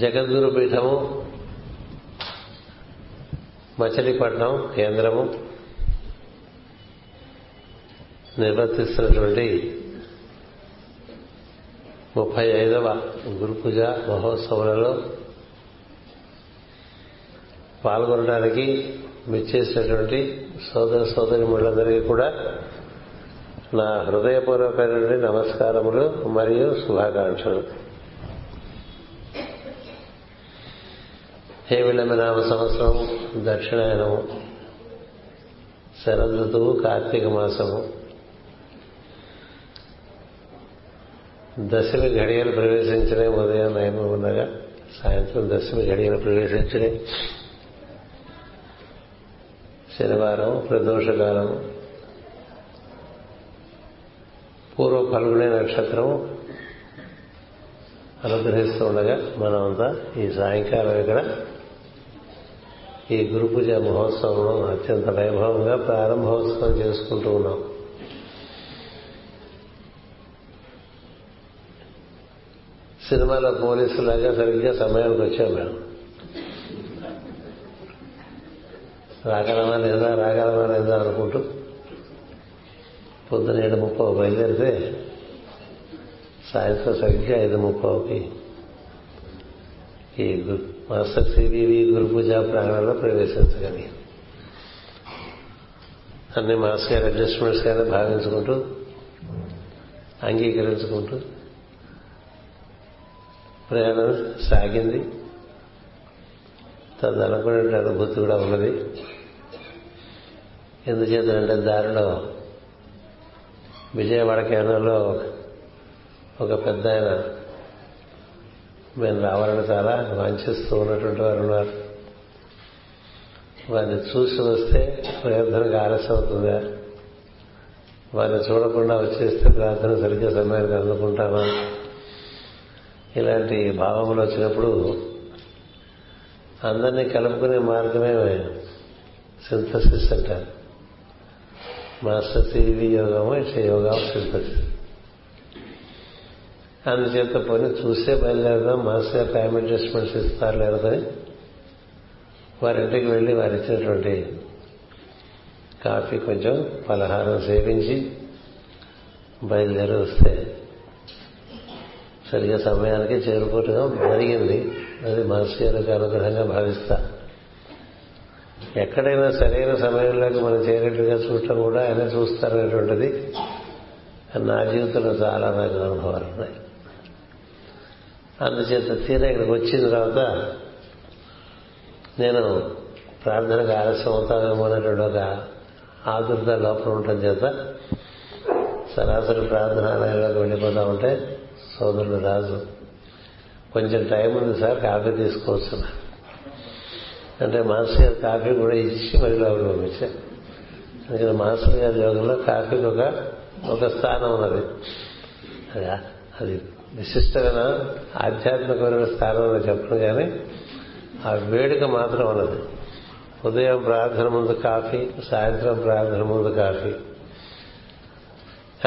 జగద్గురు పీఠము మచిలీపట్నం కేంద్రము నిర్వర్తిస్తున్నటువంటి ముప్పై ఐదవ గురు పూజ మహోత్సవాలలో పాల్గొనడానికి విచ్చేసినటువంటి సోదర సోదరి ముళ్ళందరికీ కూడా నా హృదయపూర్వకమైనటువంటి నమస్కారములు మరియు శుభాకాంక్షలు. నామ సంవత్సరం దక్షిణాయనము శరదృతువు కార్తీక మాసము. దశమి ఘడియలు ప్రవేశించిన ఉదయం నయము ఉండగా సాయంత్రం దశమి ఘడియలు ప్రవేశించిన శనివారం ప్రదోషకాలం. పూర్వ ఫల్గునే నక్షత్రం అనుగ్రహిస్తుండగా మనమంతా ఈ సాయంకాలం ఇక్కడ ఈ గురు పూజ మహోత్సవం అత్యంత వైభవంగా ప్రారంభోత్సవం చేసుకుంటూ ఉన్నాం. సినిమాలో పోలీసులాగా సరిగ్గా సమయానికి వచ్చాం మేడం. రాగలమా లేదా రాగలమా లేదా అనుకుంటూ పొద్దున ఏడు ముప్పై బయలుదేరితే సాయంత్రం సరిగ్గా ఐదు ముప్పైకి ఈ మాస్టర్ శ్రీదేవి గురు పూజా ప్రాంగణంలో ప్రవేశించగలి అన్ని మాస్ గారి అడ్జస్ట్మెంట్స్ గానే భావించుకుంటూ అంగీకరించుకుంటూ ప్రయాణం సాగింది. తదనుకునే అనుభూతి కూడా ఉన్నది. ఎందుచేతంటే దారిలో విజయవాడ కేంద్రంలో ఒక పెద్ద ఆయన మేము రావాలని చాలా వాంఛిస్తూ ఉన్నటువంటి వారు ఉన్నారు. వారిని చూసి వస్తే ప్రార్థనకు ఆలస్యం అవుతుందా? వారిని చూడకుండా వచ్చేస్తే ప్రార్థన సరిగ్గా సమయానికి అందుకుంటామా? ఇలాంటి భావములు వచ్చినప్పుడు అందరినీ కలుపుకునే మార్గమే సింథసిస్ అంటారు. మాస్టర్ సివి యోగము ఇట్లా యోగా సింథసిస్. అందుచేత పోనీ చూసే బయలుదేరదాం మాస్టర్ టైం అడ్జస్ట్మెంట్స్ ఇస్తారు లేదని వారింటికి వెళ్ళి వారు ఇచ్చినటువంటి కాఫీ కొంచెం పలహారం సేవించి బయలుదేరి వస్తే సరిగ్గా సమయానికి చేరుకోవటం జరిగింది. అది మనసు యొక్క అనుగ్రహంగా భావిస్తా. ఎక్కడైనా సరైన సమయంలోకి మనం చేరేట్టుగా చూడటం కూడా ఆయన చూస్తారనేటువంటిది నా జీవితంలో చాలా రకాల అనుభవాలు ఉన్నాయి. అందుచేత తీరా ఇక్కడికి వచ్చిన తర్వాత నేను ప్రార్థనకు ఆలస్యం అవుతానేమో అనేటువంటి ఒక ఆదుర్ద లోపల ఉండటం చేత సరాసరి ప్రార్థనాలయంలోకి వెళ్ళిపోతా ఉంటే సోదరుడు రాజు కొంచెం టైం ఉంది సార్ కాఫీ తీసుకోవచ్చు అంటే మాస్టర్ గారు కాఫీ కూడా ఇచ్చి మరి లోపల పంపించారు అందుకని మాస్టర్ గారి యోగంలో కాఫీకి ఒక ఒక స్థానం ఉన్నది. అది విశిష్టమైన ఆధ్యాత్మికమైన స్థానంలో చెప్పను కానీ ఆ వేడుక మాత్రం ఉన్నది. ఉదయం ప్రార్థన ముందు కాఫీ సాయంత్రం ప్రార్థన ముందు కాఫీ.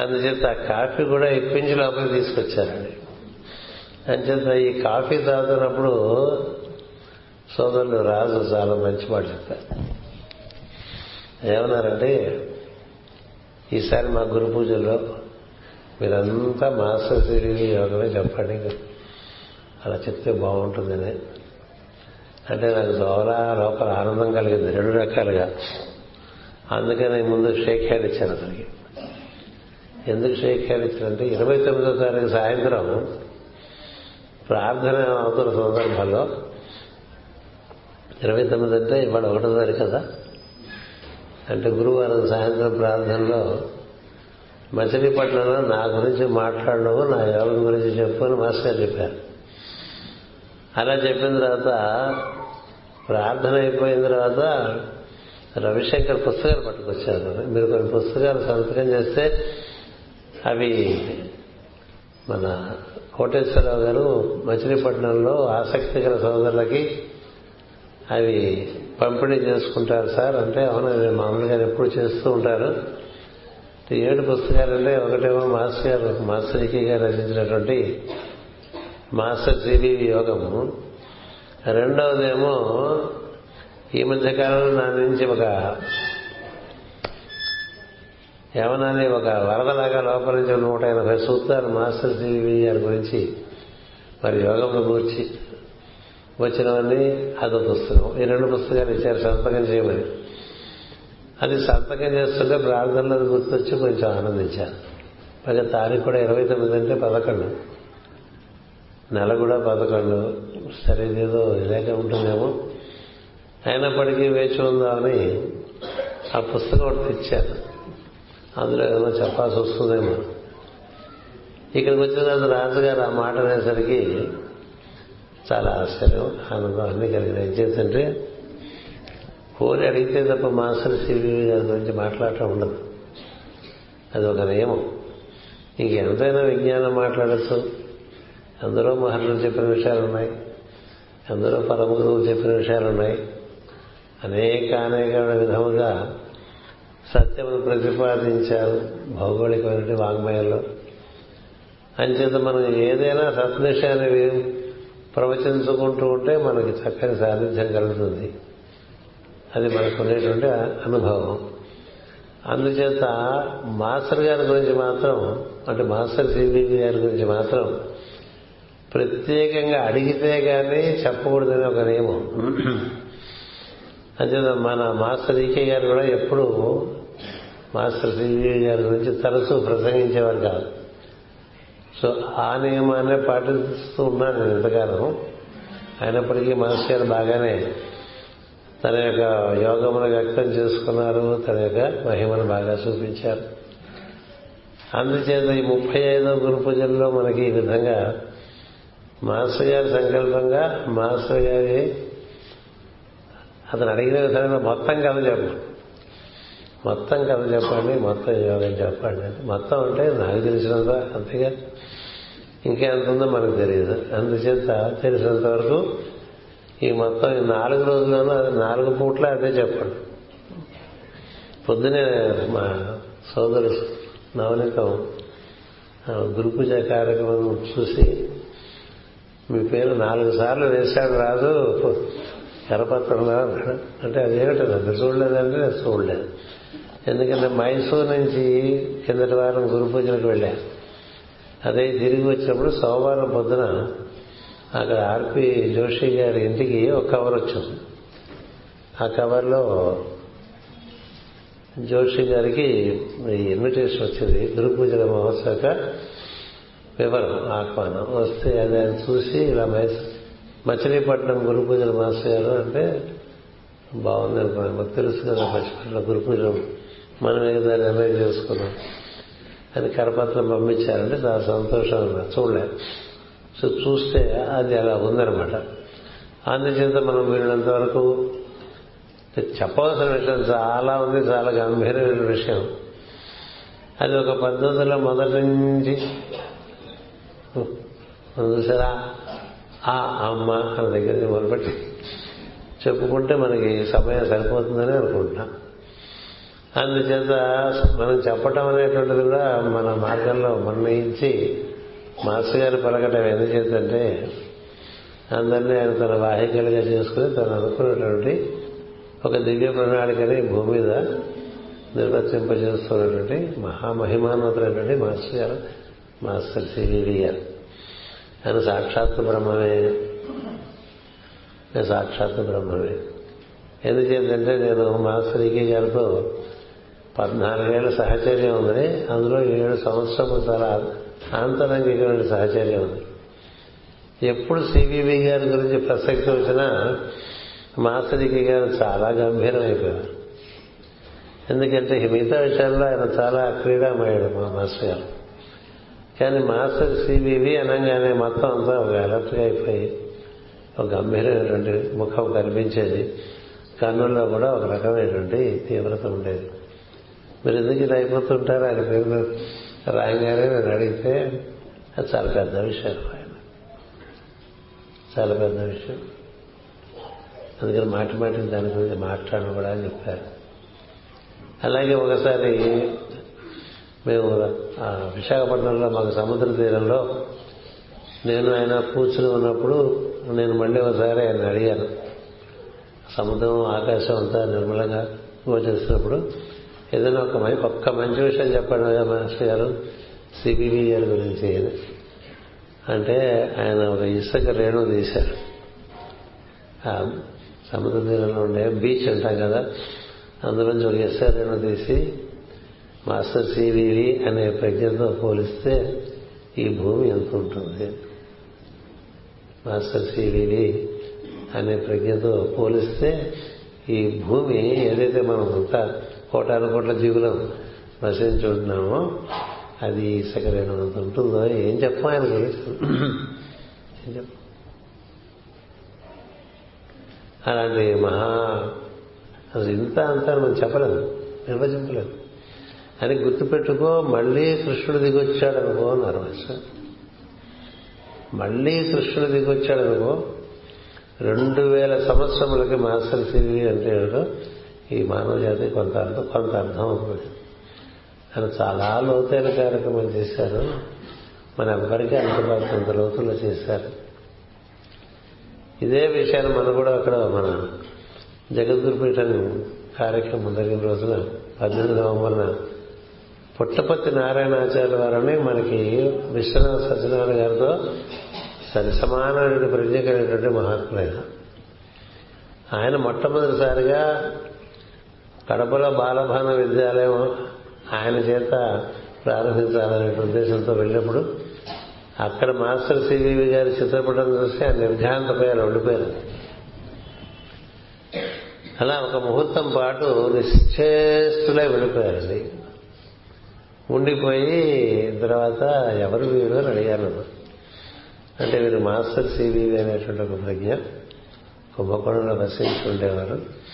అందుచేత ఆ కాఫీ కూడా ఇప్పించి లోపలికి తీసుకొచ్చారండి. అంచేత ఈ కాఫీ తాగుతున్నప్పుడు సోదరులు రాజు చాలా మంచి మాట చెప్పారు. ఏమన్నారంటే ఈసారి మా గురు పూజల్లో మీరంతా మాస్టర్ తిరిగి యోగమే చెప్పండి. అలా చెప్తే బాగుంటుందని. అంటే నాకు దోలా లోపల ఆనందం కలిగింది రెండు రకాలుగా. అందుకని ముందు షేక్ హ్యాండ్ ఇచ్చాను అతనికి. ఎందుకు షేక్ హ్యాండ్ ఇచ్చానంటే ఇరవై తొమ్మిదో తారీఖు సాయంత్రం ప్రార్థన అవుతున్న సందర్భంలో ఇరవై తొమ్మిది అంటే ఇవాళ ఒకటో తారీఖు కదా? అంటే గురువారం సాయంత్రం ప్రార్థనలో మచిలీపట్నంలో నా గురించి మాట్లాడవు నా యోగం గురించి చెప్పు అని మాస్టర్ చెప్పారు. అలా చెప్పిన తర్వాత ప్రార్థన అయిపోయిన తర్వాత రవిశంకర్ పుస్తకాలు పట్టుకొచ్చారు. మీరు కొన్ని పుస్తకాలు సంతకం చేస్తే అవి మన కోటేశ్వరరావు గారు మచిలీపట్నంలో ఆసక్తికర సోదరులకి అవి పంపిణీ చేసుకుంటారు సార్. అంటే అవును మామూలుగా ఎప్పుడు చేస్తూ ఉంటారు ఏడు పుస్తకాలంటే ఒకటేమో మాస్టర్ గారు మాస్టర్ ఈకే గారు రచించినటువంటి మాస్టర్ సిబివి యోగము. రెండవదేమో ఈ మధ్య కాలంలో నా నుంచి ఒక ఏమనాలి ఒక వరదలాగా లోపల నుంచి నూట ఎనభై సూత్రాలు మాస్టర్ సివి గారి గురించి మరి యోగంను గూర్చి వచ్చినవన్నీ అదో పుస్తకం. ఈ రెండు పుస్తకాలు ఇచ్చారు సంతకం చేయమని. అది సంతకం చేస్తుంటే ప్రార్థనలు గుర్తొచ్చి కొంచెం ఆనందించాను పైగా తారీఖు కూడా ఇరవై తొమ్మిది అంటే పదకొండు. నెల కూడా పదకొండు. సరే ఏదో ఇలాగే ఉంటుందేమో. అయినప్పటికీ వేచి ఉందామని ఆ పుస్తకం ఒకటి తెచ్చాను అందులో ఏదో చెప్పాల్సి వస్తుందేమో. ఇక్కడికి వచ్చిన తర్వాత రాజుగారు ఆ మాట అనేసరికి చాలా ఆశ్చర్యం ఆనందం అన్ని కలిగిన ఏం చేస్తుంటే కోరి అడిగితే తప్ప మాస్టర్ సివి గారి గురించి మాట్లాడటం ఉండదు. అది ఒక నియమం ఇంకెంతైనా విజ్ఞానం మాట్లాడచ్చు. ఎందరో మహర్షులు చెప్పిన విషయాలు ఉన్నాయి ఎందరో పరమ గురువులు చెప్పిన విషయాలు ఉన్నాయి అనేక అనేక విధముగా సత్యమును ప్రతిపాదించారు భౌగోళికమైన వాంగ్మయంలో. అంచేత మనం ఏదైనా సత్నిషయాన్ని ప్రవచించుకుంటూ ఉంటే మనకి చక్కని సాన్నిధ్యం కలుగుతుంది. అది మనకు ఉండేటువంటి అనుభవం. అందుచేత మాస్టర్ గారి గురించి మాత్రం అంటే మాస్టర్ సిబిబి గారి గురించి మాత్రం ప్రత్యేకంగా అడిగితే కానీ చెప్పకూడదని ఒక నియమం. అంచేత మన మాస్టర్ ఈకే గారు కూడా ఎప్పుడు మాస్టర్ సిబిబి గారి గురించి తరచూ ప్రసంగించేవారు కాదు. సో ఆ నియమాన్నే పాటిస్తూ ఉన్నాను నేను ఎంతకాలం అయినప్పటికీ మాస్టర్ గారు బాగానే తన యొక్క యోగమును వ్యక్తం చేసుకున్నారు తన యొక్క మహిమను బాగా చూపించారు. అందుచేత ఈ ముప్పై ఐదో గురు పూజల్లో మనకి ఈ విధంగా మాస్టర్ గారి సంకల్పంగా మాస్టర్ గారి అతను అడిగిన విధంగా మొత్తం కథ చెప్పండి. మొత్తం కథ చెప్పండి మొత్తం యోగం చెప్పండి మొత్తం అంటే నాకు తెలిసినంత అంతేగా. ఇంకెంత ఉందో మనకు తెలియదు. అందుచేత తెలిసినంత వరకు ఈ మొత్తం ఈ నాలుగు రోజుల్లోనూ అది నాలుగు పూట్ల అదే చెప్పండి. పొద్దునే మా సోదరు నవనీతం గురుపూజ కార్యక్రమం చూసి మీ పేరు నాలుగు సార్లు వేశాడు రాదు కరపత్రంలో అంటే అదేమిటి అది చూడలేదంటే నేను చూడలేదు. ఎందుకంటే మైసూర్ నుంచి కిందటి వారం గురు పూజలకు వెళ్ళాను అదే తిరిగి వచ్చినప్పుడు సోమవారం పొద్దున అక్కడ ఆర్పి జోషి గారి ఇంటికి ఒక కవర్ వచ్చింది. ఆ కవర్లో జోషి గారికి ఇన్విటేషన్ వచ్చింది. గురు పూజల మహోత్సవ వివరం ఆహ్వానం. వస్తే అది ఆయన చూసి ఇలా మచిలీపట్నం గురు పూజల మాస్టర్ గారు అంటే బాగుంది అనుకున్నాను మాకు తెలుసు కదా మచిలీపట్నం గురు పూజలు. మనం కదా నిర్ణయం చేసుకున్నాం అని కరపత్రం పంపించారంటే చాలా సంతోషం చూడలేదు. సో చూస్తే అది అలా ఉందనమాట అందుచేత మనం వీళ్ళంత వరకు చెప్పవలసిన విషయం చాలా ఉంది చాలా గంభీరమైన విషయం. అది ఒక పద్ధతిలో మొదటి నుంచి చూసారా? ఆ అమ్మ అన్న దగ్గర మొదలుపెట్టి చెప్పుకుంటే మనకి సమయం సరిపోతుందని అనుకుంటున్నాం. అందుచేత మనం చెప్పటం అనేటువంటిది కూడా మన మార్గంలో నిర్ణయించి మాస్టర్ గారు పలకటం ఎందుచేతంటే అందరినీ ఆయన తన వాహికలుగా చేసుకుని తను అనుకున్నటువంటి ఒక దివ్య ప్రణాళికని భూమి మీద నిర్వర్తింపజేస్తున్నటువంటి మహామహిమానతులైనటువంటి మాస్టర్ గారు మాస్టర్ సివివి గారు. ఆయన సాక్షాత్ బ్రహ్మమే. సాక్షాత్ బ్రహ్మమే. ఎందుచేతంటే నేను మాస్టర్ ఈకే గారితో పద్నాలుగేళ్ళ సహచర్యం ఉంది అందులో ఏడు సంవత్సరము చాలా ఆంతరంగికమైన సహచర్యం ఉంది ఎప్పుడు సివివి గారి గురించి ప్రసక్తి వచ్చినా మాసరికి గారు చాలా గంభీరమైపోయారు. ఎందుకంటే మిగతా విషయాల్లో ఆయన చాలా క్రీడామయుడు మా మాస్టర్ గారు. కానీ మాస్టర్ సివివి అనగానే మొత్తం అంతా ఒక అలర్ట్గా అయిపోయి ఒక గంభీరమైనటువంటి ముఖం కనిపించేది. కన్నుల్లో కూడా ఒక రకమైనటువంటి తీవ్రత ఉండేది. మీరు ఎందుకు ఇలా అయిపోతుంటారు? ఆయన పేరు రాయంగానే నేను అడిగితే అది చాలా పెద్ద విషయం ఆయన. చాలా పెద్ద విషయం. అందుకని మాటి మాటిని దాని గురించి మాట్లాడడం కూడా అని చెప్పారు. అలాగే ఒకసారి మేము విశాఖపట్నంలో మాకు సముద్ర తీరంలో నేను ఆయన కూర్చుని ఉన్నప్పుడు నేను మళ్ళీ ఒకసారి ఆయన అడిగాను. సముద్రం ఆకాశం అంతా నిర్మలంగా గోచరిస్తున్నప్పుడు ఏదైనా ఒక మంచి ఒక్క మంచి విషయం చెప్పండి కదా మాస్టర్ గారు. సిబివి గారి గురించి. అంటే ఆయన ఒక ఇసుక రేణు తీశారు. ఆ సముద్ర తీరంలో ఉండే బీచ్ అంటాం కదా. అందులోంచి ఒక ఇసుక రేణు తీసి మాస్టర్ సివివి అనే ప్రజ్ఞతో పోలిస్తే ఈ భూమి ఎంత ఉంటుంది? మాస్టర్ సివివి అనే ప్రజ్ఞతో పోలిస్తే ఈ భూమి ఏదైతే మనం అంతా కోటాను కోట్ల జీవులం నశించుంటున్నామో అది సకరైనంత ఉంటుందో? ఏం చెప్పం ఆయన గురించి ఏం అలాంటి మహా అసలు ఇంత అంతా మనం చెప్పలేము నిర్వచించలేదు అని గుర్తుపెట్టుకో మళ్ళీ కృష్ణుడు దిగొచ్చాడు అనుకో అన్నారు మళ్ళీ కృష్ణుడు దిగొచ్చాడు అనుకో రెండు వేల సంవత్సరములకి మాస్టర్ సిరి అంటే ఈ మానవ జాతి కొంత అర్థం కొంత అర్థం అవుతుంది ఆయన చాలా లోతైన కార్యక్రమం చేశారు. మన ఎవ్వరికీ అంత కొంత లోతుల్లో చేశారు. ఇదే విషయాన్ని మనం కూడా అక్కడ మన జగద్గురుపీఠం కార్యక్రమం జరిగిన రోజున పద్దెనిమిది నవంబర్న పుట్టపత్తి నారాయణాచార్య వారని మనకి విశ్వనాథ సత్యనారాయణ గారితో సరి సమానమైన ప్రత్యేకమైనటువంటి మహాత్ములైన. ఆయన మొట్టమొదటిసారిగా కడపలో బాలభాన విద్యాలయం ఆయన చేత ప్రారంభించాలనే ఉద్దేశంతో వెళ్ళినప్పుడు అక్కడ మాస్టర్ సివివి గారి చిత్రపటం చూసి ఆయన నిర్ఘాంతపోయారు ఉండిపోయారు అలా ఒక ముహూర్తం పాటు నిశ్చేస్తులే వెళ్ళిపోయారండి. ఉండిపోయి తర్వాత ఎవరు వీరు అని అడిగాను అంటే వీరు మాస్టర్ సివివి అనేటువంటి ఒక ప్రజ్ఞ కుంభకోణంలో వసించి ఉండేవారు.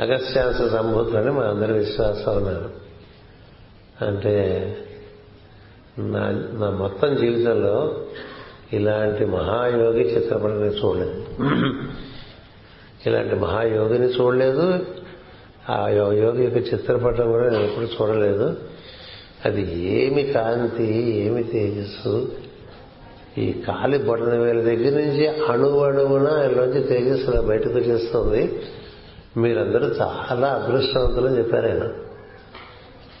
అగస్త్యాంశ సంభూతులని మా అందరి విశ్వాసం ఉన్నారు అంటే నా నా మొత్తం జీవితంలో ఇలాంటి మహాయోగి చిత్రపటం చూడలేదు. ఇలాంటి మహాయోగిని చూడలేదు. ఆ యోగి యొక్క చిత్రపటం కూడా నేను ఎప్పుడు చూడలేదు. అది ఏమి కాంతి ఏమి తేజస్సు ఈ కాలి బొటన వేల దగ్గర నుంచి అణువు అణువున ఆయనలోంచి తేజస్సు బయటకు వచ్చేస్తుంది. మీరందరూ చాలా అదృష్టవంతులని చెప్పారు ఆయన.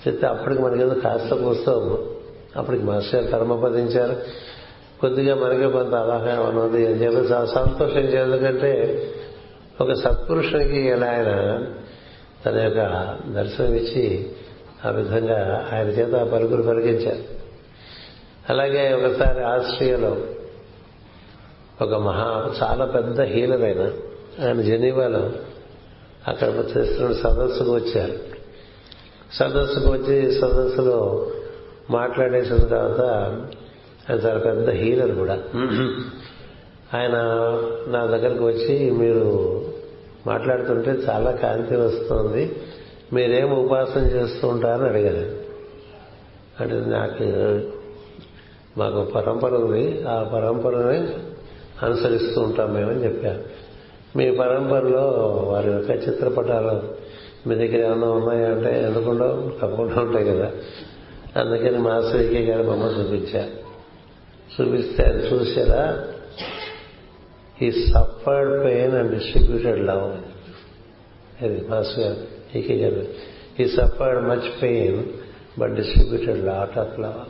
చెప్తే అప్పటికి మనకేదో కాస్త పుస్తకం అప్పటికి మాస్టర్ కర్మపదించారు కొద్దిగా మనకి కొంత అలాగే ఉన్నది అని చెప్పి చాలా సంతోషించే ఎందుకంటే ఒక సత్పురుషునికి ఇలా ఆయన తన యొక్క దర్శనం ఇచ్చి ఆ విధంగా ఆయన చేత ఆ పలుకులు పలికించారు. అలాగే ఒకసారి ఆస్ట్రియాలో ఒక మహా చాలా పెద్ద హీలర్ ఆయన. ఆయన జెనీవాలో అక్కడ చేస్తున్న సదస్సుకు వచ్చారు. సదస్సుకు వచ్చి సదస్సులో మాట్లాడేసిన తర్వాత ఆయన చాలా పెద్ద హీలర్ కూడా. ఆయన నా దగ్గరకు వచ్చి మీరు మాట్లాడుతుంటే చాలా కాంతి వస్తుంది. మీరేం ఉపాసన చేస్తూ ఉంటారని అడిగారు. అంటే నాకు మాకు పరంపర ఉంది. ఆ పరంపరని అనుసరిస్తూ ఉంటాం మేమని చెప్పారు. మీ పరంపరలో వారి యొక్క చిత్రపటాలు మీ దగ్గర ఏమైనా ఉన్నాయా అంటే ఎందుకుండా తప్పకుండా ఉంటాయి కదా. అందుకని మాస్టర్ వికే గారి బొమ్మ చూపించారు చూపిస్తే అది చూసారా ఈ suffered pain and distributed love అది మాస్టర్ గారు ఈకే గారు. ఈ suffered much pain but distributed lot of love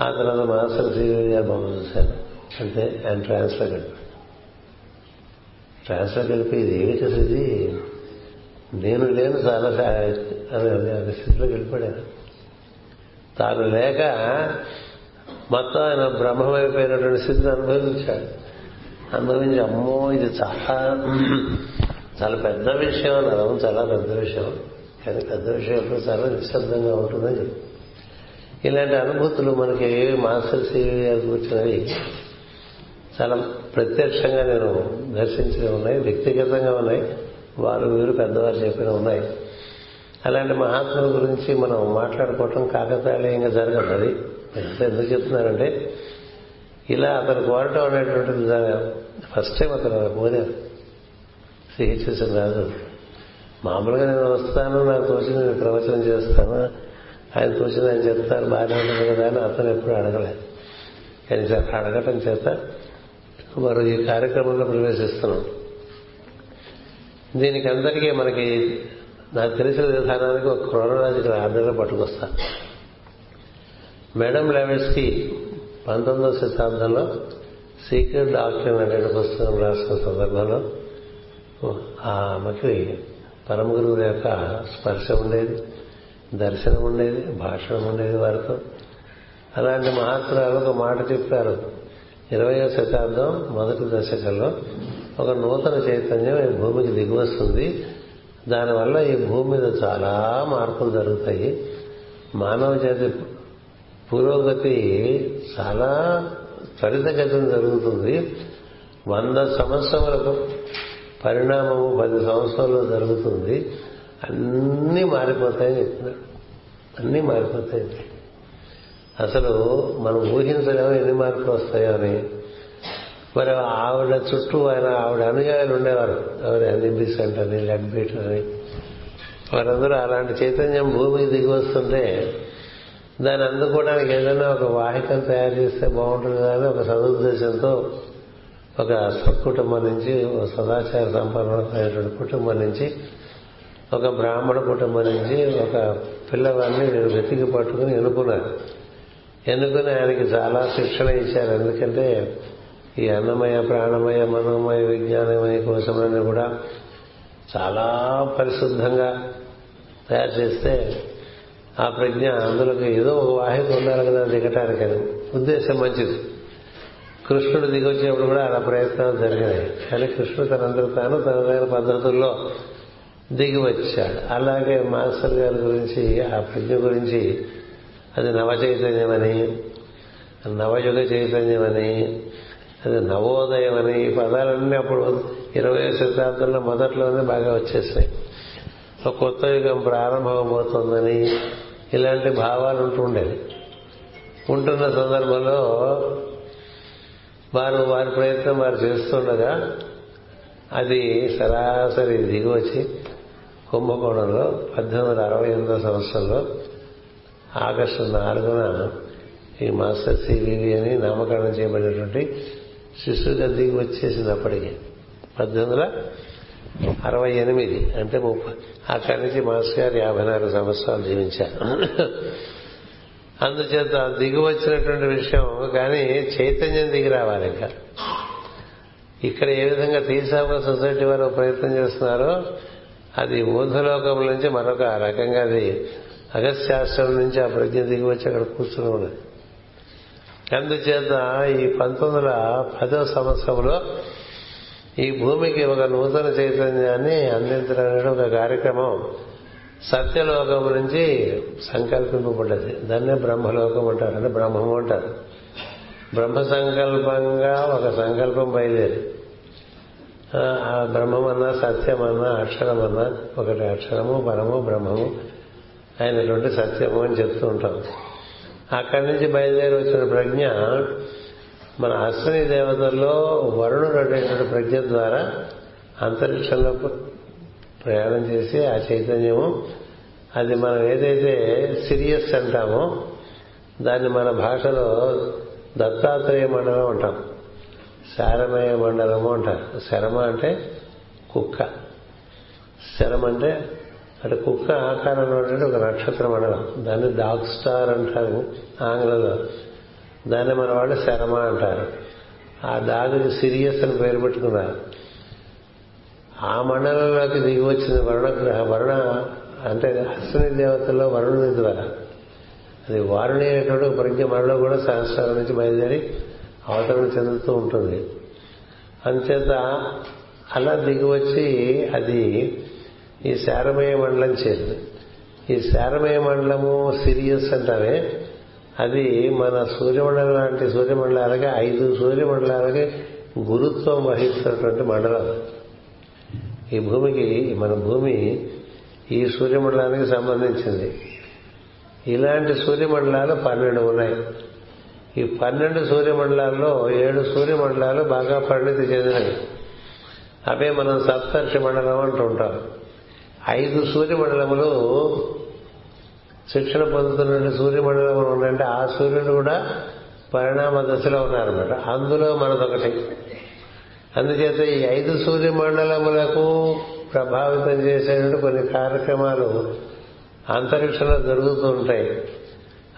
ఆ తర్వాత మాస్టర్ శ్రీదేవి గారు బొమ్మ చూశాను అంటే ఆయన ట్రాన్స్ఫర్ గడిపాడు ట్రాన్స్లో కలిపి ఇది ఏమిటి ఇది నేను లేను చాలా అనే స్థితిలో వెళ్ళిపోయాను. తాను లేక మొత్తం ఆయన బ్రహ్మమైపోయినటువంటి స్థితిని అనుభవించాడు. అనుభవించి అమ్మో ఇది చాలా చాలా పెద్ద విషయం అన్నారు. చాలా పెద్ద విషయం. కానీ పెద్ద విషయంలో చాలా నిశ్శబ్దంగా ఉంటుందని చెప్పి. ఇలాంటి అనుభూతులు మనకి మాస్టర్స్ కూర్చున్నవి చాలా ప్రత్యక్షంగా నేను దర్శించినవి ఉన్నాయి వ్యక్తిగతంగా ఉన్నాయి వారు వీరు పెద్దవారు చెప్పిన ఉన్నాయి. అలాంటి మహాత్ముల గురించి మనం మాట్లాడుకోవటం కాకతాళీయంగా జరగదు. అది ఎందుకు చెప్తున్నారంటే ఇలా అతను కోరటం అనేటువంటిది ఫస్ట్ టైం అతను కోరారు. సిహెచ్ఎస్ రాజు మామూలుగా నేను వస్తాను నాకు తోచి నేను ప్రవచనం చేస్తాను ఆయన తోచింది ఆయన చెప్తారు బాగానే ఉంటుంది కదా అని అతను ఎప్పుడు అడగలేదు. కానీ అడగటం చేత మనం ఈ కార్యక్రమంలో ప్రవేశిస్తున్నాం దీనికి అందరికీ మనకి నాకు తెలిసిన విధానానికి ఒక క్రోనలాజికల్ ఆర్డర్లో పట్టుకొస్తా మేడం లెవెట్స్కి పంతొమ్మిదవ శతాబ్దంలో సీక్రెట్ డాక్టర్ అనే పుస్తకం రాసిన సందర్భంలో ఆ ఆమెకి పరమ గురువుల యొక్క స్పర్శ ఉండేది దర్శనం ఉండేది భాషణం ఉండేది వారితో. అలాంటి మహాత్మురాలు ఒక మాట చెప్పారు. ఇరవయో శతాబ్దం మొదటి దశకంలో ఒక నూతన చైతన్యం ఈ భూమికి దిగివస్తుంది. దానివల్ల ఈ భూమి మీద చాలా మార్పులు జరుగుతాయి. మానవ జాతి పురోగతి చాలా త్వరితగతిని జరుగుతుంది. వంద సంవత్సరాలకు పరిణామము పది సంవత్సరాల్లో జరుగుతుంది. అన్నీ మారిపోతాయని చెప్తున్నాడు అన్నీ మారిపోతాయి అసలు మనం ఊహించలేము ఎన్ని మార్పులు వస్తాయో అని. మరి ఆవిడ చుట్టూ ఆయన ఆవిడ అనుయాయులు ఉండేవారు. ఎవరు ఎన్నిబిసెంట్ అని లెడ్ బీట్ అని. వారందరూ అలాంటి చైతన్యం భూమికి దిగి వస్తుంటే దాన్ని అందుకోవడానికి ఏదైనా ఒక వాహికం తయారు చేస్తే బాగుంటుంది కానీ ఒక సదుద్దేశంతో ఒక సత్కుటుంబం నుంచి ఒక సదాచార సంపన్నమైనటువంటి కుటుంబం నుంచి ఒక బ్రాహ్మణ కుటుంబం నుంచి ఒక పిల్లవాడిని నేను వెతికి పట్టుకుని ఎన్నుకున్నాను ఎందుకని ఆయనకి చాలా శిక్షణ ఇచ్చారు. ఎందుకంటే ఈ అన్నమయ ప్రాణమయ మనోమయ విజ్ఞానమయ కోసమని కూడా చాలా పరిశుద్ధంగా తయారు చేస్తే ఆ ప్రజ్ఞ అందులోకి ఏదో ఒక వాహిక ఉండాలి కదా దిగటానికని ఉద్దేశం మంచిది. కృష్ణుడు దిగొచ్చేప్పుడు కూడా అలా ప్రయత్నాలు జరిగినాయి. కానీ కృష్ణుడు తనందరూ తాను తనదైన పద్ధతుల్లో దిగి వచ్చాడు. అలాగే మాస్టర్ గారి గురించి ఆ ప్రజ్ఞ గురించి అది నవ చైతన్యమని నవయుగ చైతన్యమని అది నవోదయం అని ఈ పదాలన్నీ అప్పుడు ఇరవై శతాబ్దంలో మొదట్లోనే బాగా వచ్చేసాయి. ఒక కొత్త యుగం ప్రారంభమవుతుందని ఇలాంటి భావాలు ఉంటుండేవి ఉంటున్న సందర్భంలో వారు వారి ప్రయత్నం వారు చేస్తుండగా అది సరాసరి దిగి వచ్చి కుంభకోణంలో పద్దెనిమిది వందల అరవై ఎనిమిదో సంవత్సరంలో ఆగస్టు నాలుగున ఈ మాస్టర్ సివివి అని నామకరణం చేయబడినటువంటి శిశువుగా దిగి వచ్చేసినప్పటికీ పద్దెనిమిది వందల అరవై ఎనిమిది అంటే ముప్పై అక్కడి నుంచి మాస్టర్ గారు యాభై నాలుగు సంవత్సరాలు జీవించారు. అందుచేత దిగి వచ్చినటువంటి విషయం కానీ చైతన్యం దిగి రావాలి ఇంకా. ఇక్కడ ఏ విధంగా తీసాబ సొసైటీ వారు ప్రయత్నం చేస్తున్నారో అది ఊర్ధలోకం నుంచి మరొక రకంగా అది అగస్త్యాశ్రమం నుంచి ఆ ప్రజ్ఞ దిగి వచ్చి అక్కడ కూర్చుని ఉన్నది అందుచేత ఈ పంతొమ్మిది వందల పదో సంవత్సరంలో ఈ భూమికి ఒక నూతన చైతన్యాన్ని అందించడం ఒక కార్యక్రమం సత్యలోకం నుంచి సంకల్పింపబడ్డది. దాన్నే బ్రహ్మలోకం అంటారు. అంటే బ్రహ్మము అంటారు. బ్రహ్మ సంకల్పంగా ఒక సంకల్పం బయలుదేరి. ఆ బ్రహ్మమన్నా సత్యమన్నా అక్షరమన్నా ఒకటి అక్షరము పరము బ్రహ్మము అయినటువంటి సత్యము అని చెప్తూ ఉంటాం. అక్కడి నుంచి బయలుదేరి వచ్చిన ప్రజ్ఞ మన అశ్విని దేవతల్లో వరుణుడు అనేటువంటి ప్రజ్ఞ ద్వారా అంతరిక్షంలో ప్రయాణం చేసి ఆ చైతన్యము అది మనం ఏదైతే సిరియస్ అంటామో దాన్ని మన భాషలో దత్తాత్రేయ మండలం అంటాం. శారమయ మండలము అంటారు. శరమ అంటే కుక్క. శరం అంటే అంటే కుక్క ఆకారంలో ఉండే ఒక నక్షత్ర మండలం దాన్ని డాగ్ స్టార్ అంటారు ఆంగ్లంలో. దాన్ని మన వాళ్ళు శరమ అంటారు. ఆ డాగ్కి సిరియస్ అని పేరు పెట్టుకున్నారు. ఆ మండలంలోకి దిగి వచ్చిన వరుణగ్రహ వరుణ అంటే అశ్విని దేవతల్లో వరుణుని ద్వారా. అది వారుణి అనేటువంటి ప్రజ్ఞ మనలో కూడా సహస్రాల నుంచి బయలుదేరి అవతరణ చెందుతూ ఉంటుంది. అంచేత అలా దిగి వచ్చి అది ఈ శారమయ మండలం చేరింది. ఈ శారమయ మండలము సిరియస్ అంటారే అది మన సూర్యమండలం లాంటి సూర్యమండలాలకి ఐదు సూర్యమండలాలకి గురుత్వం వహిస్తున్నటువంటి మండలం. ఈ భూమికి మన భూమి ఈ సూర్యమండలానికి సంబంధించింది. ఇలాంటి సూర్యమండలాలు పన్నెండు ఉన్నాయి. ఈ పన్నెండు సూర్యమండలాల్లో ఏడు సూర్యమండలాలు బాగా పరిణితి చెందినవి. అవే మనం సప్తర్షి మండలం అంటూ ఉంటాం. ఐదు సూర్యమండలములు శిక్షణ పొందుతున్న సూర్యమండలములు ఉన్నాయంటే ఆ సూర్యుడు కూడా పరిణామ దశలో ఉన్నారన్నమాట. అందులో మనదొకటి. అందుచేత ఈ ఐదు సూర్యమండలములకు ప్రభావితం చేసేటువంటి కొన్ని కార్యక్రమాలు అంతరిక్షంలో జరుగుతూ ఉంటాయి.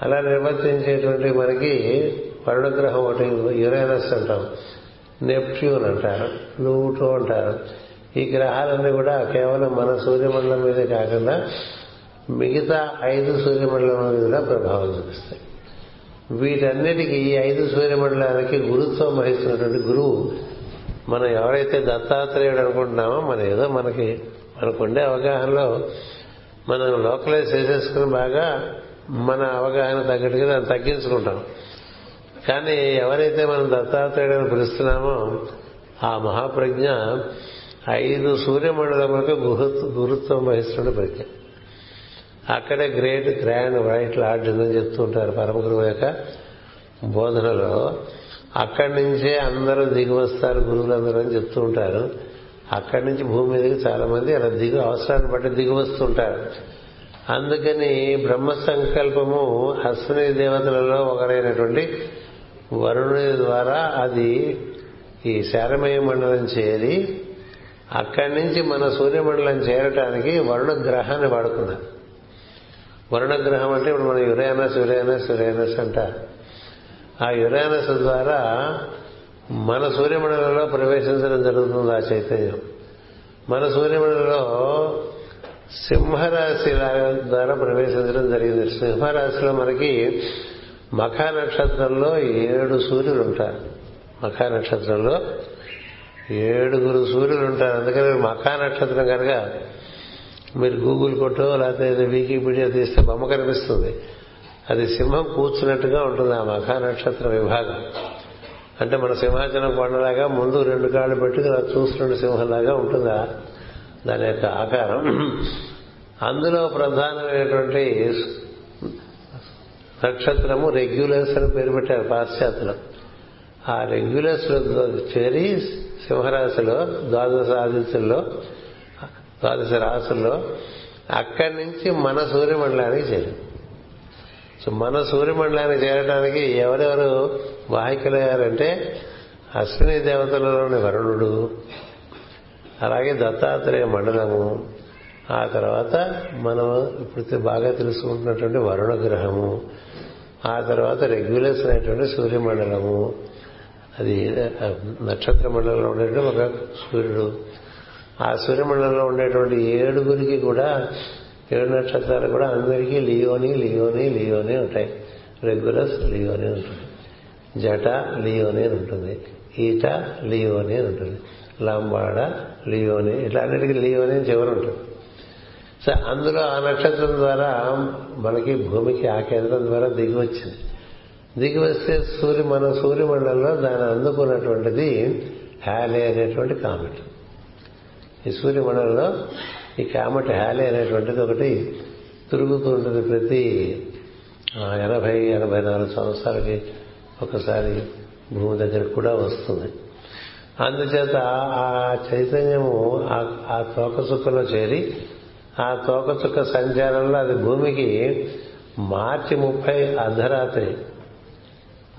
అలా నిర్వర్తించేటువంటి మనకి వరుణగ్రహం ఒకటి యురేనస్ అంటాం. నెప్ట్యూన్ అంటారు ప్లూటో అంటారు. ఈ గ్రహాలన్నీ కూడా కేవలం మన సూర్యమండలం మీదే కాకుండా మిగతా ఐదు సూర్యమండలం మీద కూడా ప్రభావం చూపిస్తాయి. వీటన్నిటికీ ఈ ఐదు సూర్యమండలానికి గురుత్వం వహిస్తున్నటువంటి గురువు మనం ఎవరైతే దత్తాత్రేయుడు అనుకుంటున్నామో మన ఏదో మనకి మనకుండే అవగాహనలో మనం లోకలైజ్ చేసేసుకుని బాగా మన అవగాహన తగ్గట్టుగా దాన్ని తగ్గించుకుంటాం. కానీ ఎవరైతే మనం దత్తాత్రేయుడు పిలుస్తున్నామో ఆ మహాప్రజ్ఞ ఐదు సూర్యమండలములకు గురుత్వం వహిస్తున్న ప్రజ్ఞ అక్కడే గ్రేట్ గ్రాండ్ వైట్ లార్డ్ అని చెప్తూ ఉంటారు పరమ యొక్క బోధనలో. అక్కడి నుంచే అందరూ దిగి వస్తారు గురువులందరూ అని చెప్తూ ఉంటారు. అక్కడి నుంచి భూమి మీదకి చాలా మంది అలా దిగు అవసరాన్ని బట్టి దిగి వస్తుంటారు అందుకని బ్రహ్మ సంకల్పము అశ్విని దేవతలలో ఒకరైనటువంటి వరుణుని ద్వారా అది ఈ శారమయ మండలం చేరి అక్కడి నుంచి మన సూర్యమండలం చేరటానికి వరుణ గ్రహాన్ని వాడుకున్నారు. వరుణ గ్రహం అంటే ఇప్పుడు మన యురేనస్ యురేనస్ యురేనస్ అంట. ఆ యురేనస్ ద్వారా మన సూర్యమండలంలో ప్రవేశించడం జరుగుతుంది ఆ చైతన్యం. మన సూర్యమండలంలో సింహరాశి ద్వారా ప్రవేశించడం జరిగింది. సింహరాశిలో మనకి మఖా నక్షత్రంలో ఏడు సూర్యులు ఉంటారు. మఖా నక్షత్రంలో ఏడుగురు సూర్యులు ఉంటారు. అందుకని మఖా నక్షత్రం కనుక మీరు గూగుల్ కొట్టో లేకపోతే వికీపీడియా తీస్తే బొమ్మ కనిపిస్తుంది. అది సింహం కూర్చున్నట్టుగా ఉంటుంది ఆ మఖా నక్షత్ర విభాగం. అంటే మన సింహాచలం కొండలాగా ముందు రెండు కాళ్ళు పెట్టి చూస్తున్న సింహంలాగా ఉంటుందా? దాని యొక్క ఆకారం. అందులో ప్రధానమైనటువంటి నక్షత్రము రెగ్యులర్స్ అని పేరు పెట్టారు పాశ్చాత్యులు. ఆ రెగ్యులర్స్ చేరి సింహరాశిలో ద్వాదశ ఆదిత్యుల్లో ద్వాదశ రాసుల్లో అక్కడి నుంచి మన సూర్యమండలానికి చేరింది సో మన సూర్యమండలానికి చేరడానికి ఎవరెవరు వాహికలయ్యారంటే అశ్విని దేవతలలోని వరుణుడు అలాగే దత్తాత్రేయ మండలము ఆ తర్వాత మనం ఇప్పుడు బాగా తెలుసుకుంటున్నటువంటి వరుణ గ్రహము ఆ తర్వాత రెగ్యులర్స్ అనేటువంటి సూర్యమండలము అది నక్షత్ర మండలంలో ఉండేటువంటి ఒక సూర్యుడు. ఆ సూర్యమండలంలో ఉండేటువంటి ఏడుగురికి కూడా ఏడు నక్షత్రాలు కూడా అందరికీ లియోని లియోని లియోని ఉంటాయి. రెగ్యులర్స్ లియోని ఉంటుంది. జట లియోని అని ఉంటుంది. ఈట లియోని అని ఉంటుంది. లంబాడ లియోని ఇట్లా అన్నిటికీ లియోని అని చివరి ఉంటుంది. సో అందులో ఆ నక్షత్రం ద్వారా మనకి భూమికి ఆ కేంద్రం ద్వారా దిగి వచ్చింది. దిగి వస్తే సూర్య మన సూర్యమండలంలో దాన్ని అందుకున్నటువంటిది హ్యాలే అనేటువంటి కామెట్. ఈ సూర్యమండలంలో ఈ కామెట్ హ్యాలే అనేటువంటిది ఒకటి తిరుగుతూ ఉంటుంది ప్రతి ఎనభై ఎనభై నాలుగు సంవత్సరాలకి ఒకసారి భూమి దగ్గరకు కూడా వస్తుంది. అందుచేత ఆ చైతన్యము ఆ తోకచుక్కలో చేరి ఆ తోకచుక్క సంచారంలో అది భూమికి మార్చి ముప్పై అర్ధరాత్రి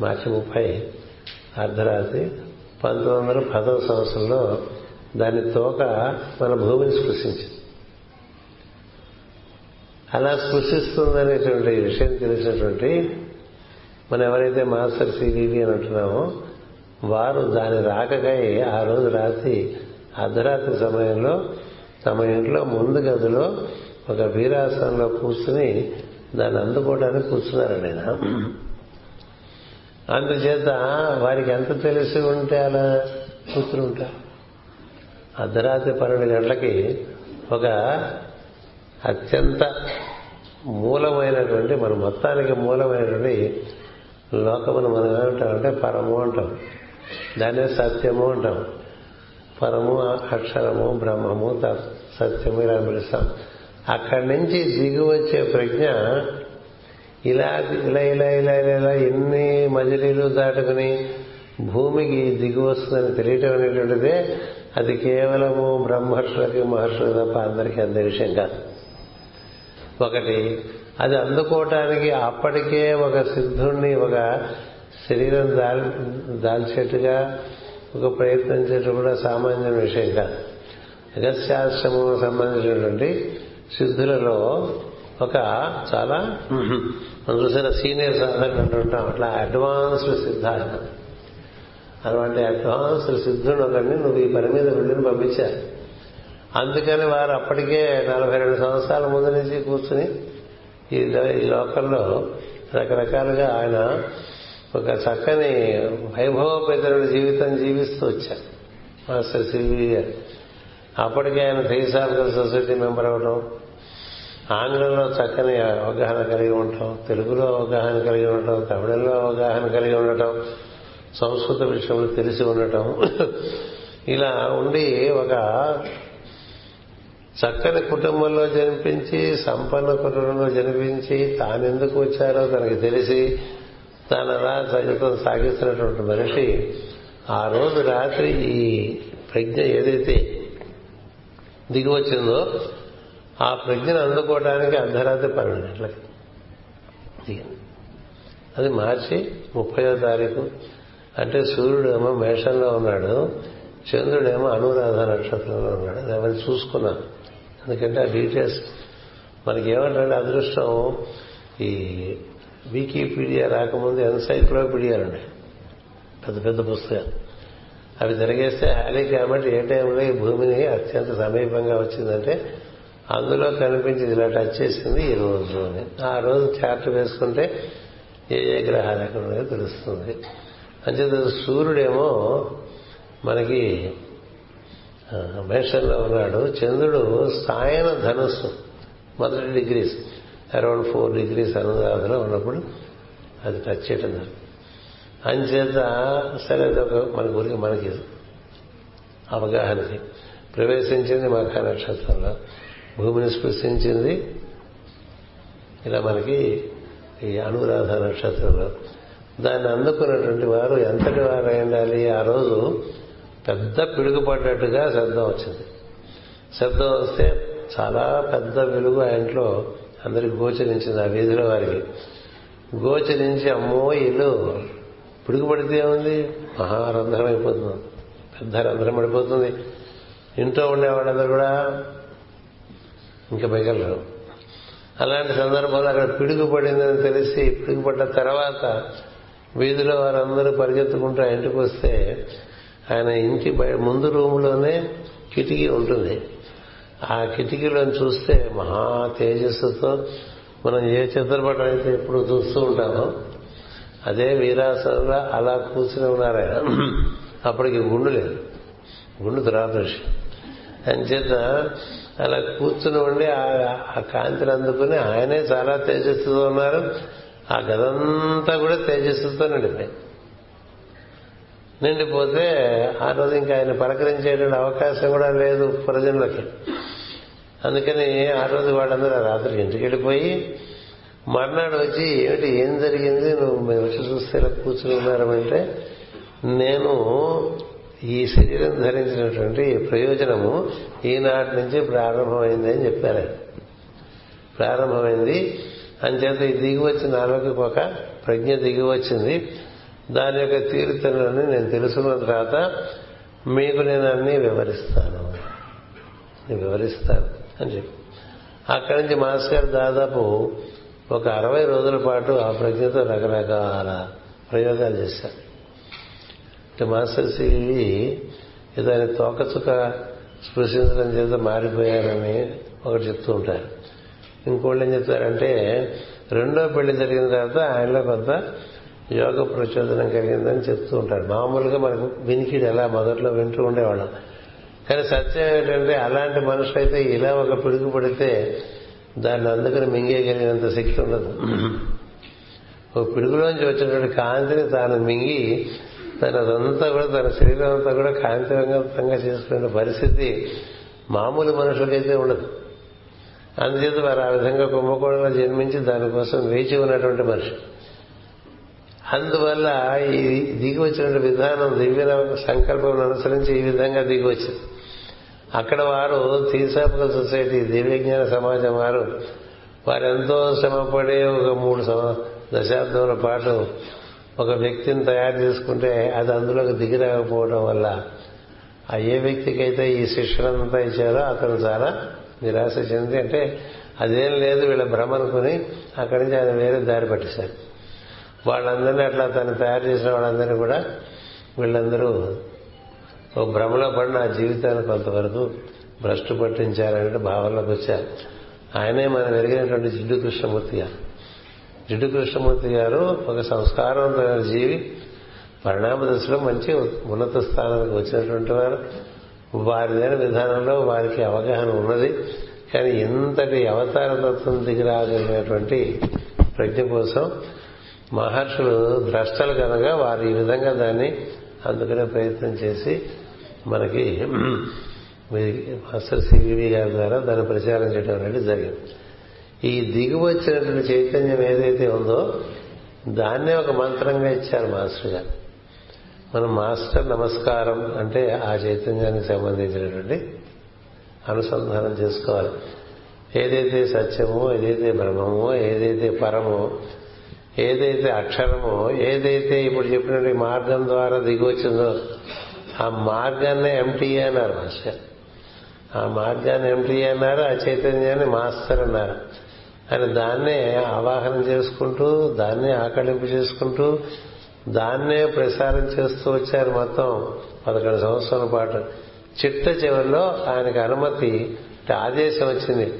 మార్చి ముప్పై అర్ధరాత్రి పంతొమ్మిది వందల పదవ సంవత్సరంలో దాని తోక మన భూమిని స్పృశించింది. అలా స్పృశిస్తుందనేటువంటి విషయం తెలిసినటువంటి మనం ఎవరైతే మాస్టర్ సివివి అని అంటున్నామో వారు దాని రాకకై ఆ రోజు రాత్రి అర్ధరాత్రి సమయంలో తమ ఇంట్లో ముందు గదిలో ఒక వీరాసనంలో కూర్చుని దాన్ని అందుకోవడానికి కూర్చున్నారండి ఆయన. అందుచేత వారికి ఎంత తెలిసి ఉంటే అలా కూతురు ఉంటారు. అర్ధరాత్రి పన్నెండు గంటలకి ఒక అత్యంత మూలమైనటువంటి మన మొత్తానికి మూలమైనటువంటి లోకమును మనం ఏమంటామంటే పరము అంటాం. దాన్నే సత్యము అంటాం. పరము అక్షరము బ్రహ్మము సత్యము ఇలా పిలుస్తాం. అక్కడి నుంచి దిగి వచ్చే ప్రజ్ఞ ఇలా ఇలా ఇలా ఇలా ఇలా ఇలా ఎన్ని మజిలీలు దాటుకుని భూమికి దిగి వస్తుందని తెలియటం అనేటువంటిదే అది కేవలము బ్రహ్మర్షులకి మహర్షులు తప్ప అందరికీ అందే విషయం కాదు. ఒకటి అది అందుకోవటానికి అప్పటికే ఒక సిద్ధుణ్ణి ఒక శరీరం దాల్ దాల్చేట్టుగా ఒక ప్రయత్నం చేయడం కూడా సామాన్య విషయం కాదు. అగస్త్యాశ్రమం సంబంధించినటువంటి సిద్ధులలో ఒక చాలా మనం చూసిన సీనియర్ సాధన అంటుంటాం అట్లా అడ్వాన్స్డ్ సిద్ధాలు అలాంటి అడ్వాన్స్డ్ సిద్ధుడు ఒకరిని నువ్వు ఈ పని మీద వెళ్ళి పంపించారు అందుకని వారు అప్పటికే నలభై రెండు సంవత్సరాల ముందు నుంచి కూర్చుని ఈ ఈ లోకంలో రకరకాలుగా ఆయన ఒక చక్కని వైభవపేతరుడి జీవితం జీవిస్తూ వచ్చారు. Master CV. అప్పటికే ఆయన థియోసాఫికల్ సొసైటీ మెంబర్ అవడం ఆంగ్లంలో చక్కని అవగాహన కలిగి ఉండటం తెలుగులో అవగాహన కలిగి ఉండటం తమిళంలో అవగాహన కలిగి ఉండటం సంస్కృత విషయంలో తెలిసి ఉండటం ఇలా ఉండి ఒక చక్కని కుటుంబంలో జనిపించి సంపన్న కుటుంబంలో జన్మించి తానెందుకు వచ్చారో తనకి తెలిసి తాను అలా జీవితం సాగిస్తున్నటువంటి మనిషి ఆ రోజు రాత్రి ఈ ప్రజ్ఞ ఏదైతే దిగి వచ్చిందో ఆ ప్రజ్ఞను అందుకోవడానికి అర్ధరాత్రి పన్నెండు గంటలకి. దిగింది అది మార్చి ముప్పయో తారీఖు. అంటే సూర్యుడేమో మేషంలో ఉన్నాడు చంద్రుడేమో అనురాధ నక్షత్రంలో ఉన్నాడు. అది అవన్నీ చూసుకున్నాను ఎందుకంటే ఆ డీటెయిల్స్ మనకి ఏమంటే అదృష్టం ఈ వికీపీడియా రాకముందు ఎన్సైక్లోపీడియాలు ఉన్నాయి. పెద్ద పెద్ద పుస్తకాలు. అవి జరిగేస్తే హ్యాలీ కాబట్టి ఏ టైంలో ఈ భూమిని అత్యంత సమీపంగా వచ్చిందంటే అందులో కనిపించింది ఇలా టచ్ చేసింది ఈ రోజు అని. ఆ రోజు చార్ట్ వేసుకుంటే ఏ ఏ గ్రహాలు ఎక్కడ ఉన్నాయో తెలుస్తుంది. అంచేత సూర్యుడేమో మనకి మేషంలో ఉన్నాడు. చంద్రుడు సాయన ధనుస్సు మొదటి డిగ్రీస్ అరౌండ్ ఫోర్ డిగ్రీస్ అనురాధలో ఉన్నప్పుడు అది టచ్ చేయటం అంచేత సరే అది ఒక మన గురికి మనకి అవగాహనకి ప్రవేశించింది మఖ నక్షత్రంలో భూమిని స్పృశించింది. ఇలా మనకి ఈ అనురాధ నక్షత్రంలో. దాన్ని అందుకున్నటువంటి వారు ఎంతటి వారు ఉండాలి ఆ రోజు పెద్ద పిడుగుపడ్డట్టుగా శబ్దం వచ్చింది. శబ్దం వస్తే చాలా పెద్ద వెలుగు ఆ ఇంట్లో అందరికి గోచరించింది ఆ వీధిలో వారికి. గోచరించి అమ్మో ఇల్లు పిడుగుపడితే ఏముంది? మహారంధ్రం అయిపోతుంది పెద్ద రంధ్రం పడిపోతుంది. ఇంట్లో ఉండే వాళ్ళందరూ కూడా ఇంకా మిగలరు అలాంటి సందర్భంలో అక్కడ పిడుగు పడిందని తెలిసి పిడుగుపడ్డ తర్వాత వీధిలో వారందరూ పరిగెత్తుకుంటూ ఆ ఇంటికి వస్తే ఆయన ఇంటి ముందు రూములోనే కిటికీ ఉంటుంది. ఆ కిటికీలోని చూస్తే మహా తేజస్సుతో మనం ఏ చిత్రపటం అయితే ఎప్పుడు చూస్తూ ఉంటామో అదే వీరాసనంలో అలా కూర్చుని ఉన్నారు ఆయన. అప్పటికి గుండు లేదు. గుండు దురాదృష్టం. అంచేత అలా కూర్చుని ఉండి ఆ కాంతిని అందుకుని ఆయనే చాలా తేజస్సుతో ఉన్నారు. ఆ గదంతా కూడా తేజస్సుతో నిండిపోయి నిండిపోతే ఆ రోజు ఇంకా ఆయన పలకరించేటువంటి అవకాశం కూడా లేదు ప్రజలకి అందుకని ఆ రోజు వాళ్ళందరూ రాత్రి ఇంటికి వెళ్ళిపోయి మర్నాడు వచ్చి ఏమిటి ఏం జరిగింది? నువ్వు మేము వచ్చి చూస్తే ఇలా కూర్చుని ఉన్నారంటే నేను ఈ శరీరం ధరించినటువంటి ప్రయోజనము ఈనాటి నుంచి ప్రారంభమైంది అని చెప్పారు. ప్రారంభమైంది. అంచేత ఈ దిగి వచ్చిన నాలోకి ఒక ప్రజ్ఞ దిగి వచ్చింది దాని యొక్క తీరుతనని నేను తెలుసుకున్న తర్వాత మీకు నేను అన్నీ వివరిస్తాను. వివరిస్తాను అని చెప్పి. అక్కడి నుంచి మాస్ గారు దాదాపు ఒక అరవై రోజుల పాటు ఆ ప్రజ్ఞతో రకరకాల ప్రయోగాలు చేశారు. మాస్టర్ సివి ఏదైనా తోకచుక స్పృశించడం చేత మారిపోయారని ఒకటి చెప్తూ ఉంటారు. ఇంకోళ్ళు ఏం చెప్తారంటే రెండో పెళ్ళి జరిగిన తర్వాత ఆయనలో కొంత యోగ ప్రచోదనం కలిగిందని చెప్తూ ఉంటారు. మామూలుగా మనకు వినికిడి ఎలా మొదట్లో వింటూ ఉండేవాళ్ళం. కానీ సత్యం ఏంటంటే అలాంటి మనుషులు అయితే ఇలా ఒక పిడుగు పడితే దాన్ని అందుకని మింగేయగలిగినంత శక్తి ఉండదు. ఒక పిడుగులోంచి వచ్చినటువంటి కాంతిని తాను మింగి తన అదంతా కూడా తన శరీరం అంతా కూడా కాంతివంతంగా చేసుకునే పరిస్థితి మామూలు మనుషులకైతే ఉండదు. అందుచేత వారు ఆ విధంగా కుంభకోణంలో జన్మించి దానికోసం వేచి ఉన్నటువంటి మనిషి. అందువల్ల ఈ దిగి వచ్చిన విధానం దివ్య సంకల్పం అనుసరించి ఈ విధంగా దిగి వచ్చింది అక్కడ వారు థీసాపికల్ సొసైటీ దివ్యజ్ఞాన సమాజం వారు. వారెంతో శ్రమపడే ఒక మూడు దశాబ్దముల పాటు ఒక వ్యక్తిని తయారు చేసుకుంటే అది అందులోకి దిగిరాకపోవడం వల్ల ఆ ఏ వ్యక్తికైతే ఈ శిక్షణంతా ఇచ్చారో అతను చాలా నిరాశ చెంది అంటే అదేం లేదు వీళ్ళ భ్రమ అనుకుని అక్కడి నుంచి ఆయన వేరే దారి పట్టేశారు. వాళ్ళందరినీ అట్లా తను తయారు చేసిన వాళ్ళందరినీ కూడా వీళ్ళందరూ ఓ భ్రమలో పడిన ఆ జీవితాన్ని కొంతవరకు భ్రష్టు పట్టించారనే భావనలోకి వచ్చారు. ఆయనే మనం ఎరిగినటువంటి జిడ్డు కృష్ణమూర్తి గారు జిడ్డు కృష్ణమూర్తి గారు ఒక సంస్కారవంతమైన జీవి. పరిణామ దశలో మంచి ఉన్నత స్థానానికి వచ్చినటువంటి వారు. వారిదైన విధానంలో వారికి అవగాహన ఉన్నది. కానీ ఇంతటి అవతార తత్వం దిగి రాగలిగినటువంటి ప్రజ్ఞ కోసం మహర్షులు ద్రష్టలు కనుక వారు ఈ విధంగా దాన్ని అందుకునే ప్రయత్నం చేసి మనకి మాస్టర్ సివివి గారి ద్వారా దాన్ని ప్రచారం చేయడం అనేది జరిగింది. ఈ దిగి వచ్చినటువంటి చైతన్యం ఏదైతే ఉందో దాన్నే ఒక మంత్రంగా ఇచ్చారు మాస్టర్ గారు. మనం మాస్టర్ నమస్కారం అంటే ఆ చైతన్యానికి సంబంధించినటువంటి అనుసంధానం చేసుకోవాలి. ఏదైతే సత్యమో ఏదైతే బ్రహ్మమో ఏదైతే పరమో ఏదైతే అక్షరమో ఏదైతే ఇప్పుడు చెప్పినటువంటి మార్గం ద్వారా దిగొచ్చిందో ఆ మార్గాన్ని ఎంటీ అన్నారు మాస్టర్ ఆ మార్గాన్ని ఎంటీ అన్నారు ఆ చైతన్యాన్ని మాస్టర్ అన్నారు. అని దాన్నే ఆవాహనం చేసుకుంటూ దాన్నే ఆకళింపు చేసుకుంటూ దాన్నే ప్రసారం చేస్తూ వచ్చారు మొత్తం పదకొండు సంవత్సరాల పాటు. చిట్ట చివరిలో ఆయనకు అనుమతి ఆదేశం వచ్చింది.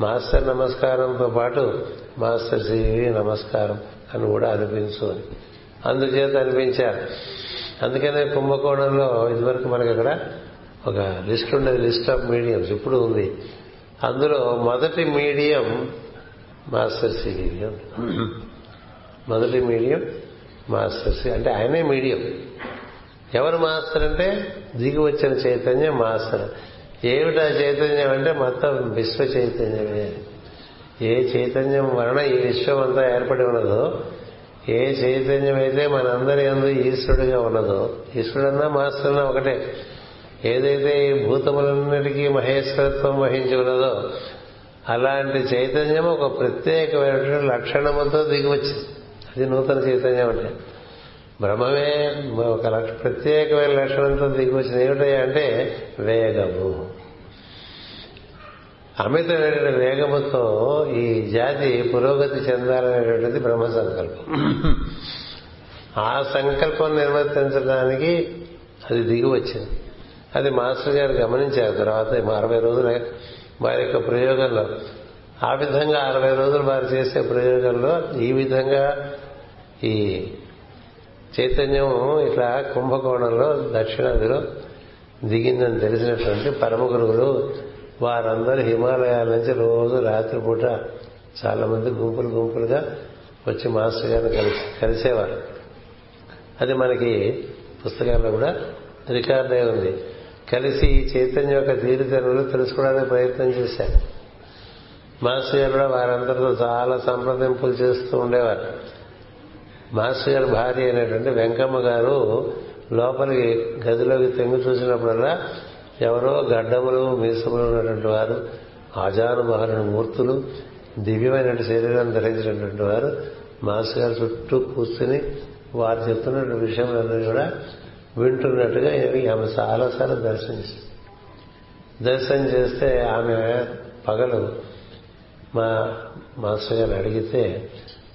మాస్టర్ నమస్కారంతో పాటు మాస్టర్ సివి నమస్కారం అని కూడా అనిపించు అని అందుచేత అనిపించారు. అందుకనే కుంభకోణంలో ఇదివరకు మనకి అక్కడ ఒక లిస్ట్ ఉండేది లిస్ట్ ఆఫ్ మీడియంస్ ఇప్పుడు ఉంది. అందులో మొదటి మీడియం మాస్టర్ సివి మొదటి మీడియం మాస్టర్ సి అంటే ఆయనే మీడియం. ఎవరు మాస్టర్ అంటే? దిగి వచ్చిన చైతన్యం మాస్టర్. ఏమిటా చైతన్యం అంటే మొత్తం విశ్వ చైతన్యమే. ఏ చైతన్యం వలన ఈ విశ్వం అంతా ఏర్పడి ఉన్నదో ఏ చైతన్యం అయితే మనందరి అందు ఈశ్వరుడిగా ఉన్నదో ఈశ్వరుడన్నా మాస్టర్నా ఒకటే. ఏదైతే ఈ భూతములన్నిటికీ మహేశ్వరత్వం వహించి ఉన్నదో అలాంటి చైతన్యం ఒక ప్రత్యేకమైనటువంటి లక్షణముతో దిగి వచ్చింది అది నూతన చైతన్యం అంటే. బ్రహ్మమే ఒక ప్రత్యేకమైన లక్షణంతో దిగి వచ్చింది ఏమిటయ్యా అంటే వేగము. అమితమైన వేగముతో ఈ జాతి పురోగతి చెందాలనేటువంటిది బ్రహ్మ సంకల్పం. ఆ సంకల్పం నిర్వర్తించడానికి అది దిగి వచ్చింది అది మాస్టర్ గారు గమనించారు. తర్వాత అరవై రోజులు వారి యొక్క ప్రయోగంలో. ఆ విధంగా అరవై రోజులు వారు చేసే ప్రయోగంలో ఈ విధంగా ఈ చైతన్యం ఇట్లా కుంభకోణంలో దక్షిణాదిలో దిగిందని తెలిసినటువంటి పరమ గురువులు వారందరూ హిమాలయాల నుంచి రోజు రాత్రిపూట చాలా మంది గుంపులు గుంపులుగా వచ్చి మాస్టర్ గారిని కలిసి కలిసేవారు. అది మనకి పుస్తకాల్లో కూడా రికార్డ్ అయి ఉంది. కలిసి ఈ చైతన్యం యొక్క తీరుతెరువులు తెలుసుకోవడానికి ప్రయత్నం చేశారు. మాస్టర్ గారు కూడా వారందరితో చాలా సంప్రదింపులు చేస్తూ ఉండేవారు. మాస్టర్ గారి భార్య అయినటువంటి వెంకమ్మ గారు లోపలికి గదిలోకి తెంగి చూసినప్పుడల్లా ఎవరో గడ్డములు మీసములు ఉన్నటువంటి వారు ఆజానుబాహుల మూర్తులు దివ్యమైన శరీరం ధరించినటువంటి వారు మాస్టర్ గారు చుట్టూ కూర్చుని వారు చెప్తున్న విషయంలో కూడా వింటున్నట్టుగా ఆమె చాలాసార్లు దర్శించి దర్శనం చేస్తే ఆమె పగలు మా మాస్టర్ గారిని అడిగితే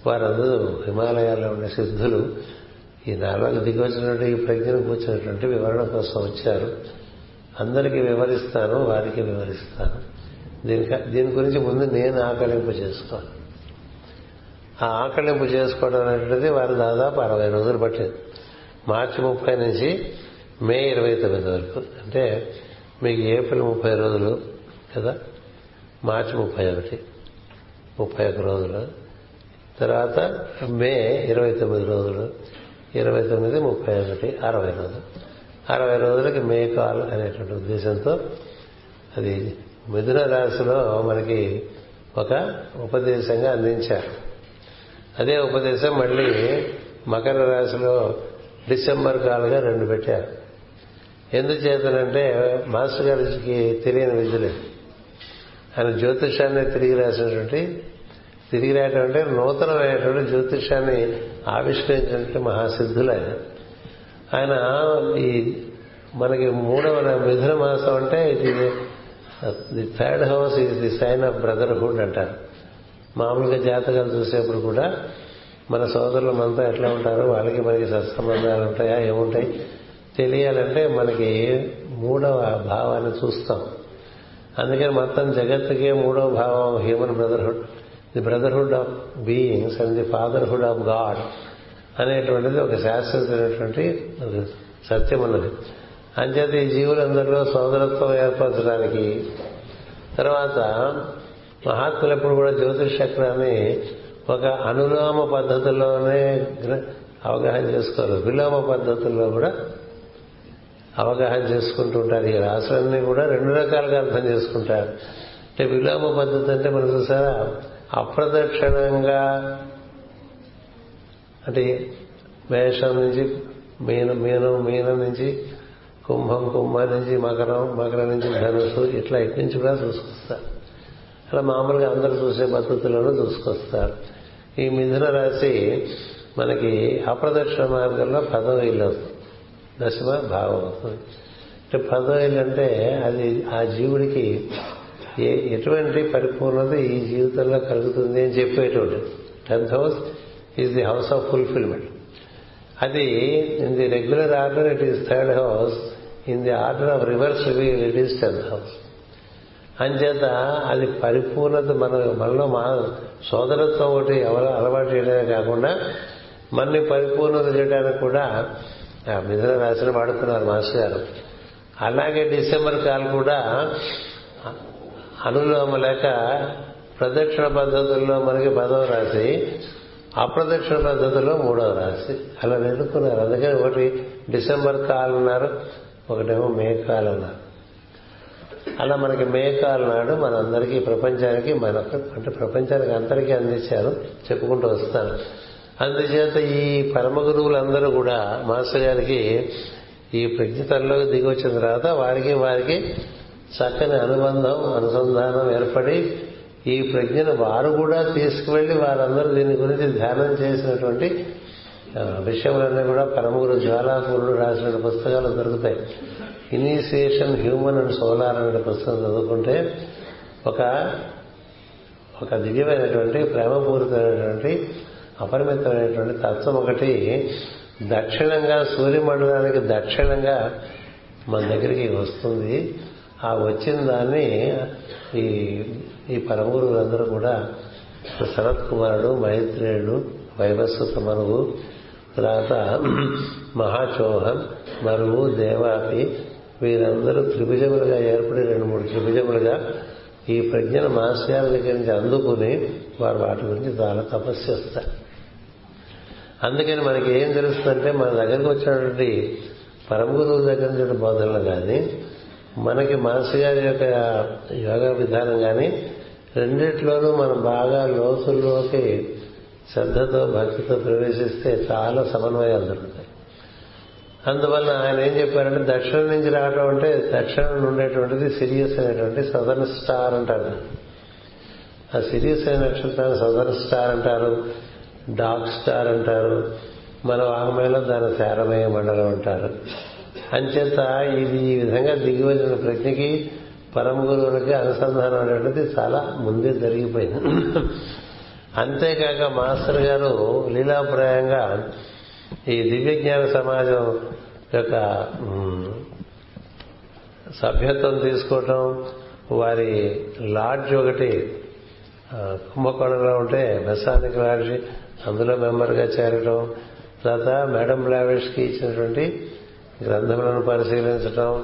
వారందరూ హిమాలయాల్లో ఉండే సిద్ధులు ఈ నాలుగు దిగి వచ్చినటువంటి ఈ ప్రజ్ఞను కూర్చున్నటువంటి వివరణ కోసం వచ్చారు. అందరికీ వివరిస్తాను వారికి వివరిస్తాను. దీనికి దీని గురించి ముందు నేను ఆకలింపు చేసుకోవాలి ఆ ఆకలింపు చేసుకోవడం అనేటువంటిది వారు దాదాపు అరవై రోజులు పట్టేది. మార్చి ముప్పై నుంచి మే ఇరవై తొమ్మిది వరకు అంటే మీకు ఏప్రిల్ ముప్పై రోజులు కదా మార్చి ముప్పై ఒకటి ముప్పై ఒక రోజులు. తర్వాత మే ఇరవై తొమ్మిది రోజులు ఇరవై తొమ్మిది ముప్పై ఒకటి అరవై రోజులు. అరవై రోజులకి మే కాల్ అనేటువంటి ఉద్దేశంతో అది మిథున రాశిలో మనకి ఒక ఉపదేశంగా అందించారు. అదే ఉపదేశం మళ్ళీ మకర రాశిలో డిసెంబర్ కాలుగా రెండు పెట్టారు. ఎందుచేతనంటే మాస్టర్ గారికి తెలియని విద్యలేదు ఆయన జ్యోతిషాన్ని తిరిగి రాసినటువంటి తిరిగి రాయటం అంటే నూతనమైనటువంటి జ్యోతిషాన్ని ఆవిష్కరించినటువంటి మహాసిద్ధులు ఆయన. ఆయన ఈ మనకి మూడవ మిథున మాసం అంటే ఇది the third house is the sign of brotherhood అంటారు. మామూలుగా జాతకాలు చూసేప్పుడు కూడా మన సోదరులు మనతో ఎట్లా ఉంటారో? వాళ్ళకి మనకి సత్సంబంధాలు ఉంటాయా? ఏముంటాయి? తెలియాలంటే మనకి మూడవ భావాన్ని చూస్తాం. అందుకని మొత్తం జగత్తుకే మూడవ భావం human brotherhood the brotherhood of beings and the fatherhood of God అనేటువంటిది ఒక శాశ్వతమైనటువంటి సత్యం ఉన్నది. అంచేత ఈ జీవులందరిలో సోదరత్వం ఏర్పరచడానికి తర్వాత మహాత్ములు ఎప్పుడు కూడా జ్యోతిష్ చక్రాన్ని ఒక అనులోమ పద్ధతిలోనే అవగాహన చేసుకోరు విలోమ పద్ధతుల్లో కూడా అవగాహన చేసుకుంటూ ఉంటారు ఈ రాసులన్నీ కూడా రెండు రకాలుగా అర్థం చేసుకుంటారు. అంటే విలోమ పద్ధతి అంటే మనం చూసారా? అప్రదక్షిణంగా అంటే మేషం నుంచి మీనం మీనం మీనం నుంచి కుంభం కుంభం నుంచి మకరం మకరం నుంచి ధనుసు ఇట్లా ఇటు నుంచి కూడా చూసుకొస్తారు. అలా మామూలుగా అందరూ చూసే పద్ధతులను చూసుకొస్తారు. ఈ మిథున రాశి మనకి అప్రదక్షిణ మార్గంలో పదవ ఇల్లు అవుతుంది దశమ భావం అవుతుంది అంటే పదవ ఇల్లు అంటే అది ఆ జీవుడికి ఏ ఎటువంటి పరిపూర్ణత ఈ జీవితంలో కలుగుతుంది అని చెప్పేటువంటి. Tenth house is the house of fulfilment. అది in the regular order it is third house in the order of reverse it is tenth house. అంచేత అది పరిపూర్ణత మన మనలో మా సోదరత్వం ఒకటి అలవాటు చేయడమే కాకుండా మనని పరిపూర్ణత చేయడానికి కూడా మిథున రాశిని వాడుతున్నారు మాస్టర్ గారు. అలాగే డిసెంబర్ కాలు కూడా అనులోమ లేక ప్రదక్షిణ పద్ధతుల్లో మనకి పదవ రాశి అప్రదక్షిణ పద్ధతిలో మూడవ రాశి. అలా ఎన్నుకున్నారు అందుకని ఒకటి డిసెంబర్ కాలు అన్నారు ఒకటేమో మే కాలు అన్నారు. అలా మనకి మేకాల నాడు మనందరికీ ప్రపంచానికి మనకు అంటే ప్రపంచానికి అందరికీ అందించారు చెప్పుకుంటూ వస్తాను. అందుచేత ఈ పరమ గురువులందరూ కూడా మాస్టర్ గారికి ఈ ప్రజ్ఞతల్లోకి దిగి వచ్చిన తర్వాత వారికి వారికి చక్కని అనుబంధం అనుసంధానం ఏర్పడి ఈ ప్రజ్ఞను వారు కూడా తీసుకువెళ్ళి వారందరూ దీని గురించి ధ్యానం చేసినటువంటి విషయంలోనే కూడా పరమగురు జ్వాలాపూరుడు రాసిన పుస్తకాలు దొరుకుతాయి. ఇనీషియేషన్ హ్యూమన్ అండ్ సోలార్ అనే పుస్తకం చదువుకుంటే ఒక ఒక దివ్యమైనటువంటి ప్రేమపూరితమైనటువంటి అపరిమితమైనటువంటి తత్వం ఒకటి దక్షిణంగా సూర్యమండలానికి దక్షిణంగా మన దగ్గరికి వస్తుంది. ఆ వచ్చిన దాన్ని ఈ ఈ పరమగురువులందరూ కూడా శరత్ కుమారుడు మైత్రేయుడు వైవస్వత సమనువు తర్వాత మహాచోహన్ మరువు దేవాపి వీరందరూ త్రిభుజములుగా ఏర్పడి రెండు మూడు త్రిభుజములుగా ఈ ప్రజ్ఞను మాస్టర్ దగ్గర నుంచి అందుకుని వారు వాటి గురించి చాలా తపస్సు చేస్తారు. అందుకని మనకి ఏం తెలుస్తుందంటే మన దగ్గరకు వచ్చినటువంటి పరమ గురువుల దగ్గర నుంచి బోధనలు కానీ మనకి మాస్టర్ గారి యొక్క యోగా విధానం కానీ రెండిట్లోనూ మనం బాగా లోతుల్లోకి శ్రద్ధతో భక్తితో ప్రవేశిస్తే చాలా సమన్వయాలు దొరుకుతాయి అందువల్ల ఆయన ఏం చెప్పారంటే దక్షిణం నుంచి రావడం అంటే దక్షిణం ఉండేటువంటిది సిరియస్ అనేటువంటి సదర్న్ స్టార్ అంటారు. ఆ సిరియస్ అయిన నక్షత్రాన్ని సదర్న్ స్టార్ అంటారు డాగ్ స్టార్ అంటారు మన వాహమేలో దాని శారమయ మండలం అంటారు. అంచేత ఇది ఈ విధంగా దిగి వచ్చిన ప్రజ్ఞకి పరమ గురువులకి అనుసంధానం అనేటువంటిది చాలా ముందే జరిగిపోయింది. అంతేకాక మాస్టర్ గారు లీలాప్రాయంగా ఈ దివ్యజ్ఞాన సమాజం యొక్క సభ్యత్వం తీసుకోవటం వారి లాడ్జ్ ఒకటి కుంభకోణంలో ఉంటే మెసానిక్ లాడ్జ్ అందులో మెంబర్గా చేరటం తర్వాత మేడం బ్లావెష్కి ఇచ్చినటువంటి గ్రంథములను పరిశీలించటం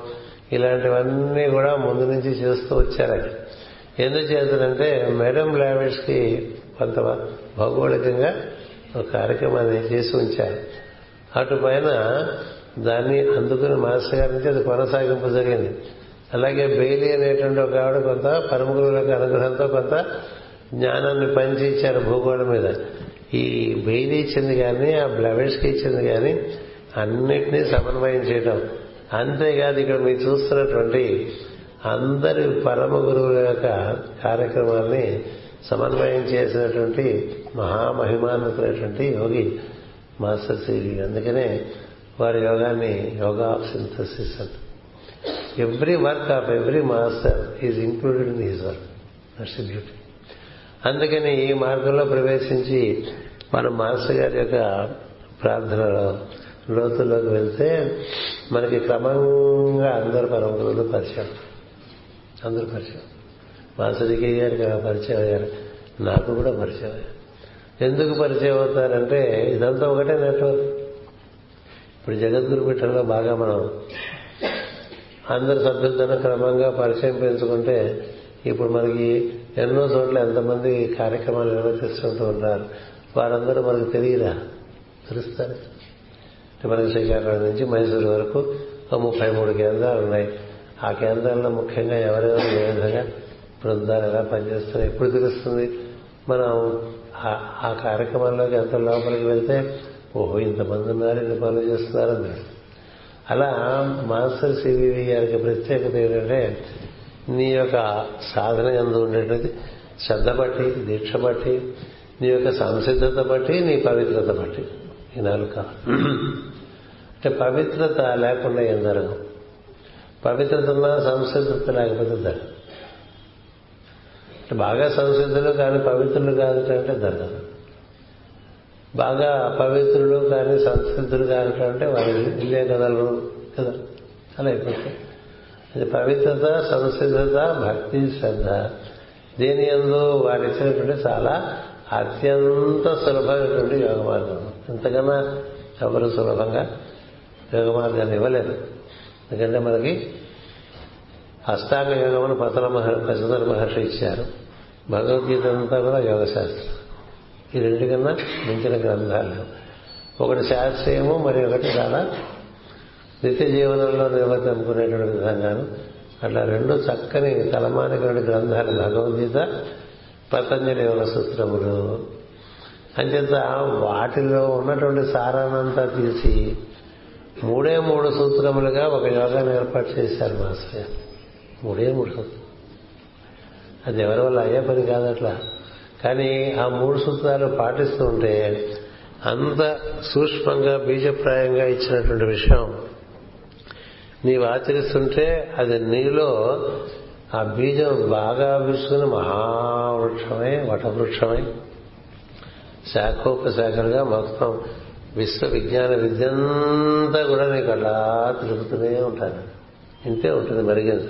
ఇలాంటివన్నీ కూడా ముందు నుంచి చేస్తూ వచ్చారు. ఎందుచేతనంటే మేడం బ్లావెష్కి కొంత భౌగోళికంగా ఒక కార్యక్రమాన్ని చేసి ఉంచారు. అటు పైన దాన్ని అందుకుని మాస్టర్ గారి నుంచి అది కొనసాగింపు జరిగింది అలాగే బెయిలీ అనేటువంటి ఒక ఆవిడ కొంత పరమగురువులకు అనుగ్రహంతో కొంత జ్ఞానాన్ని పంచి భూగోళం మీద. ఈ బెయిలీ ఇచ్చింది కానీ ఆ బ్లవెష్కి ఇచ్చింది కానీ అన్నిటినీ సమన్వయం చేయటం. అంతేకాదు ఇక్కడ మీరు చూస్తున్నటువంటి అందరి పరమ గురువుల యొక్క కార్యక్రమాల్ని సమన్వయం చేసినటువంటి మహామహిమాన్వితులైనటువంటి యోగి మాస్టర్ శ్రీ అందుకనే వారి యోగాన్ని యోగా ఆఫ్ సింథసిస్ అంట every work of every master is included in his work that's beauty అందుకని ఈ మార్గంలో ప్రవేశించి మన మాస్టర్ గారి యొక్క ప్రార్థనలో లోతుల్లోకి వెళ్తే మనకి క్రమంగా అందరు పరమగురువులు పరిచయం. అందరూ పరిచయం. మాస్టర్కి గారికి పరిచయం అయ్యారు. నాకు కూడా పరిచయం అయ్యారు. ఎందుకు పరిచయం అవుతారంటే ఇదంతా ఒకటే నెట్వర్క్. ఇప్పుడు జగద్గురు పీఠంలో బాగా మనం అందరి సభ్యులతో క్రమంగా పరిచయం పెంచుకుంటే ఇప్పుడు మనకి ఎన్నో చోట్ల ఎంతమంది కార్యక్రమాలు నిర్వర్తిస్తుంటూ ఉంటారు వారందరూ మనకు తెలియరా తెలుస్తారు? మనకి శ్రీకాకుళం నుంచి మైసూరు వరకు ఒక ముప్పై మూడు కేంద్రాలు ఉన్నాయి. ఆ కేంద్రాల్లో ముఖ్యంగా ఎవరెవరు ఏ విధంగా? బృందాలు ఎలా పనిచేస్తున్నాయి ఎప్పుడు తెలుస్తుంది? మనం ఆ కార్యక్రమంలోకి ఎంత లోపలికి వెళ్తే ఓహో ఇంతమంది ఉన్నారు ఇన్ని పనులు చేస్తున్నారని తెలుసు అలా మాస్టర్ సివివి గారికి ప్రత్యేకత ఏంటంటే నీ యొక్క సాధన ఎందు ఉండేటువంటి శ్రద్ధ బట్టి దీక్ష బట్టి నీ యొక్క సంసిద్ధత బట్టి నీ పవిత్రత బట్టి. ఈ నాలుక అంటే పవిత్రత లేకుండా ఏం జరగదు. పవిత్రత ఉన్నా సంసిద్ధత లేకపోతే జరగదు. బాగా సంసిద్ధులు కానీ పవిత్రులు కాదుటంటే జరగదు బాగా అపవిత్రులు కానీ సంసిద్ధులు కాదంటే వారి ఇల్లే కథలు కదా. అలా అయిపోతుంది. అది పవిత్రత సంసిద్ధత భక్తి శ్రద్ధ. దేని ఎందు వారు ఇచ్చినటువంటి చాలా అత్యంత సులభమైనటువంటి యోగ మార్గం. ఇంతకన్నా ఎవరు సులభంగా యోగ మార్గాన్ని ఇవ్వలేదు ఎందుకంటే మనకి అష్టాంగ యోగమును పతన మహర్షి పశుధర మహర్షి ఇచ్చారు. భగవద్గీత అంతా కూడా యోగ శాస్త్రం ఈ రెండు కన్నా మించిన గ్రంథాలు ఒకటి శాస్త్రీయము మరి ఒకటి చాలా నిత్య జీవనంలో నిర్వర్తింపుకునేటువంటి విధంగాను. అట్లా రెండు చక్కని తలమానికటువంటి గ్రంథాలు. భగవద్గీత పతంజలి యోగ సూత్రములు. అంచేత వాటిలో ఉన్నటువంటి సారానంతా తీసి మూడే మూడు సూత్రములుగా ఒక యోగాన్ని ఏర్పాటు చేశారు మాస్టర్ మూడే మూడు సూత్రాలు అది ఎవరి వల్ల అయ్యే పని కాదు అట్లా. కానీ ఆ మూడు సూత్రాలు పాటిస్తూ ఉంటే అంత సూక్ష్మంగా బీజప్రాయంగా ఇచ్చినటువంటి విషయం. నీవు ఆచరిస్తుంటే అది నీలో ఆ బీజం బాగా విసుకుని మహావృక్షమై వటవృక్షమై శాఖోపశాఖలుగా మొత్తం విశ్వ విజ్ఞాన విద్యంతా కూడా నీకు అలా తిరుగుతూనే ఉంటాను ఇంతే ఉంటుంది మరిగింది.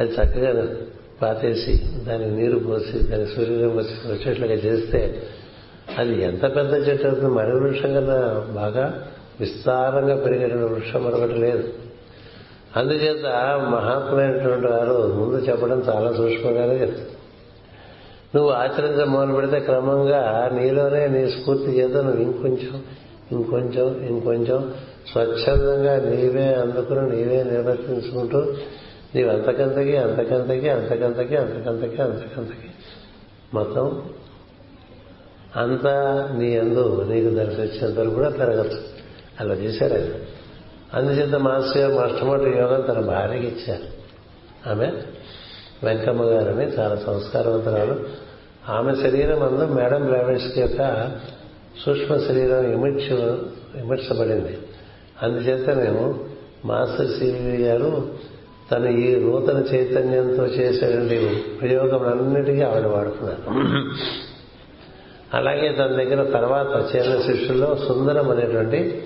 అది చక్కగా పాతేసి దానికి నీరు పోసి దాని సూర్యుడు వచ్చేట్లుగా చేస్తే అది ఎంత పెద్ద చెట్టు అవుతుంది? మరో వృక్షం కన్నా బాగా విస్తారంగా పెరిగిన వృక్షం మరొకటి లేదు. అందుచేత మహాత్మైనటువంటి వారు ముందు చెప్పడం చాలా సూక్ష్మంగానే చెప్తారు. నువ్వు ఆచరించడం మొదలు పెడితే క్రమంగా నీలోనే నీ స్ఫూర్తి చేత నువ్వు ఇంకొంచెం ఇంకొంచెం ఇంకొంచెం స్వచ్ఛందంగా నీవే అందుకుని నీవే నిర్వర్తించుకుంటూ నీవు అంతకంతకి అంతకంతకి అంతకంతకి అంతకంతకి అంతకంతకి. మొత్తం అంతా నీ అందు నీకు దర్శించేంత వరకు కూడా పెరగచ్చు. అలా చేశారు ఆయన. అందుచేత మాస్టర్ గారు మొట్టమొదటి యోగం తన భార్యకి ఇచ్చారు. ఆమె వెంకమ్మ గారని చాలా సంస్కారవంతురాలు. ఆమె శరీరం అందు మేడం బ్లావెన్స్కి యొక్క సూక్ష్మ శరీరం ఇమిడ్చ ఇమిడ్చబడింది. అందుచేత నేను మాస్టర్ సివి గారు తన ఈ నూతన చైతన్యంతో చేసేటువంటి ప్రయోగములన్నిటికీ ఆవిడ వాడుకున్నారు అలాగే తన దగ్గర తర్వాత చేరిన శిష్యుల్లో సుందరం అనేటువంటి